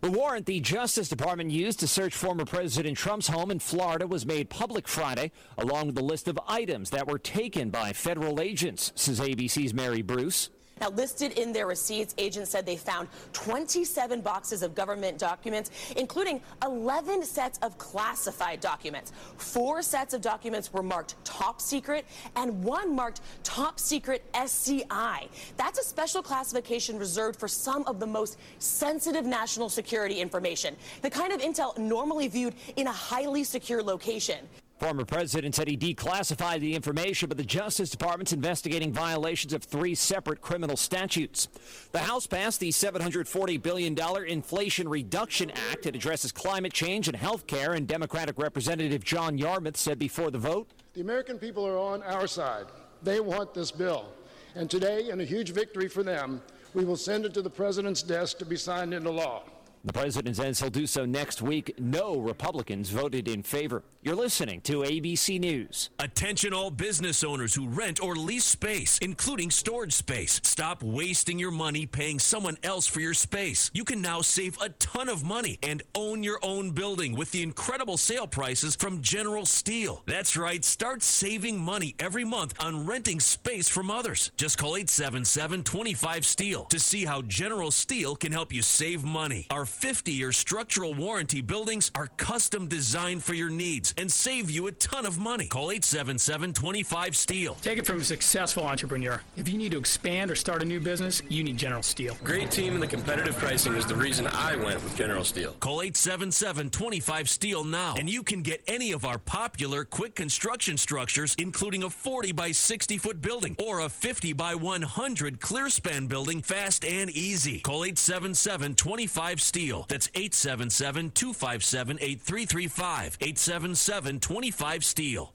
The warrant the Justice Department used to search former President Trump's home in Florida was made public Friday, along with a list of items that were taken by federal agents, says ABC's Mary Bruce. Now, listed in their receipts, agents said they found 27 boxes of government documents, including 11 sets of classified documents. Four sets of documents were marked top secret, and one marked top secret SCI. That's a special classification reserved for some of the most sensitive national security information, the kind of intel normally viewed in a highly secure location. Former president said he declassified the information, but the Justice Department's investigating violations of three separate criminal statutes. The House passed the $740 billion Inflation Reduction Act. It addresses climate change and health care, and Democratic Representative John Yarmuth said before the vote The American people are on our side. They want this bill. And today, in a huge victory for them, we will send it to the President's desk to be signed into law. The president says he'll do so next week. No Republicans voted in favor. You're listening to ABC News. Attention all business owners who rent or lease space, including storage space. Stop wasting your money paying someone else for your space. You can now save a ton of money and own your own building with the incredible sale prices from General Steel. That's right, start saving money every month on renting space from others. Just call 877 25 Steel to see how General Steel can help you save money. Our 50-year structural warranty buildings are custom designed for your needs and save you a ton of money. Call 877-25 Steel. Take it from a successful entrepreneur. If you need to expand or start a new business, you need General Steel. Great team and the competitive pricing is the reason I went with General Steel. Call 877-25 Steel now and you can get any of our popular quick construction structures including a 40 by 60 foot building or a 50 by 100 clear span building fast and easy. Call 877-25 Steel. That's 877-257-8335. 877-25 Steel.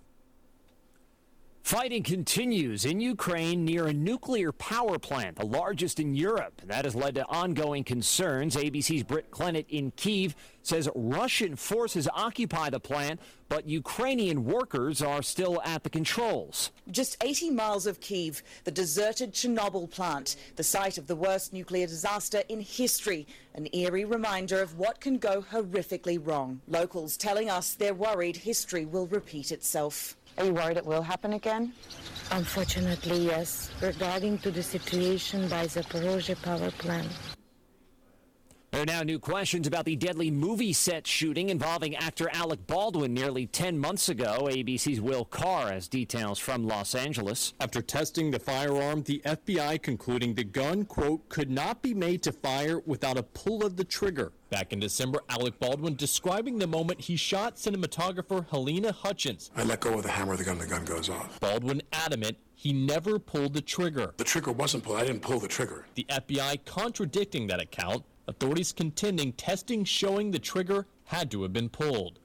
Fighting continues in Ukraine near a nuclear power plant, the largest in Europe. That has led to ongoing concerns. ABC's Britt Clennett in Kiev says Russian forces occupy the plant, but Ukrainian workers are still at the controls. Just 80 miles of Kiev, the deserted Chernobyl plant, the site of the worst nuclear disaster in history, an eerie reminder of what can go horrifically wrong. Locals telling us they're worried history will repeat itself. Are you worried it will happen again? Unfortunately, yes. Regarding to the situation by the Zaporozhye power plant. There are now new questions about the deadly movie set shooting involving actor Alec Baldwin nearly 10 months ago. ABC's Will Carr has details from Los Angeles. After testing the firearm, the FBI concluding the gun, quote, could not be made to fire without a pull of the trigger. Back in December, Alec Baldwin describing the moment he shot cinematographer Halyna Hutchins. I let go of the hammer of the gun, the gun goes off. Baldwin adamant he never pulled the trigger. The trigger wasn't pulled, I didn't pull the trigger. The FBI contradicting that account, authorities contending testing showing the trigger had to have been pulled.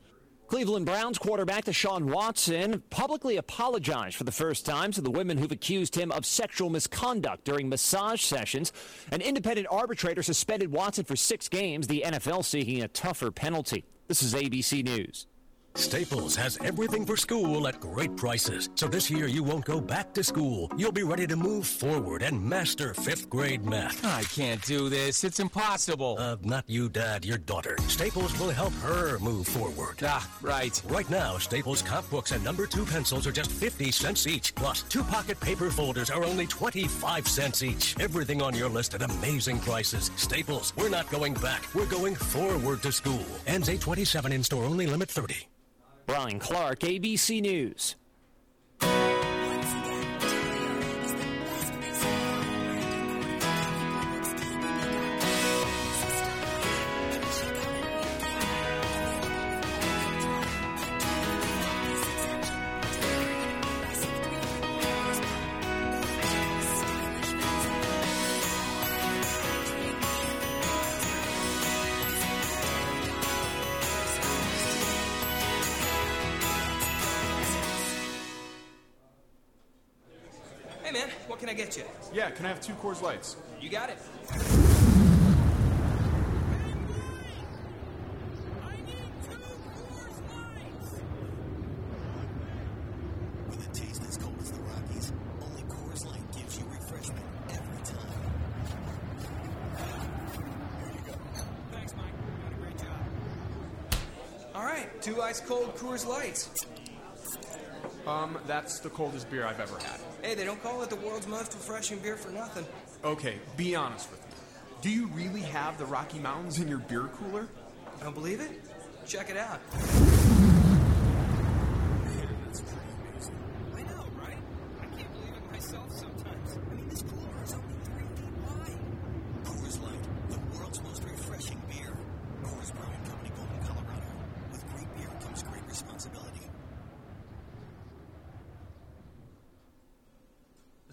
Cleveland Browns quarterback Deshaun Watson publicly apologized for the first time to the women who've accused him of sexual misconduct during massage sessions. An independent arbitrator suspended Watson for six games, the NFL seeking a tougher penalty. This is ABC News. Staples has everything for school at great prices. So this year you won't go back to school. You'll be ready to move forward and master fifth grade math. I can't do this. It's impossible. Uh, not you, Dad, your daughter. Staples will help her move forward. Ah, right. Right now, Staples comp books and number two pencils are just 50 cents each. Plus, two pocket paper folders are only 25 cents each. Everything on your list at amazing prices. Staples, we're not going back. We're going forward to school. Ends 827 in store only, limit 30. Brian Clark, ABC News. A great job. All right, two ice cold Coors Lights. Um, that's the coldest beer I've ever had. Hey, they don't call it the world's most refreshing beer for nothing. Okay, be honest with me. Do you really have the Rocky Mountains in your beer cooler? I Don't believe it? Check it out. I know, right? I can't believe it myself sometimes. I mean, this cooler is only three feet wide. Coors Light, the world's most refreshing beer. Coors Brewing Company, Golden, Colorado. With great beer comes great responsibility. A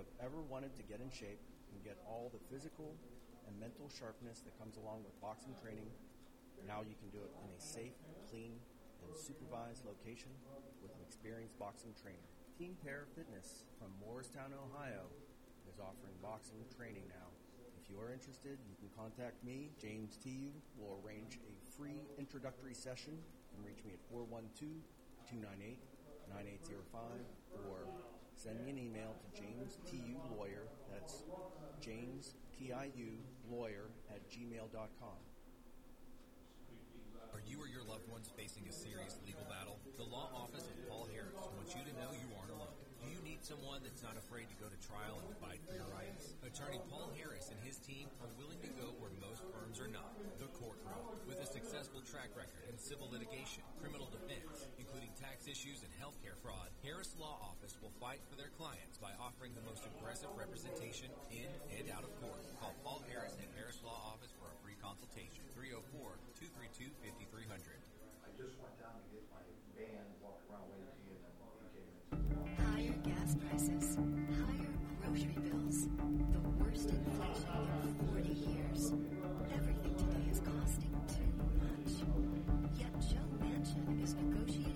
Have ever wanted to get in shape and get all the physical and mental sharpness that comes along with boxing training, now you can do it in a safe, clean, and supervised location with an experienced boxing trainer. Team Pair Fitness from Morristown, Ohio is offering boxing training now. If you are interested, you can contact me, James T. We'll arrange a free introductory session. You can reach me at 412 298 9805 or send me an email to James TU Lawyer. That's James TIU Lawyer at gmail.com. Are you or your loved ones facing a serious legal battle? The law office of Paul Harris wants you to know you aren't someone that's not afraid to go to trial and fight for your rights? Attorney Paul Harris and his team are willing to go where most firms are not, the courtroom. With a successful track record in civil litigation, criminal defense, including tax issues and healthcare fraud, Harris Law Office will fight for their clients by offering the most aggressive representation in and out of court. Call Paul Harris at Harris Law Office for a free consultation. 304 232 5300. I just went down to get my van, higher grocery bills, the worst inflation in 40 years. Everything today is costing too much. Yet Joe Manchin is negotiating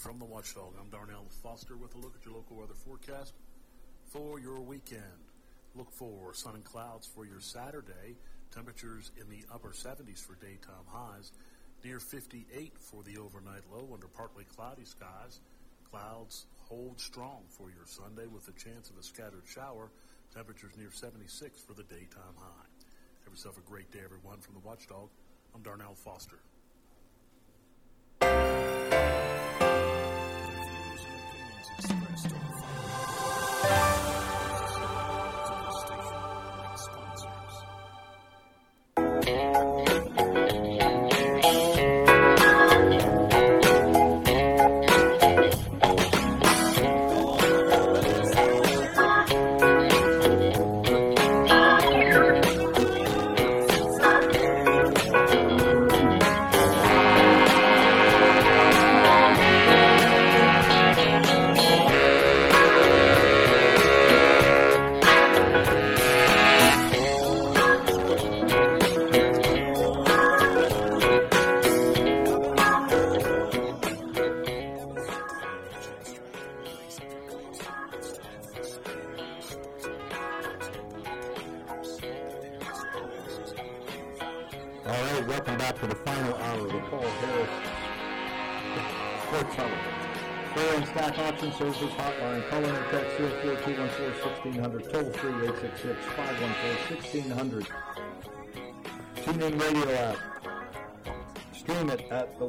from the Watchdog. I'm Darnell Foster with a look at your local weather forecast for your weekend. Look for sun and clouds for your Saturday. Temperatures in the upper 70s for daytime highs, near 58 for the overnight low under partly cloudy skies. Clouds hold strong for your Sunday with a chance of a scattered shower. Temperatures near 76 for the daytime high. Have yourself a great day, everyone, from the Watchdog. I'm Darnell Foster. Express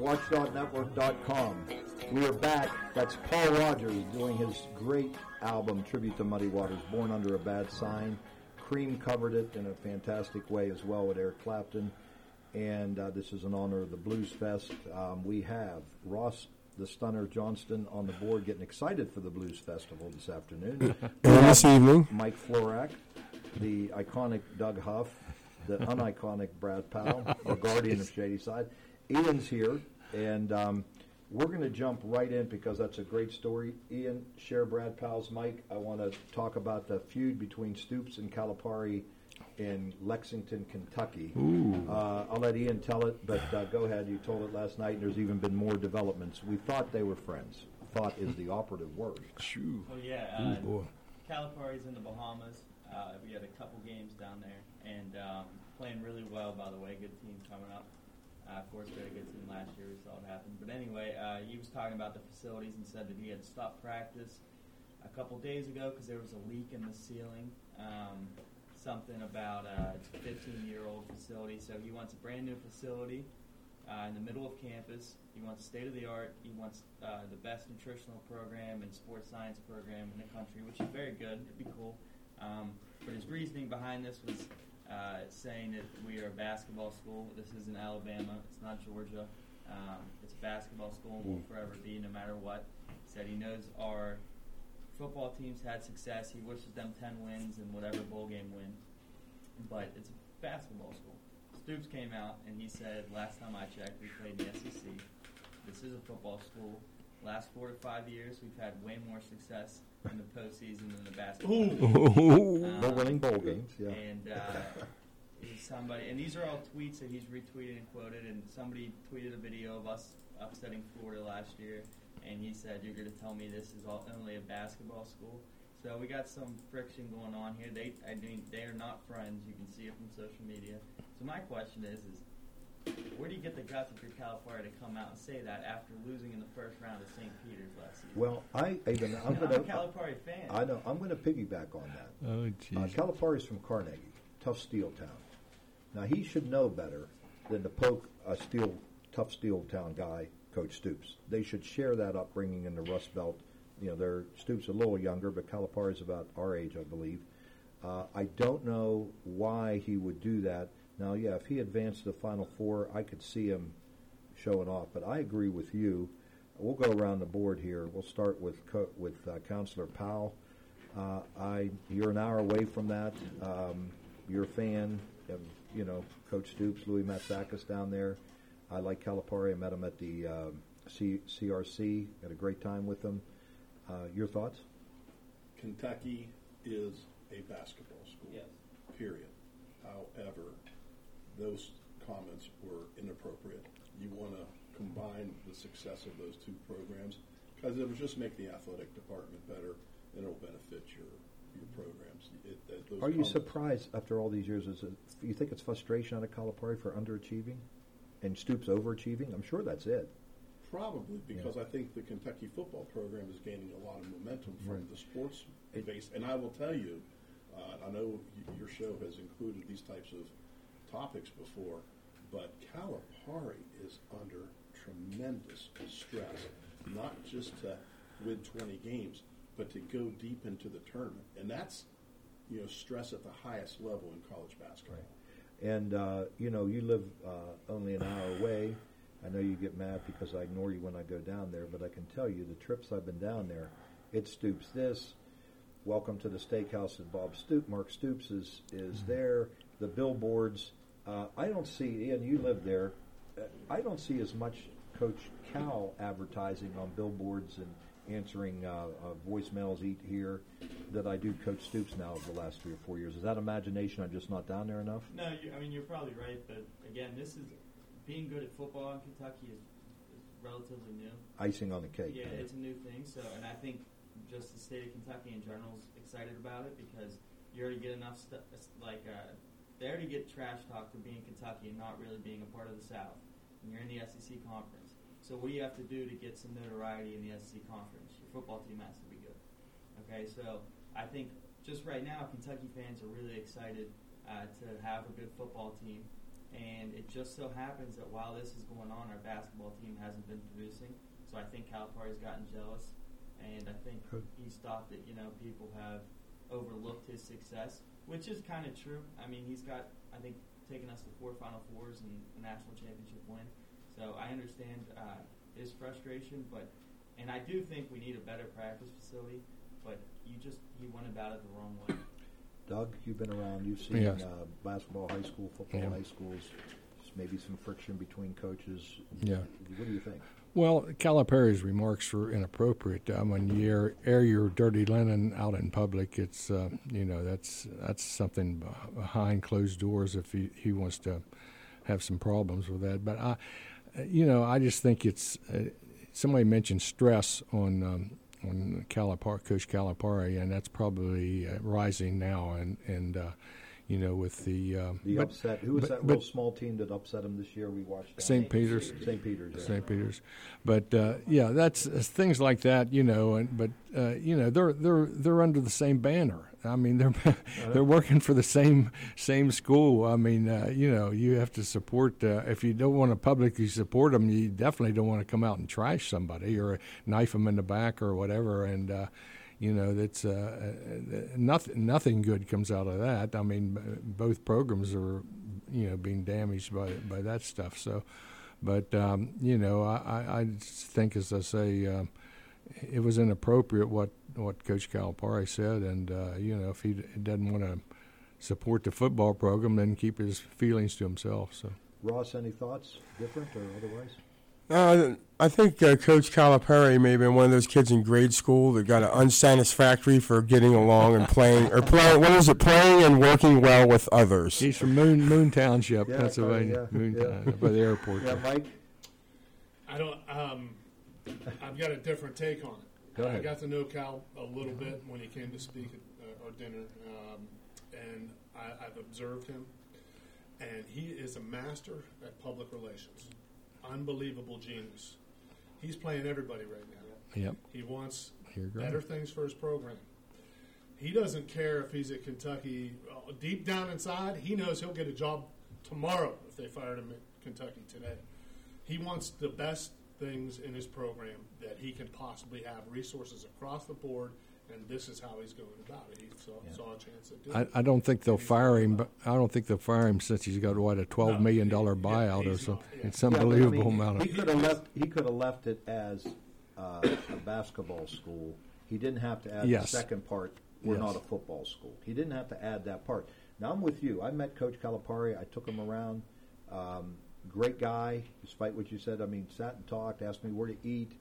thewatchdognetwork.com. We are back. That's Paul Rodgers doing his great album, Tribute to Muddy Waters, Born Under a Bad Sign. Cream covered it in a fantastic way as well with Eric Clapton. And uh, this is in honor of the Blues Fest. Um, we have Ross the Stunner Johnston on the board getting excited for the Blues Festival this afternoon. This evening. Mike Florak, the iconic Doug Huff, the uniconic Brad Powell, the guardian of Shadyside. Ian's here, and um, we're going to jump right in because that's a great story. Ian, share Brad Powell's mic. I want to talk about the feud between Stoops and Calipari in Lexington, Kentucky. Ooh. Uh, I'll let Ian tell it, but uh, go ahead. You told it last night, and there's even been more developments. We thought they were friends. Thought is the operative word. Shoo. Well, yeah. Ooh, Uh, boy. Calipari's in the Bahamas. Uh, we had a couple games down there, and um, playing really well. By the way, good team coming up. Uh, of course, we had a good team last year. We saw it happen. But anyway, uh, he was talking about the facilities and said that he had stopped practice a couple days ago because there was a leak in the ceiling. Um, something about uh, a 15 year old facility, so he wants a brand new facility uh, in the middle of campus. He wants state of the art. He wants uh, the best nutritional program and sports science program in the country, which is very good. It'd be cool. Um, but his reasoning behind this was uh, saying that we are a basketball school. This is in Alabama. It's not Georgia. Um, it's a basketball school and will Mm. forever be, no matter what. He said he knows our football teams had success. He wishes them 10 wins and whatever bowl game win. But it's a basketball school. Stoops came out and he said, last time I checked, we played in the SEC. This is a football school. Last four to five years, we've had way more success in the postseason than the basketball. Ooh. Um, We're winning bowl games, yeah. And uh, somebody, and these are all tweets that he's retweeted and quoted. And somebody tweeted a video of us upsetting Florida last year, and he said, "You're going to tell me this is all, only a basketball school." So we got some friction going on here. They, I mean, they are not friends. You can see it from social media. So my question is, is where do you get the guts if you're Calipari to come out and say that after losing in the first round of St. Peter's last season? Well, I even I'm And going I'm to a Calipari fan. I know I'm going to piggyback on that. Oh, Uh, jeez. Calipari's from Carnegie, tough steel town. Now he should know better than to poke a steel, tough steel town guy, Coach Stoops. They should share that upbringing in the Rust Belt. You know, their Stoops a little younger, but Calipari's about our age, I believe. Uh, I don't know why he would do that. Now, yeah, if he advanced to the Final Four, I could see him showing off. But I agree with you. We'll go around the board here. We'll start with co- with uh, Counselor Powell. Uh, I you're an hour away from that. Um, you're a fan of you know Coach Stoops, Louis Matsakis down there. I like Calipari. I met him at the um C- CRC. Had a great time with him. Uh, your thoughts? Kentucky is a basketball school. Yes. Period. However, those comments were inappropriate. You want to combine the success of those two programs because it'll just make the athletic department better and it'll benefit your your programs. It, that those Are you surprised after all these years? Is it, you think it's frustration out of Calipari for underachieving, and Stoops overachieving? I'm sure that's it. Probably because I think the Kentucky football program is gaining a lot of momentum from Right. the sports base. And I will tell you, uh, I know y- your show has included these types of topics before, but Calipari is under tremendous stress, not just to win 20 games, but to go deep into the tournament. And that's, you know, stress at the highest level in college basketball. And uh, you know, you live uh, only an hour away. I know you get mad because I ignore you when I go down there, but I can tell you the trips I've been down there, it Stoops this. Welcome to the steakhouse at Bob Stoop. Mark Stoops is is there. The billboards. Uh, I don't see. Ian, you live there. Uh, I don't see as much Coach Cal advertising on billboards and answering uh, uh, voicemails. Eat here that I do Coach Stoops now over the last three or four years. Is that imagination? I'm just not down there enough. No, you, I mean you're probably right, but again, this is being good at football in Kentucky is, is relatively new. Icing on the cake. Yeah, it's a new thing. So, and I think just the state of Kentucky in general is excited about it because you already get enough stuff. Like uh, they already get trash talk for being Kentucky and not really being a part of the South. and you're in the SEC conference. So what do you have to do to get some notoriety in the SEC conference? Your football team has to be good. Okay, so I think just right now, Kentucky fans are really excited uh, to have a good football team. And it just so happens that while this is going on, our basketball team hasn't been producing. So I think Calipari's gotten jealous, and I think he's thought that you know people have overlooked his success, which is kind of true. I mean, he's got I think taken us to four Final Fours and a national championship win. So I understand uh, his frustration, but and I do think we need a better practice facility. But you just he went about it the wrong way. Doug, you've been around. You've seen Yes. uh, basketball, high school, football, Yeah. high schools. Maybe some friction between coaches. Yeah. What do you think? Well, Calipari's remarks were inappropriate. Uh, when you air, air your dirty linen out in public, it's uh, you know that's that's something behind closed doors. If he, he wants to have some problems with that, but I, you know, I just think it's uh, somebody mentioned stress on um, on Calipari, Coach Calipari, and that's probably uh, rising now. And and uh, you know, with the um, The but- upset. Who was but- that but- real small team that upset him this year? We watched. that. St. Peter's. St. Peter's. Yeah. St. Peter's. But uh, yeah, that's it's things like that, you know. And but uh, you know, they're they're they're under the same banner. I mean, they're they're working for the same same school. I mean, uh, you know, you have to support. Uh, if you don't want to publicly support them, you definitely don't want to come out and trash somebody or knife them in the back or whatever. And uh, you know, that's uh, uh, nothing. Nothing good comes out of that. I mean, both programs are, you know, being damaged by by that stuff. So, but um, you know, I, I, think, as I say, um, it was inappropriate what what Coach Calipari said, and uh, you know, if he doesn't want to support the football program, then keep his feelings to himself. So. Ross, any thoughts, different or otherwise? Uh, I think uh, Coach Calipari may have been one of those kids in grade school that got unsatisfactory for getting along and playing, or playing. What was it? Playing and working well with others. He's from Moon Moon Township, Yeah, Pennsylvania, yeah, Moon yeah. Town, by the airport. Yeah, Mike. I don't. Um, I've got a different take on it. Go ahead. I got to know Cal a little bit when he came to speak at uh, our dinner, um, and I, I've observed him, and he is a master at public relations. Unbelievable genius. He's playing everybody right now. Yep. He wants better things for his program. He doesn't care if he's at Kentucky. Uh, Deep down inside, he knows he'll get a job tomorrow if they fired him at Kentucky today. He wants the best things in his program that he can possibly have, resources across the board, and this is how he's going about it. He saw, saw a chance to do I, it. I don't think they'll fire him, but I don't think they'll fire him since he's got what a twelve million dollar buyout or something. It's Yeah, I unbelievable mean, amount He of. could have left. He could have left it as uh, a basketball school. He didn't have to add Yes. the second part. We're Yes. not a football school. He didn't have to add that part. Now I'm with you. I met Coach Calipari. I took him around. Um, great guy, despite what you said. I mean, sat and talked, asked me where to eat,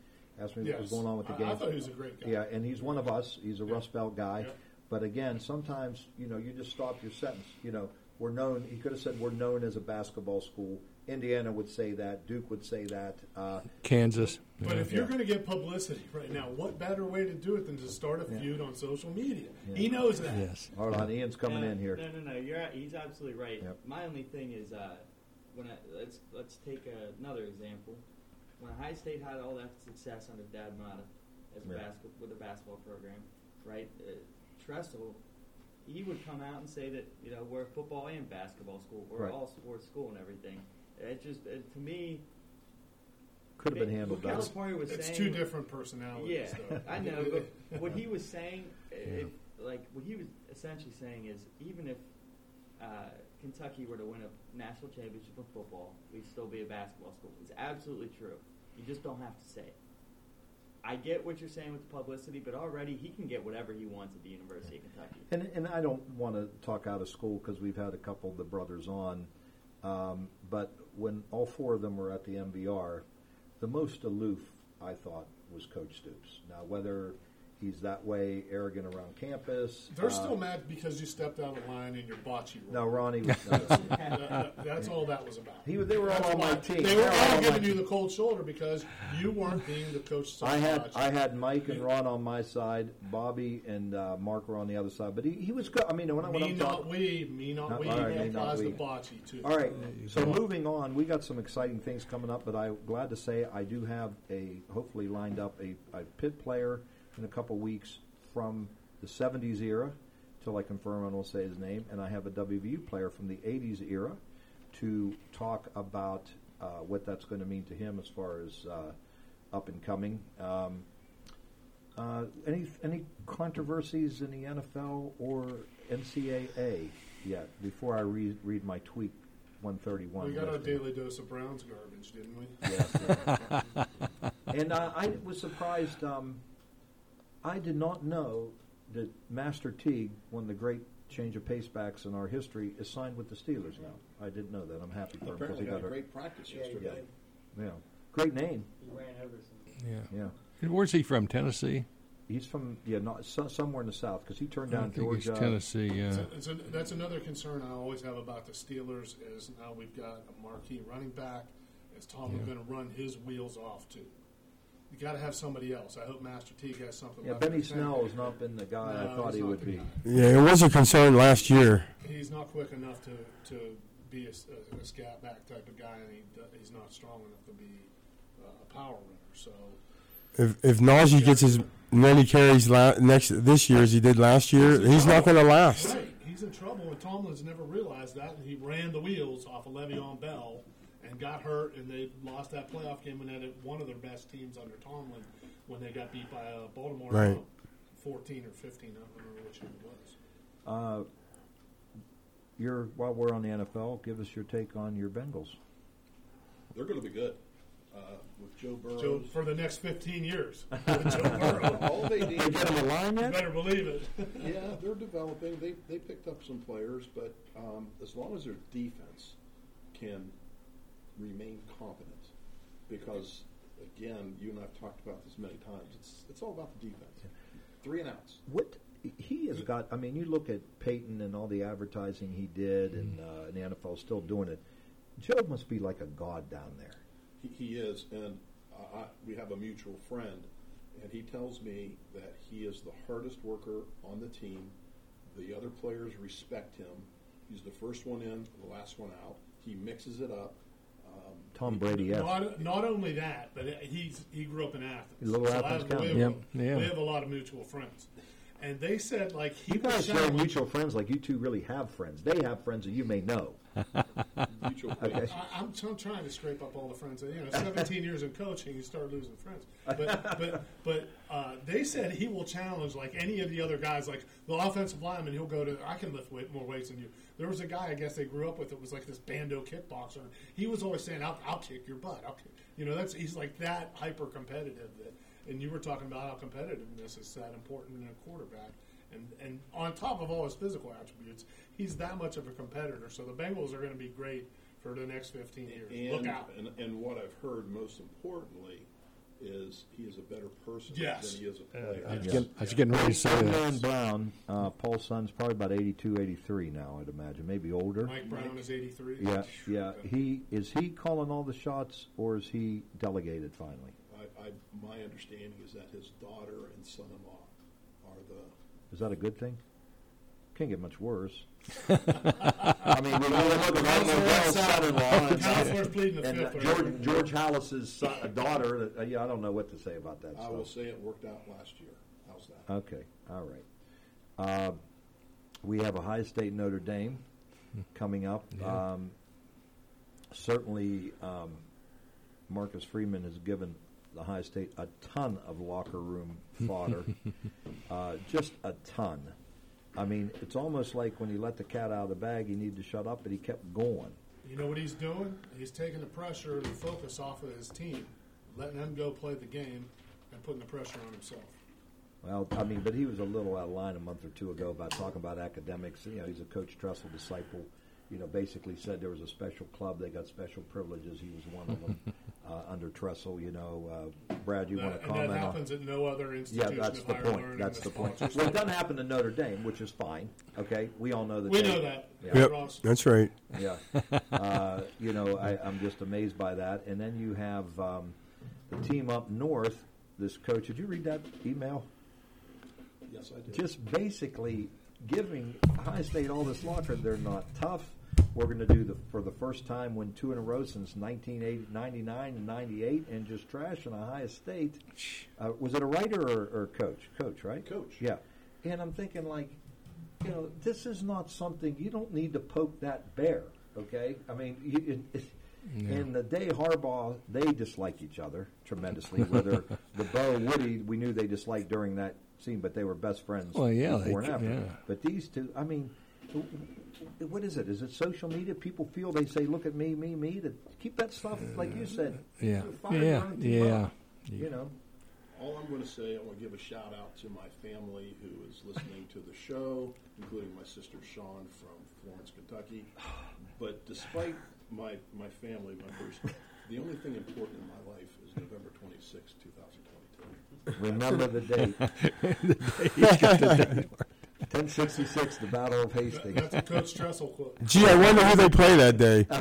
asked me what was Yes. going on with the I- game. I thought he was a great guy. Yeah, and he's one of us. He's a Yeah. Rust Belt guy. Yeah. But again, sometimes you know you just stop your sentence. You know, we're known. He could have said we're known as a basketball school. Indiana would say that. Duke would say that. Uh, Kansas. But if you're going to get publicity right now, what better way to do it than to start a feud on social media? He knows that. Yes. Hold on, Ian's coming no, in here. No, no, no. You're he's absolutely right. Yep. My only thing is uh, when I, let's let's take another example. When High State had all that success under Thad Matta as a Yeah. basket with a basketball program, right? Uh, Tressel, he would come out and say that you know we're a football and basketball school, we're Right. all sports school and everything. It just it, to me. Could have been handled what better. California was It's saying, two different personalities, Yeah, though. I know, but what he was saying, if, like what he was essentially saying is, even if uh, Kentucky were to win a national championship in football, we'd still be a basketball school. It's absolutely true. You just don't have to say it. I get what you're saying with the publicity, but already he can get whatever he wants at the University of Kentucky. And, and I don't want to talk out of school because we've had a couple of the brothers on. Um, but when all four of them were at the MBR, the most aloof, I thought, was Coach Stoops. Now, whether he's that way arrogant around campus. They're Uh, still mad because you stepped out of line in your bocce role. No, Ronnie was. no, That- that- that's all that was about. He they were all on my why- team. They They were were all all giving you the cold shoulder because you weren't being the coach. I had much. I had Mike and Ron on my side, Bobby and uh, Mark were on the other side. But he, he was good. I mean, when, I- when me I'm not talking, we, me not Not- we. all right, me not we. to bocce too. All right. So moving on, we got some exciting things coming up, but I'm glad to say I do have a hopefully lined up a, a pit player in a couple weeks from the 70s era. Till I confirm, I won't say his name, and I have a WVU player from the 80s era to talk about uh, what that's going to mean to him as far as uh, up and coming. Um, uh, any any controversies in the NFL or NCAA yet? Before I read read my tweet 131. We got our listing. daily dose of Browns garbage, didn't we? Yes. and uh, I was surprised. Um, I did not know that Master Teague, one of the great change of pace backs in our history, is signed with the Steelers now. I didn't know that. I'm happy for him because Apparently he got got a a great practice Yeah, yesterday. Yeah, great name. He ran Everson. Yeah. Yeah. And where's he from? Tennessee. He's from yeah, not so, somewhere in the south because he turned I down think it's Georgia. Tennessee. Yeah. It's a- it's a- that's another concern I always have about the Steelers is now we've got a marquee running back. Is Tomlin Yeah. going to run his wheels off too? You got to have somebody else. I hope Master Teague has something. Yeah, left Benny in the tank. Snell has not been the guy No, I thought he would be. guy. Yeah, it was a concern last year. He's not quick enough to, to be a, a, a scat back type of guy, and he, he's not strong enough to be uh, a power runner. So If if Najee gets as many carries la- next this year as he did last year, he's not going to last. Right, he's in trouble, and Tomlin's never realized that, and he ran the wheels off of Le'Veon Bell and got hurt, and they lost that playoff game and had one of their best teams under Tomlin when they got beat by uh, Baltimore, Right. fourteen or fifteen. I don't remember which one it was. Uh, your while we're on the NFL, give us your take on your Bengals. They're going to be good uh, with Joe Burrow. Joe, for the next fifteen years. With Joe Burrow. All they need. They get him aligned. You better believe it. yeah, they're developing. They they picked up some players, but um, as long as their defense can remain competent, because again, you and I've talked about this many times. It's it's all about the defense. Three and outs. What he has got. I mean, you look at Peyton and all the advertising he did, and uh, and the NFL is still doing it. Joe must be like a god down there. He, he is, and I, we have a mutual friend, and he tells me that he is the hardest worker on the team. The other players respect him. He's the first one in, the last one out. He mixes it up. Um, Tom Brady, yes. Not, not only that, but he's he grew up in Athens. Little So Athens I- we County. have, Yep, yeah. we have a lot of mutual friends, and they said like he You was guys say mutual friends like you two really have friends. They have friends that you may know. mutual Okay. I, I'm, I'm trying to scrape up all the friends. that- You know, 17 years in coaching, you start losing friends. But but but uh, they said he will challenge like any of the other guys. Like the offensive lineman, he'll go to. I can lift weight, more weights than you. There was a guy I guess they grew up with that was like this bando kickboxer. He was always saying, "I'll, I'll kick your butt." I'll kick. You know, that's he's like that hyper competitive. That and you were talking about how competitiveness is that important in a quarterback. And, and on top of all his physical attributes, he's that much of a competitor. So the Bengals are going to be great for the next 15 years. and, Look out. And, and what I've heard most importantly is he is a better person Yes. than he is a Uh, player. I was getting- I was getting ready to say Old that. man Brown, uh, Paul's son's probably about 82, 83 now, I'd imagine, maybe older. Mike Brown is 83. Yeah, yeah. He is he calling all the shots, or is he delegated finally? I, I, my understanding is that his daughter and son-in-law are the Is that a good thing? Can't get much worse. I mean, when you look at Mike Modell's son-in-law and, Counselor's pleading the and, fifth uh, right George, now. George Halas's son, uh, daughter, uh, yeah, I don't know what to say about that I stuff. will say it worked out last year. How's that? Okay, all right. Uh, we have Ohio State Notre Dame coming up. Yeah. Um, certainly, um, Marcus Freeman has given the Ohio State a ton of locker room fodder, uh, just a ton. I mean, it's almost like when he let the cat out of the bag, he needed to shut up, but he kept going. You know what he's doing? He's taking the pressure and the focus off of his team, letting them go play the game, and putting the pressure on himself. Well, I mean, but he was a little out of line a month or two ago about talking about academics. You know, he's a Coach Tressel disciple. You know, basically said there was a special club, they got special privileges. He was one of them uh, under Tressel. You know, uh, Brad, you want That- to and comment? that on- happens at no other institution. Yeah, that's of the point. That's the point. Well, it doesn't happen to Notre Dame, which is fine. Okay, we all know that. We they- know that. Yeah. Yep, that's right. Yeah. Uh, you know, I, I'm just amazed by that. And then you have um, the team up north. This coach, did you read that email? Yes, I did. Just basically giving High State all this locker. They're not tough. We're going to do the for the first time win two in a row since 1999 and 98, and just trash in Ohio State. Uh, was it a writer or, or coach? Coach, right? Coach. Yeah. And I'm thinking like, you know, this is not something you don't need to poke that bear. Okay, I mean, you, it, it, Yeah. in the day Harbaugh, they dislike each other tremendously. Whether the Bo Woody, we knew they disliked during that scene, but they were best friends Well, yeah, they before and after. yeah. But these two, I mean, what is it? Is it social media? People feel they say, "Look at me, me, me." To keep that stuff, like you said, Yeah. fire your Yeah. own team Yeah. You know, All I'm going to say, I want to give a shout out to my family who is listening to the show, including my sister Sean from Florence, Kentucky. But despite my my family members, the only thing important in my life is November 26, 2022. remember the date. The date, you got the date. 1066, the Battle of Hastings. That's a Coach Tressel quote. Gee, I wonder who they play that day.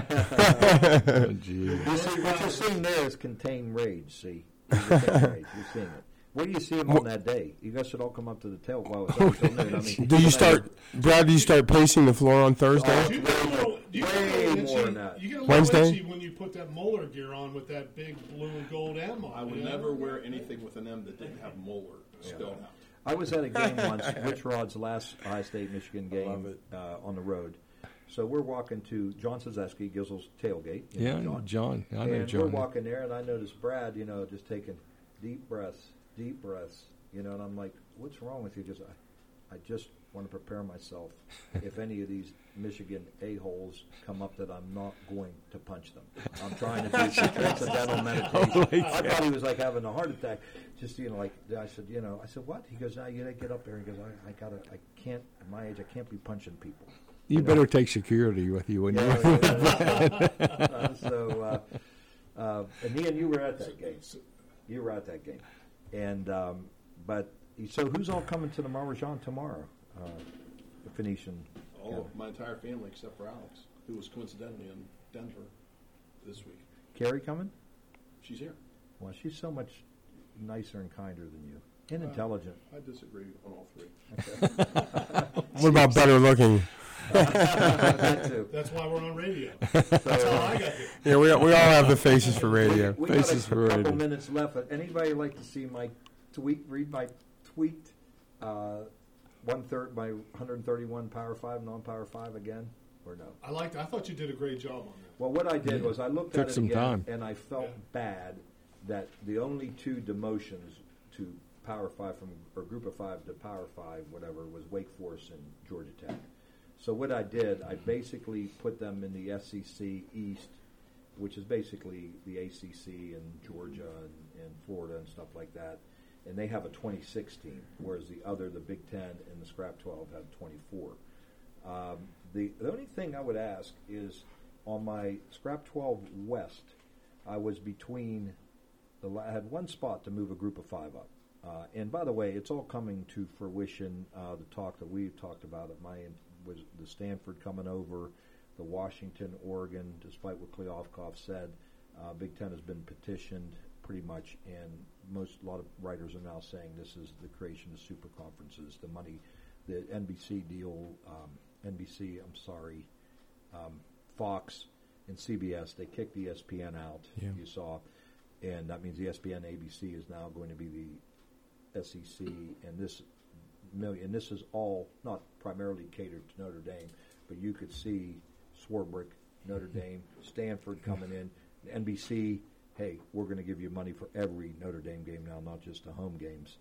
Oh, gee. You see, what you're seeing there is contained rage. See, contained rage. You're seeing it. Where do you see him on that day? You guys should all come up to the tail. while it's up until noon. I mean, Do you start, Brad? Do you start pacing the floor on Thursday? Oh, do you get a little, do you get a Way little more itchy, than that. You get a little Wednesday? itchy when you put that Moeller gear on with that big blue and gold M on. I would you know? never wear anything with an M that didn't have Moeller spelled out. I was at a game once, Rich Rod's last Ohio State Michigan game uh, on the road. So we're walking to John Sazeski, Gizzle's tailgate. you Yeah, I know know John. I know and John. we're walking there, and I noticed Brad, you know, just taking deep breaths, deep breaths, you know, and I'm like, "What's wrong with you?" Just, I, I just want to prepare myself. if any of these Michigan a holes come up, that I'm not going to punch them. I'm trying to do some transcendental meditation. Holy I thought he was like having a heart attack. Just you know, like I said, you know, I said, "What?" He goes, "Now you gotta get up there." He goes, "I, I gotta, I can't. At my age, I can't be punching people." You know? better take security with you when Yeah, you're. yeah, yeah. Uh, so, uh, uh, and Ian, you were at that game. You were at that game, and um, but so who's all coming to the Mahrajan tomorrow? Uh, the Phoenician. All of my entire family except for Alex, who was coincidentally in Denver this week. Carrie coming? She's here. Well, she's so much nicer and kinder than you, and Uh, intelligent. I disagree on all three. What about better looking? That too. That's why we're on radio. That's how I got here. Yeah, we, we all have the faces for radio. We Faces got a for couple radio. minutes left. Anybody like to see my tweet? Read my tweet. Uh, one third, by 131 Power Five, non-Power Five again, or no? I liked. I thought you did a great job on that. Well, what I did was I looked Took at it some again, time. and I felt bad that the only two demotions to Power Five from or Group of Five to Power Five, whatever, was Wake Forest and Georgia Tech. So what I did, I basically put them in the SEC East, which is basically the ACC and Georgia and, and Florida and stuff like that. And they have a 26 team, whereas the other, the Big Ten and the Scrap 12, have 24. Um, the, the only thing I would ask is on my Scrap 12 West, I was between the I had one spot to move a group of five up. Uh, and by the way, it's all coming to fruition. Uh, the talk that we've talked about at my was the Stanford coming over, the Washington, Oregon. Despite what Kliavkoff said, uh, Big Ten has been petitioned pretty much, and most a lot of writers are now saying this is the creation of super conferences. The money, the NBC deal, um, NBC. I'm sorry, um, Fox and CBS. They kicked ESPN out. Yeah. You saw, and that means ESPN ABC is now going to be the SEC, and this million. And this is all not primarily catered to Notre Dame, but you could see Swarbrick, Notre Dame, Stanford coming in, NBC. Hey, we're going to give you money for every Notre Dame game now, not just the home games.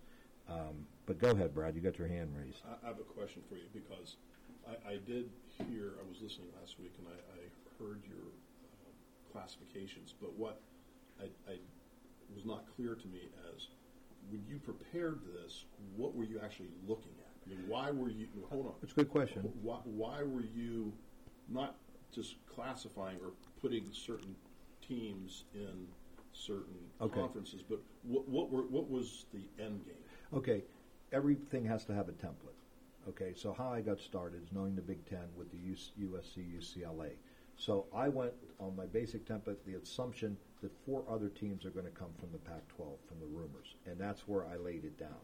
Um, but go ahead, Brad. You got your hand raised. I, have a question for you because I, I did hear, I was listening last week and I, I heard your uh, classifications, but what I, I was not clear to me as when you prepared this, what were you actually looking at? I mean, why were you, hold on. It's a good question. Why, why were you not just classifying or putting certain teams in certain Okay. conferences, but what what were what was the end game? Okay, everything has to have a template. Okay, so how I got started is knowing the Big Ten with the USC, UCLA. So I went on my basic template, the assumption that four other teams are going to come from the Pac-12, from the rumors, and that's where I laid it down.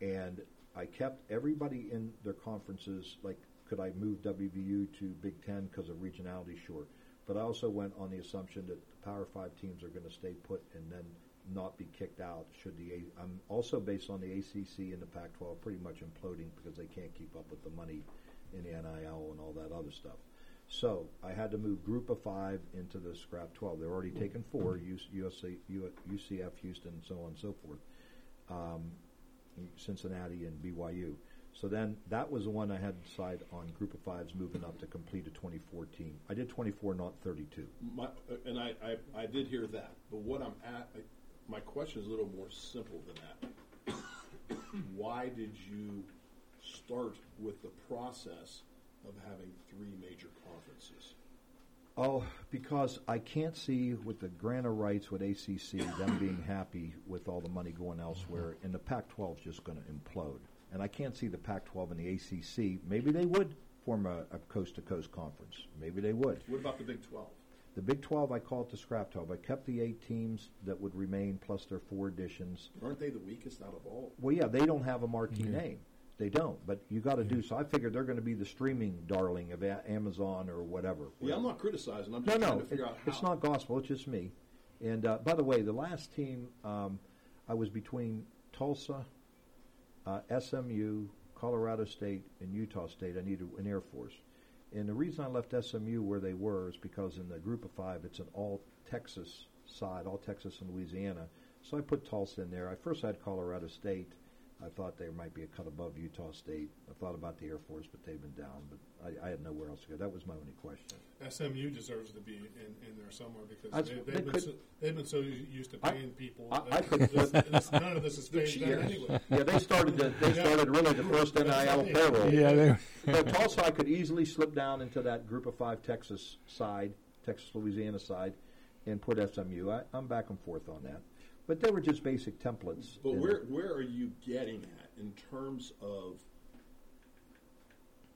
And I kept everybody in their conferences. Like, could I move WVU to Big Ten because of regionality? Sure. But I also went on the assumption that the Power Five teams are going to stay put and then not be kicked out. Should the A- I'm also based on the ACC and the Pac-12 pretty much imploding because they can't keep up with the money in the NIL and all that other stuff. So I had to move Group of Five into the Scrap 12. They're already taken four: US, USA, UCF, Houston, and so on and so forth. Um, Cincinnati and BYU. So then that was the one I had to decide on Group of Fives moving up to complete a 2014. I did 24, not 32. My, uh, and I, I, I did hear that, but what I'm at, I, my question is a little more simple than that. Why did you start with the process of having three major conferences? Oh, because I can't see with the grant of rights with ACC them being happy with all the money going elsewhere, and the Pac-12 is just going to implode. And I can't see the Pac-12 and the ACC. Maybe they would form a, a coast-to-coast conference. Maybe they would. What about the Big 12? The Big 12, I call it the scrap 12. I kept the eight teams that would remain plus their four additions. Aren't they the weakest out of all? Well, yeah, they don't have a marquee name. They don't, but you got to do so. I figured they're going to be the streaming darling of a- Amazon or whatever. Yeah, I'm not criticizing. I'm No, just no, trying to figure it- out how. it's not gospel. It's just me. And uh, by the way, the last team, um, I was between Tulsa, uh, SMU, Colorado State, and Utah State. I needed an Air Force. And the reason I left SMU where they were is because in the group of five, it's an all Texas side, all Texas and Louisiana. So I put Tulsa in there. I first had Colorado State. I thought they might be a cut above Utah State. I thought about the Air Force, but they've been down. But I, I had nowhere else to go. That was my only question. SMU deserves to be in, in there somewhere because That's- they, they they've, been could- so, they've been so used to I- paying people. I- I could this- this- none of this is phased out anyway. Yeah, they started. The, they Yeah. started really the first NIL payroll. Yeah, they- But Tulsa, I could easily slip down into that group of five Texas side, Texas Louisiana side, and put SMU. I, I'm back and forth on that. But they were just basic templates. But where where are you getting at in terms of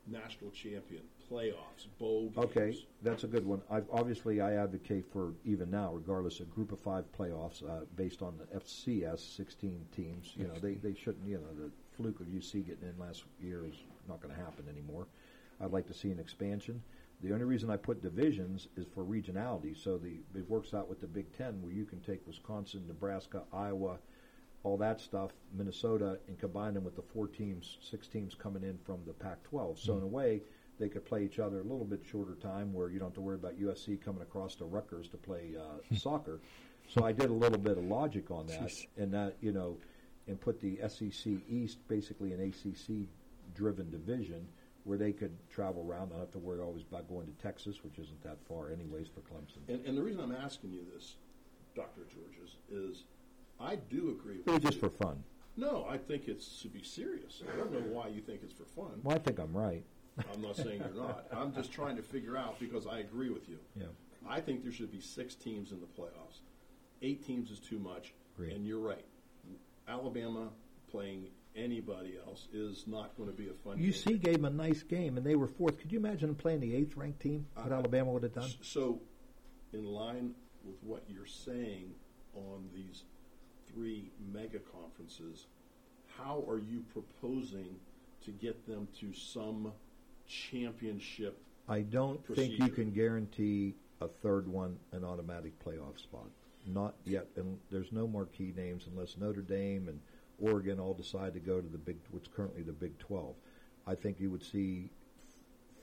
national champion playoffs, bowl games? Okay, that's a good one. I've, obviously, I advocate for even now, regardless a group of five playoffs, uh, based on the FCS, sixteen teams. You know, they, they shouldn't. You know, the fluke of UC getting in last year is not going to happen anymore. I'd like to see an expansion. The only reason I put divisions is for regionality. So the it works out with the Big Ten, where you can take Wisconsin, Nebraska, Iowa, all that stuff, Minnesota, and combine them with the four teams, six teams coming in from the Pac-12. So in a way, they could play each other a little bit shorter time, where you don't have to worry about USC coming across to Rutgers to play uh, soccer. So I did a little bit of logic on that, Jeez. and that you know, and put the SEC East basically an ACC-driven division where they could travel around, not have to worry always about going to Texas, which isn't that far anyways for Clemson. And, and the reason I'm asking you this, Doctor Georges, is I do agree. It with just you. for fun. No, I think it's to be serious. I don't know why you think it's for fun. Well, I think I'm right. I'm not saying you're not. I'm just trying to figure out because I agree with you. Yeah. I think there should be six teams in the playoffs. Eight teams is too much, and you're right. Alabama playing anybody else is not going to be a fun game. UC gave them a nice game, and they were fourth. Could you imagine them playing the eighth ranked team? What Alabama would have done? So, in line with what you're saying on these three mega conferences, how are you proposing to get them to some championship? I don't think you can guarantee a third one an automatic playoff spot. Not yet, and there's no marquee names unless Notre Dame and Oregon all decide to go to the big, what's currently the Big Twelve. I think you would see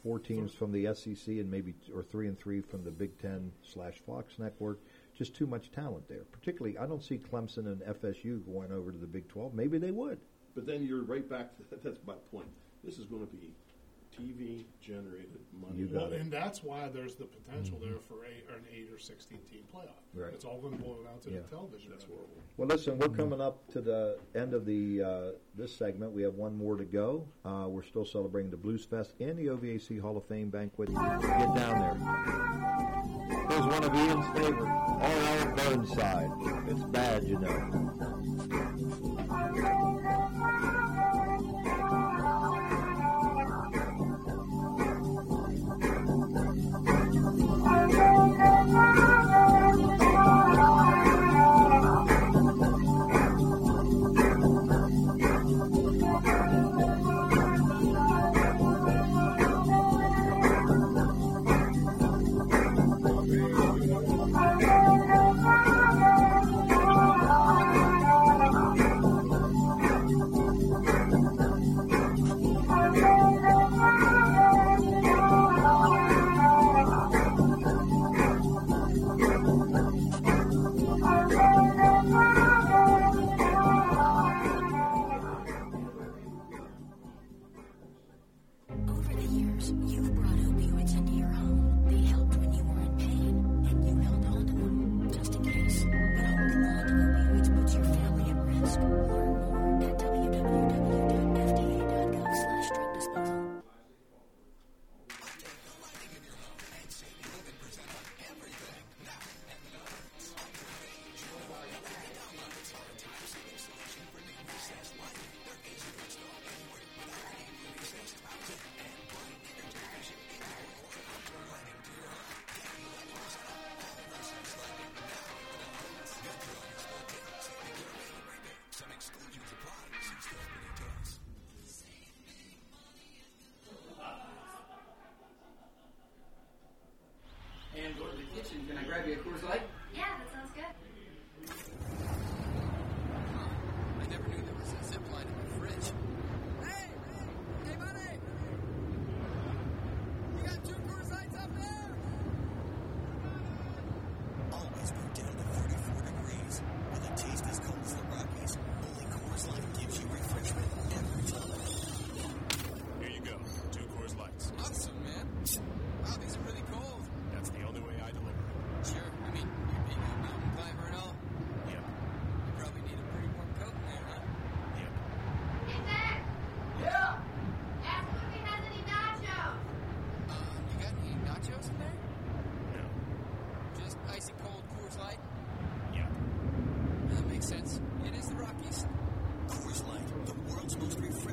four teams from the SEC and maybe or three and three from the Big Ten slash Fox Network. Just too much talent there. Particularly, I don't see Clemson and FSU going over to the Big Twelve. Maybe they would. But then you're right back to that's my point. This is going to be TV generated money. You got Well, it. and that's why there's the potential there for a, an eight or sixteen team playoff. Right. It's all going to boil down to Yeah. the television. That's horrible. Well, listen, we're coming up to the end of the uh, this segment. We have one more to go. Uh, we're still celebrating the Blues Fest and the OVAC Hall of Fame banquet. Get down there. Here's one of Ian's favorite. Or Burnside. It's bad, you know.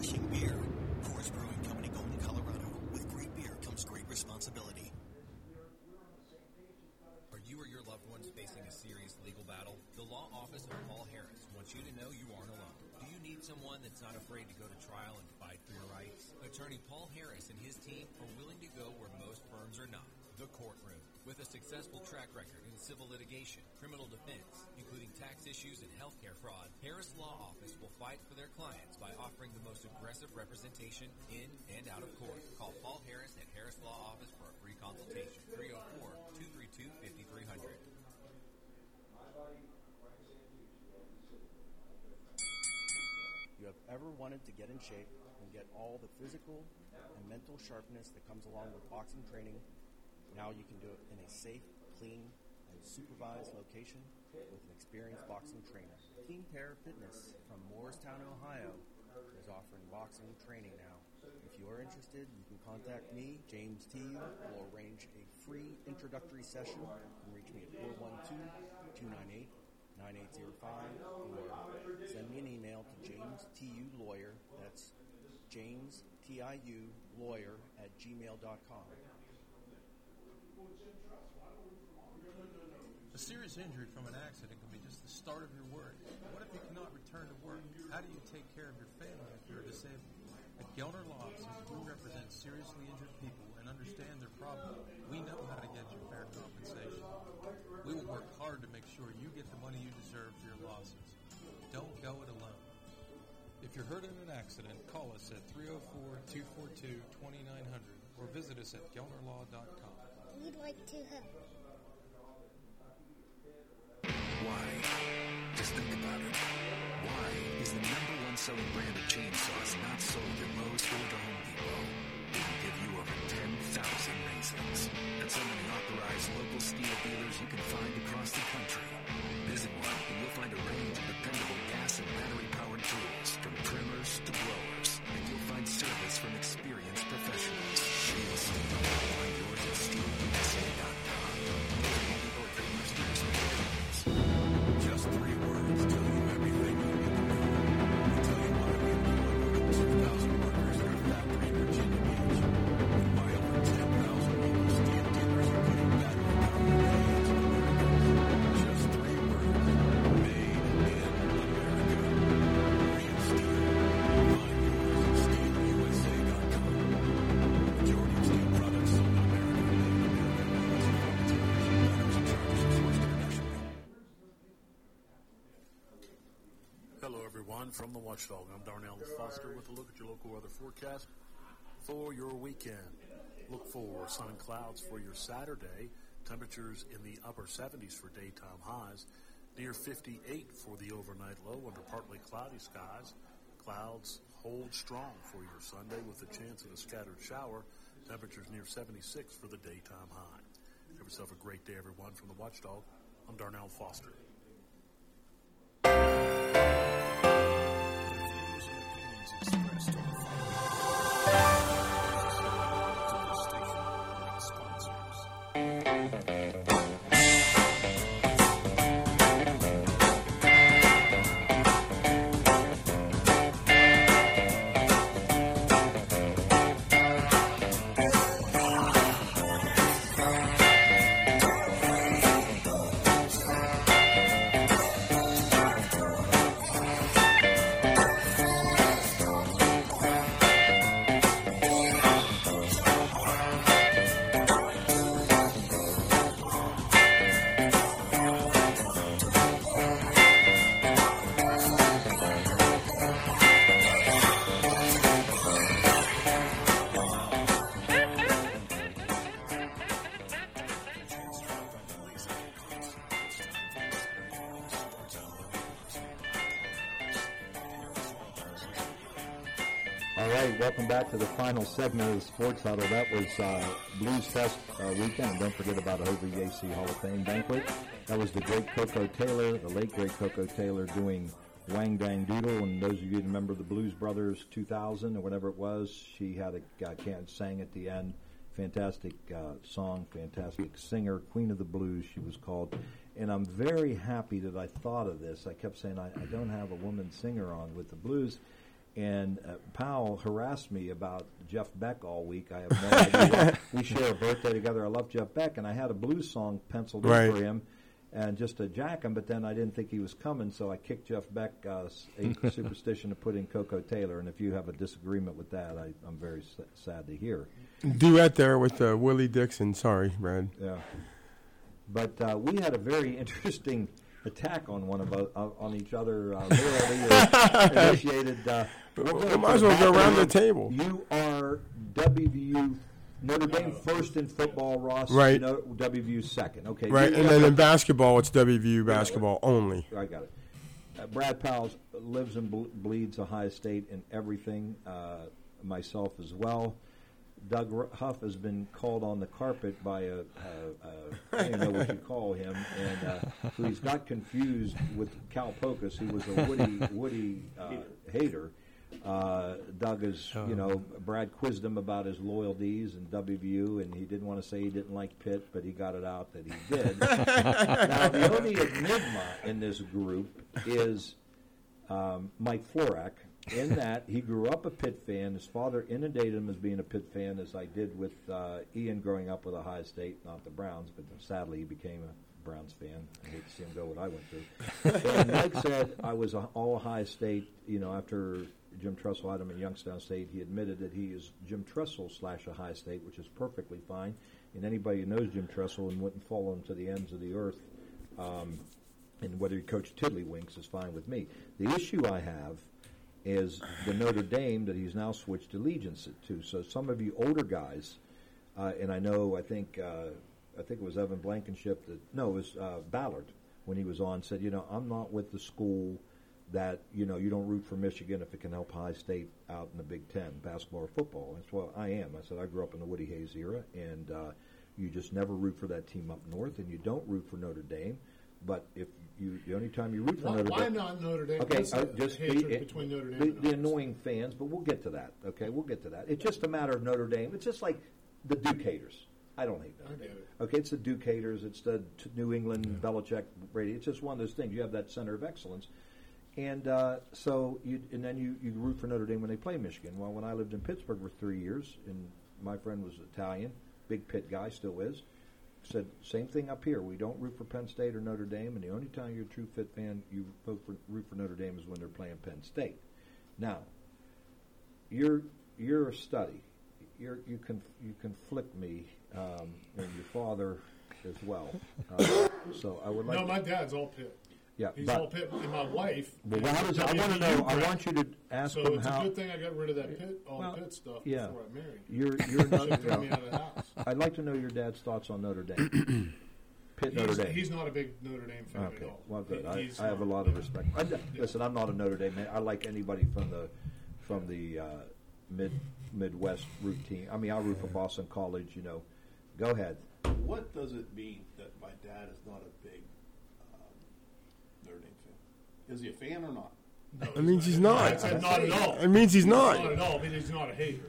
Refreshing beer. Coors Brewing Company, Golden, Colorado. With great beer comes great responsibility. Are you or your loved ones facing a serious legal battle? The law office of Paul Harris wants you to know you aren't alone. Do you need someone that's not afraid to go to trial and fight for your rights? Attorney Paul Harris and his team are willing to go where most firms are not. The courtroom. With a successful track record in civil litigation, criminal defense, including tax issues and healthcare fraud, Harris Law Office will fight for their clients by offering the most aggressive representation in and out of court. Call Paul Harris at Harris Law Office for a free consultation. 304 232 5300. You have ever wanted to get in shape and get all the physical and mental sharpness that comes along with boxing training, now you can do it in a safe, clean, and supervised location with an experienced boxing trainer. Team Pair Fitness from Morristown, Ohio is offering boxing training now. If you are interested, you can contact me, James T. We'll arrange a free introductory session. Can reach me at 412 298 9805 or send me an email to James T.U. Lawyer. That's James T.I.U. Lawyer at gmail.com. A serious injury from an accident can be just the start of your work. What if you cannot return to work? How do you take care of your family if you're disabled? At Gelner Law Offices, we represent seriously injured people and understand their problem. We know how to get you fair compensation. We will work hard to make sure you get the money you deserve for your losses. Don't go it alone. If you're hurt in an accident, call us at 304-242-2900 or visit us at gelnerlaw.com. We'd like to help. Why? Just think about it. Why is the number one selling brand of chainsaws not sold at Lowe's or the Home Depot? They can give you over 10,000 reasons. And so many authorized local STIHL dealers you can find across the country. Visit one and you'll find a range of dependable gas and battery powered tools from trimmers to blowers. And you'll find service from experienced from. I'm Darnell Foster with a look at your local weather forecast for your weekend. Look for sun and clouds for your Saturday. Temperatures in the upper 70s for daytime highs, near 58 for the overnight low under partly cloudy skies. Clouds hold strong for your Sunday with a chance of a scattered shower. Temperatures near 76 for the daytime high. Have yourself a great day, everyone, from the Watchdog. I'm Darnell Foster. All back to the final segment of the Sports Huddle. That was uh, Blues Fest uh, weekend. Don't forget about OVAC Hall of Fame banquet. That was the great Koko Taylor, the late great Koko Taylor, doing Wang Dang Doodle. And those of you who remember the Blues Brothers 2000 or whatever it was, she had a uh, can sang at the end. Fantastic uh, song, fantastic singer, Queen of the Blues. She was called. And I'm very happy that I thought of this. I kept saying I, I don't have a woman singer on with the blues. And uh, Powell harassed me about Jeff Beck all week. I have no idea. we share a birthday together. I love Jeff Beck, and I had a blues song penciled Right. in for him, and just to jack him. But then I didn't think he was coming, so I kicked Jeff Beck uh, a superstition to put in Koko Taylor. And if you have a disagreement with that, I, I'm very s- sad to hear. Duet there with uh, Willie Dixon. Sorry, Brad. Yeah. But uh, we had a very interesting attack on one of us, uh, on each other. Uh, literally uh, initiated. Uh, We might as well go around the table. You are WVU Notre Dame first in football, Ross. Right. No, WVU second. Okay. Right, and then in basketball, it's WVU basketball only. I got it. Uh, Brad Powell lives and ble- bleeds Ohio State in everything. Uh, myself as well. Doug Huff has been called on the carpet by a, a, a I don't know what you call him, and uh, who he's got confused with Cal Pocus, who was a Woody Woody uh, hater. Uh, Doug is, you know, Brad quizzed him about his loyalties and WVU, and he didn't want to say he didn't like Pitt, but he got it out that he did. now, the only enigma in this group is um, Mike Florak, in that he grew up a Pitt fan. His father inundated him as being a Pitt fan, as I did with uh, Ian growing up with Ohio State, not the Browns, but sadly he became a Browns fan. I hate to see him go what I went through. and Mike said I was a, all Ohio State. You know, after Jim Tressel had him in Youngstown State, he admitted that he is Jim Tressel slash Ohio State, which is perfectly fine. And anybody who knows Jim Tressel and wouldn't follow him to the ends of the earth. Um, and whether he coached Tiddlywinks is fine with me. The issue I have is the Notre Dame that he's now switched allegiance to. So some of you older guys, uh, and I know, I think, uh, I think it was Evan Blankenship that no, it was uh, Ballard when he was on said, you know, I'm not with the school that you know you don't root for Michigan if it can help High State out in the Big Ten basketball or football. That's what I am. I said I grew up in the Woody Hayes era, and uh, you just never root for that team up north, and you don't root for Notre Dame. But if you, the only time you root for Why- Notre Dame. why not Notre Dame? Okay, uh, just hatred the, between Notre Dame the, and the annoying fans, but we'll get to that. Okay, we'll get to that. It's just a matter of Notre Dame. It's just like the Duke haters. I don't hate Notre Dame. it. Okay, it's the Duke haters. It's the t- New England Belichick Brady. It's just one of those things. You have that center of excellence, and uh, so you and then you, you root for Notre Dame when they play Michigan. Well, when I lived in Pittsburgh for three years, and my friend was Italian, big Pitt guy, still is. Said same thing up here. We don't root for Penn State or Notre Dame, and the only time you're a true Pitt fan, you vote for root for Notre Dame is when they're playing Penn State. Now, you're you're a study. You're, you can you conflict me um, and your father as well. Uh, so I would like. No, my dad's all Pitt. Yeah, He's but- all Pitt, and my wife. Well, is how does- I wanna know- I want you to ask so him it's how- a good thing I got rid of that Pitt, all Well, the Pitt stuff yeah. before I married. You're, you're not, Should've me out of the house. I'd like to know your dad's thoughts on Notre Dame. Pitt Notre He's, Dame. he's not a big Notre Dame fan okay. at all. Well, good. He- I, I have a lot of respect. I, listen, I'm not a Notre Dame man. I like anybody from the from the uh, mid Midwest root team. I mean, I root for Boston College. You know, go ahead. What does it mean that my dad is not a big um, Notre Dame fan? Is he a fan or not? No, It means he's not. I said not at all. It means he's not. Not at all. But he's not a hater.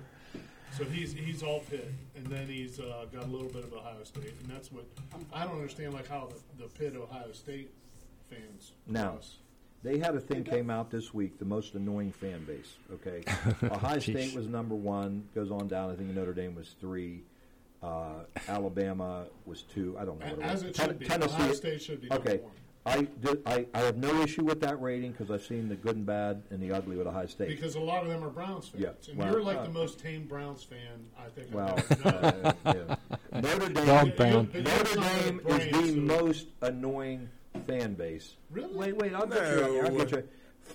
So he's he's all Pitt, and then he's uh, got a little bit of Ohio State, and that's what I don't understand. Like how the, the Pitt Ohio State fans. Now, they had a thing came out this week, the most annoying fan base. Okay, Ohio State was number one, goes on down. I think Notre Dame was three. Uh, Alabama was two. I don't know. What it As was. it Ten- should be. Tennessee. Ohio State should be number Okay, one. I, did, I I have no issue with that rating because I've seen the good and bad and the ugly with Ohio State. Because a lot of them are Browns fans, Yeah, and well, you're like uh, the most tame Browns fan I think. Well, I've ever known. uh, yeah. Notre Dame, Dog pound. Notre Dame is the so- most annoying fan base. Really? Wait, wait, I'll get you. on here, I'll get you.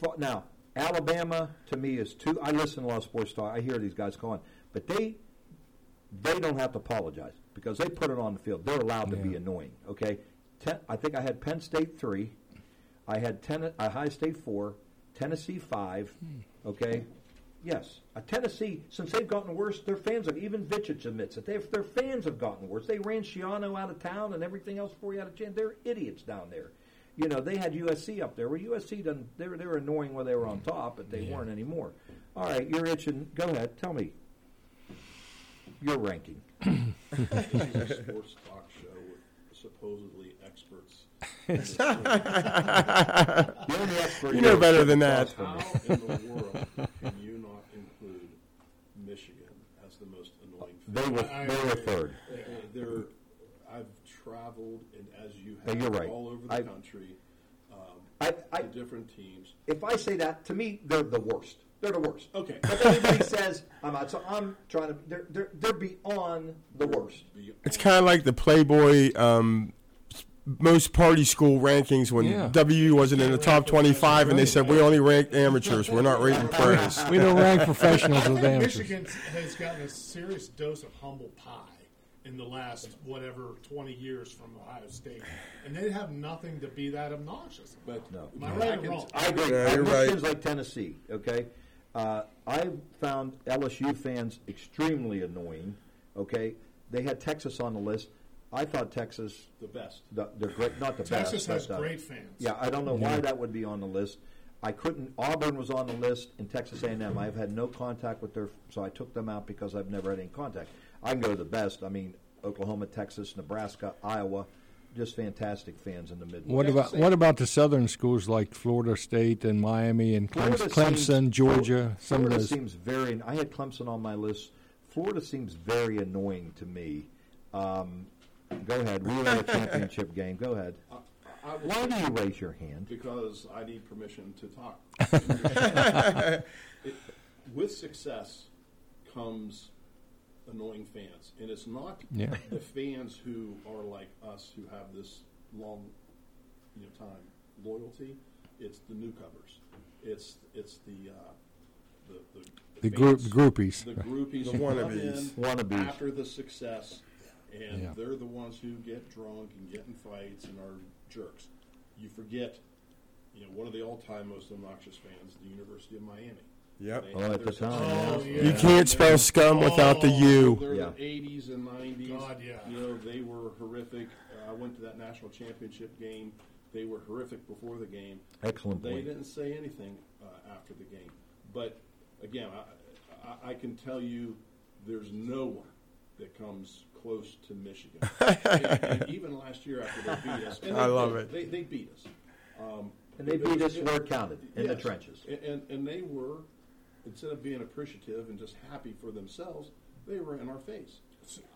F- Now, Alabama to me is too. I listen to a lot of sports talk. I hear these guys calling, but they they don't have to apologize because they put it on the field. They're allowed to be annoying. Okay, Ten, I think I had Penn State three, I had ten, Ohio State four, Tennessee five. Okay, yes, uh, Tennessee since they've gotten worse, their fans have even Vitchich admits it. They their fans have gotten worse. They ran Schiano out of town and everything else before he had a chance. They're idiots down there. You know, they had USC up there. Well, USC done. They were they were annoying when they were on top, but they weren't anymore. All right, you're itching. Go ahead, tell me your ranking. This is a sports talk show with supposedly experts. The expert You know better than that. How in the world can you not include Michigan as the most annoying? They were they were third. Uh, They're, I've traveled, and as you have, you're right. all over the I- country, um, I, I, to different teams. if I say that, to me, they're the worst. They're the worst. Okay. But everybody says I'm not. So I'm trying to. They're they're, they're beyond the worst. It's kind of like the Playboy um, s- most party school rankings when Yeah. WU wasn't in the top 25, and they said we only rank amateurs. We're not rating pros. We don't rank professionals with amateurs. Michigan has gotten a serious dose of humble pie in the last whatever 20 years from Ohio State, and they have nothing to be that obnoxious. But No. Am I right or wrong? I agree. Yeah, you're right. like Tennessee. Okay, uh, I found LSU fans extremely annoying. Okay, they had Texas on the list. I thought Texas The best. the, they're great, not the best. Texas has but, uh, great fans. Yeah, I don't know why that would be on the list. I couldn't. Auburn was on the list, and Texas A&M. I've had no contact with their, so I took them out because I've never had any contact. I can go to the best. I mean, Oklahoma, Texas, Nebraska, Iowa, just fantastic fans in the Midwest. What about what about the southern schools like Florida State and Miami and Clem- Florida Clemson, seems- Georgia? Some Florida of those. seems very. I had Clemson on my list. Florida seems very annoying to me. Um, go ahead. We were at a championship game. Go ahead. I will Why do you raise your hand? Because I need permission to talk. It- with success comes annoying fans, and it's not Yeah. the fans who are like us who have this long, you know, time loyalty. It's the newcomers. It's it's the uh, the, the, The group- fans- groupies. the groupies The wannabes. Wannabes. after the success, and Yeah. they're the ones who get drunk and get in fights and are jerks. You forget, you know, one of the all-time most obnoxious fans, the University of Miami. Yep. They Oh, at the time, success. yeah. You can't spell scum without the U. They're Yeah. the 80s and 90s. God, yeah. You know, they were horrific. Uh, I went to that national championship game. They were horrific before the game. Excellent They point. didn't say anything uh, after the game. But again, I, I, I can tell you there's no one that comes close to Michigan. and, and even last year after they beat us, and I love did, it. They, they beat us. Um, And they beat us where it counted, in the trenches. And, and, and they were, instead of being appreciative and just happy for themselves, they were in our face.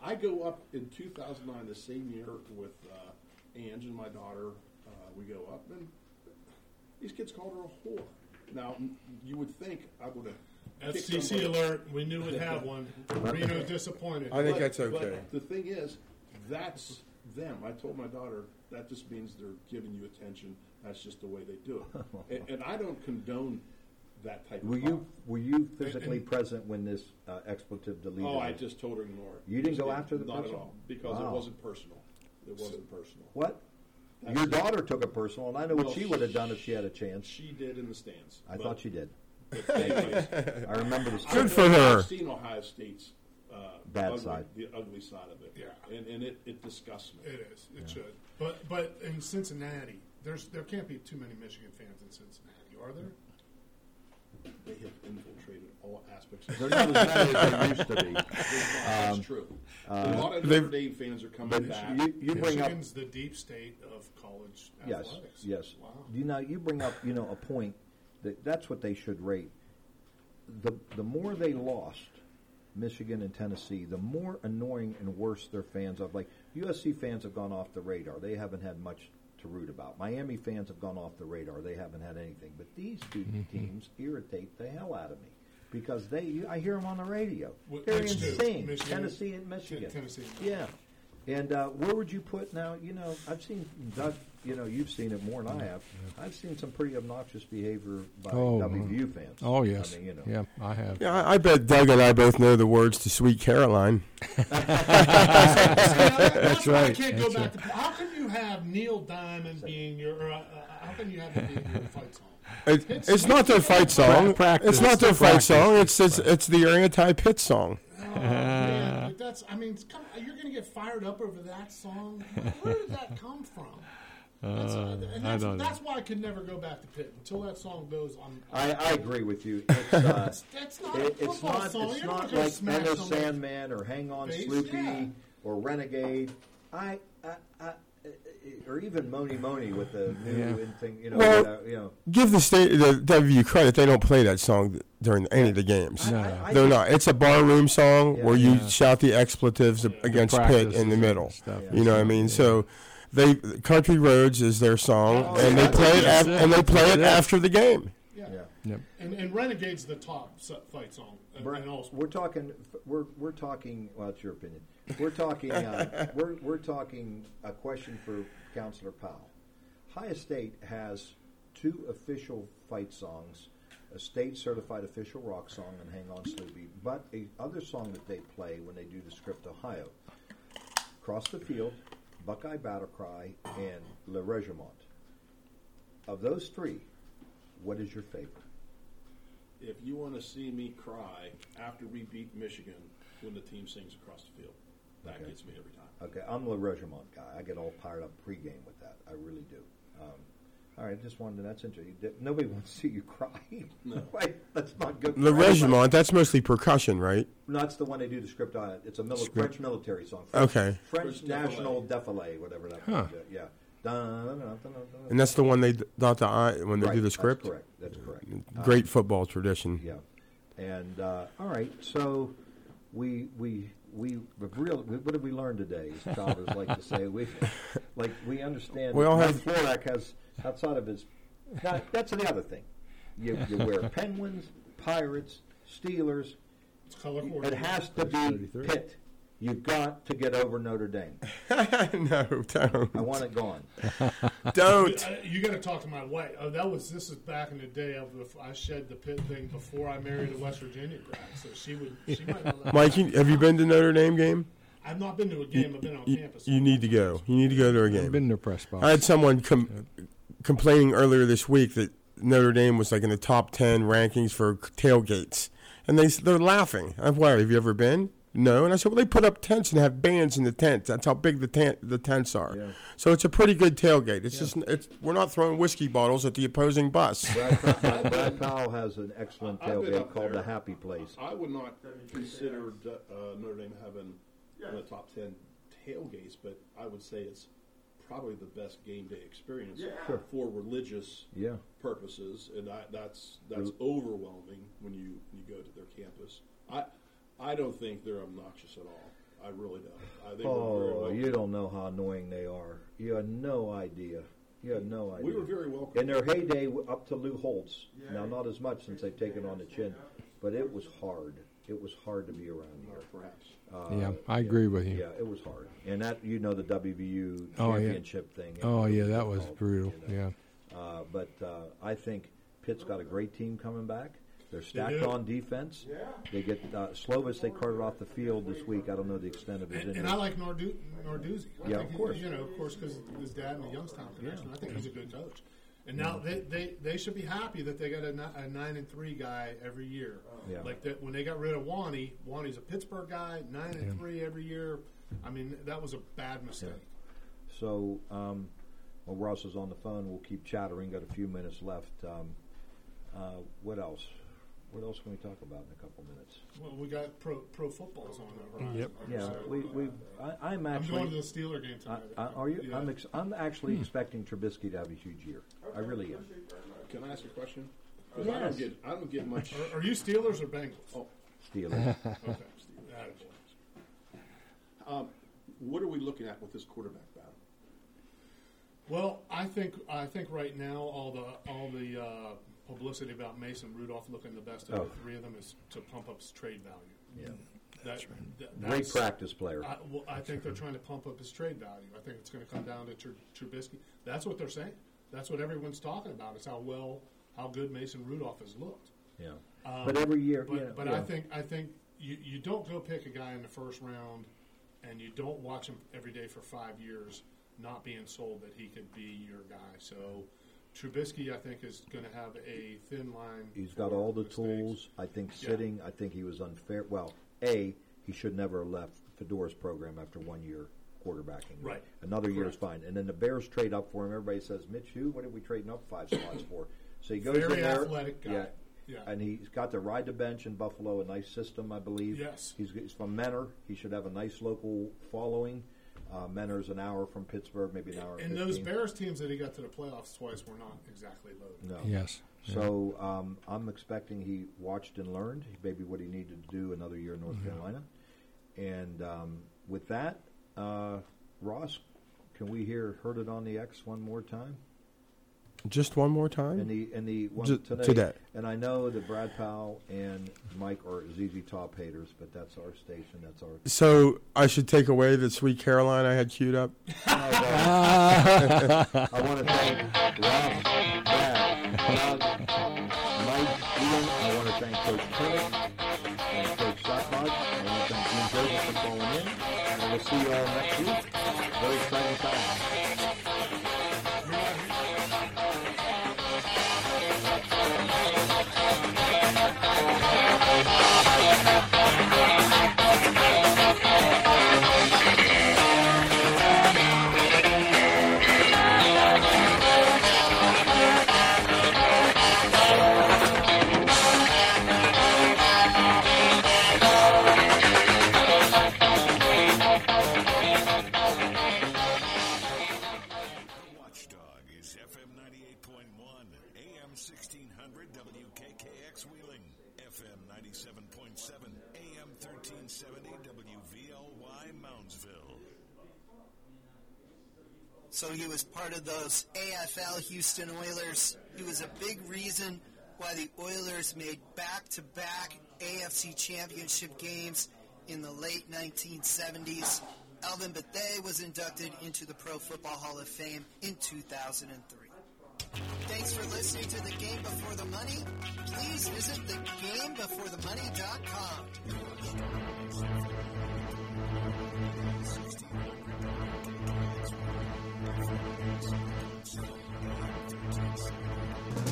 I go up in 2009, the same year, with uh, Ange and my daughter. Uh, we go up, and these kids called her a whore. Now, you would think I would have. Kicked FCC alert. We knew we'd have one. Reno disappointed. I think but- that's but okay. the thing is, that's them. I told my daughter that just means they're giving you attention. That's just the way they do it. and, and I don't condone that type Were of you talk. were you physically present when this uh, expletive deleted? Oh, I just told her ignore it. You didn't go after the Not person? at all, because it wasn't personal. It wasn't personal. What? That's Your just- daughter took it personal, and I know what Well, she would have done if she had a chance. She did in the stands. I thought she did. But anyways, I remember the I've- story. I've seen Ohio State's uh, Bad ugly, side. the ugly side of it. Yeah. and, and it, it disgusts me. It is. It should. But but in Cincinnati, there's there can't be too many Michigan fans in Cincinnati, are there? They have infiltrated all aspects. of They're not as many as they used to be. That's Um, true. uh, a lot of they've- Notre Dame fans are coming but back. you- you bring up- Michigan's the deep state of college Yes, athletics. yes. Wow. You know, you bring up, you know, a point that that's what they should rate. The the more they lost, Michigan and Tennessee, the more annoying and worse their fans are. Like USC fans have gone off the radar; they haven't had much to root about. Miami fans have gone off the radar; they haven't had anything. But these 2 teams irritate the hell out of me because they, I hear them on the radio. Wh- They're which two? insane. Michigan? Tennessee and Michigan. Tennessee. Yeah. And uh, where would you put now? You know, I've seen Doug. You know, you've seen it more than I have. I've seen some pretty obnoxious behavior by Oh, WVU fans. Oh yes. I mean, you know. Yeah, I have. Yeah, I, I bet Doug and I both know the words to "Sweet Caroline." That's why I right. can't go That's back to. How can you have Neil Diamond being your? Uh, uh, how can you have it being your fight song? It, it's not their fight song. Practice. It's not their fight song. It's it's it's the anti-pit song. Oh, man, but that's. I mean, come, you're going to get fired up over that song. Where did that come from? That's, Uh, and that's, don't that's why I could never go back to Pitt until that song goes. I'm, I, I agree with you. It's, uh, It's- it's not a it- it's not, song. It's You're not not like smash Enter somebody. Sandman or Hang On Bass, Sloopy yeah. or Renegade. I, I, I, or even Mony Mony with the new Yeah. thing. You know, Well, uh, you know. Give the state the WVU credit; they don't play that song during any of the games. No. I- I They're think- not. It's a barroom song Yeah. where you Yeah. shout the expletives against Pitt in the middle. stuff. You know what I mean? So. They Country Roads is their song, Oh, and they play it af- it. and they play it it. after the game. yeah. Yeah. Yep. And, and Renegade's the top fight song. Brian, also, we're talking. We're we're talking. Well, it's your opinion. We're talking. Uh, we're we're talking a question for Councilor Powell. High State has two official fight songs: a state certified official rock song and "Hang On Sloopy," but a other song that they play when they do the script Ohio. Cross the field, Buckeye Battle Cry, and Le Regiment. Of those three, what is your favorite? If you want to see me cry after we beat Michigan when the team sings across the field, that Okay. gets me every time. Okay, I'm the Regiment guy. I get all fired up pregame with that. I really do. Um, all right, just wanted to, that's interesting. Nobody wants to see you cry. No. Wait, that's not good. for The. Regiment, that's mostly percussion, right? No, that's the one they do the script on. It's a mili- Script. French military song. French, Okay. French French national défilé, whatever that. Huh. is. Yeah. Dun, dun, dun, dun, dun, dun. And that's the one they d- dot the I when they Right, do the that's script. correct. That's correct. Great football tradition. Yeah, and uh, all right. So we we we have real. What did we learn today? As Chavez like to say, we like we understand. We all Mike have- Florak has outside of his. Now, that's the other thing. You, you wear Penguins, Pirates, Steelers. it's color It has to be Pitt. You've got to get over Notre Dame. no, don't. I want it gone. Don't. Uh, You got to talk to my wife. Uh, that was this is back in the day of if I shed the pit thing before I married a West Virginia grad, so she would she might know. Mike, you, have you been to Notre Dame game? I've not been to a game. I've been on You, campus. you need to go. You need to go to a game. I've been to the press box. I had someone com- complaining earlier this week that Notre Dame was like in the top ten rankings for tailgates, and they, they're laughing. I'm why have you ever been? No, and I said, well, they put up tents and have bands in the tents. That's how big the tent the tents are. Yeah. So it's a pretty good tailgate. It's just it's we're not throwing whiskey bottles at the opposing bus. Brad, Powell- Brad Powell has an excellent tailgate called there. the Happy Place. I would not consider uh, Notre Dame having one of the top ten tailgates, but I would say it's probably the best game day experience Sure. for religious Yeah. purposes, and I, that's that's overwhelming when you you go to their campus. I I don't think they're obnoxious at all. I really don't. I think we're very Oh, you don't know how annoying they are. You have no idea. You have no idea. We were very welcome. In their heyday, up to Lou Holtz. Now, not as much since they've taken on the chin, but it was hard. it was hard to be around here. Oh, perhaps. Uh, Yeah, I agree with you. Yeah, it was hard, and that you know the WVU Oh, yeah. championship thing. Oh, yeah, that was difficult, brutal. you know. Yeah. Uh, but uh, I think Pitt's got a great team coming back. They're stacked do. on defense. Yeah. They get uh, Slovis. They carted off the field this week. I don't know the extent of his And, injury. and I like Nordu- Narduzzi. I Yeah, think of he- course. You know, of course, because his dad and the Youngstown connection. Yeah. I think he's a good coach. And now they, they, they should be happy that they got a, ni- a nine and three guy every year. Yeah. Like that when they got rid of Wani. Wani's a Pittsburgh guy, nine and three every year. I mean, that was a bad mistake. So, um, while Russ is on the phone, we'll keep chattering. Got a few minutes left. Um, uh, what else? What else can we talk about in a couple minutes? Well, we got pro pro footballs on the horizon. Yep. Yeah, So, we, we I, I'm I'm actually. going to the Steeler game tonight. I, are you? Yeah. I'm, ex- I'm actually expecting Trubisky to have a huge year. I really am. Can I ask a question? 'Cause I don't get I don't get much. Are, are you Steelers or Bengals? Oh, Steelers. okay. um, what are we looking at with this quarterback battle? Well, I think I think right now all the all the uh, publicity about Mason Rudolph looking the best of Oh. the three of them is to pump up his trade value. Yeah. That, that- Great that's- practice player. I, well, I think they're trying to pump up his trade value. I think it's going to come down to Tr- Trubisky. That's what they're saying. That's what everyone's talking about. Is how well, how good Mason Rudolph has looked. Yeah. Um, but every year, but, yeah, but yeah. I think I think you, you don't go pick a guy in the first round, and you don't watch him every day for five years, not being sold that he could be your guy. So Trubisky, I think, is going to have a thin line. He's got all the mistakes. tools. I think Yeah. sitting. I think he was unfair. Well, a he should never have left Fedora's program after one year quarterbacking. Right. Another year is fine. And then the Bears trade up for him. Everybody says, Mitch, who? What are we trading up five spots for? So he goes Very there. athletic guy. Yeah. Yeah. And he's got to ride the bench in Buffalo, a nice system, I believe. Yes. He's, he's from Mentor. He should have a nice local following. Uh, Mentor's an hour from Pittsburgh, maybe an hour. And 15. those Bears teams that he got to the playoffs twice were not exactly loaded. No. Yes. So um, I'm expecting he watched and learned maybe what he needed to do another year in North Yeah. Carolina. And um, with that, uh, Ross, can we hear "Heard It on the X" one more time? Just one more time. In the in the one today, today. And I know that Brad Powell and Mike are ZZ Top haters, but that's our station. That's our. So I should take away the Sweet Caroline I had queued up. I want to thank Ross, Brad, Doug, Mike, Ian. I want to thank Coach Kinnick and Coach Stockmark. I want to thank Joseph for calling in. And we'll see you all next week. Very exciting time. Those AFL Houston Oilers. He was a big reason why the Oilers made back-to-back AFC Championship games in the late 1970s. Elvin Bethea was inducted into the Pro Football Hall of Fame in 2003. Thanks for listening to The Game Before the Money. Please visit thegamebeforethemoney.com. Thank you.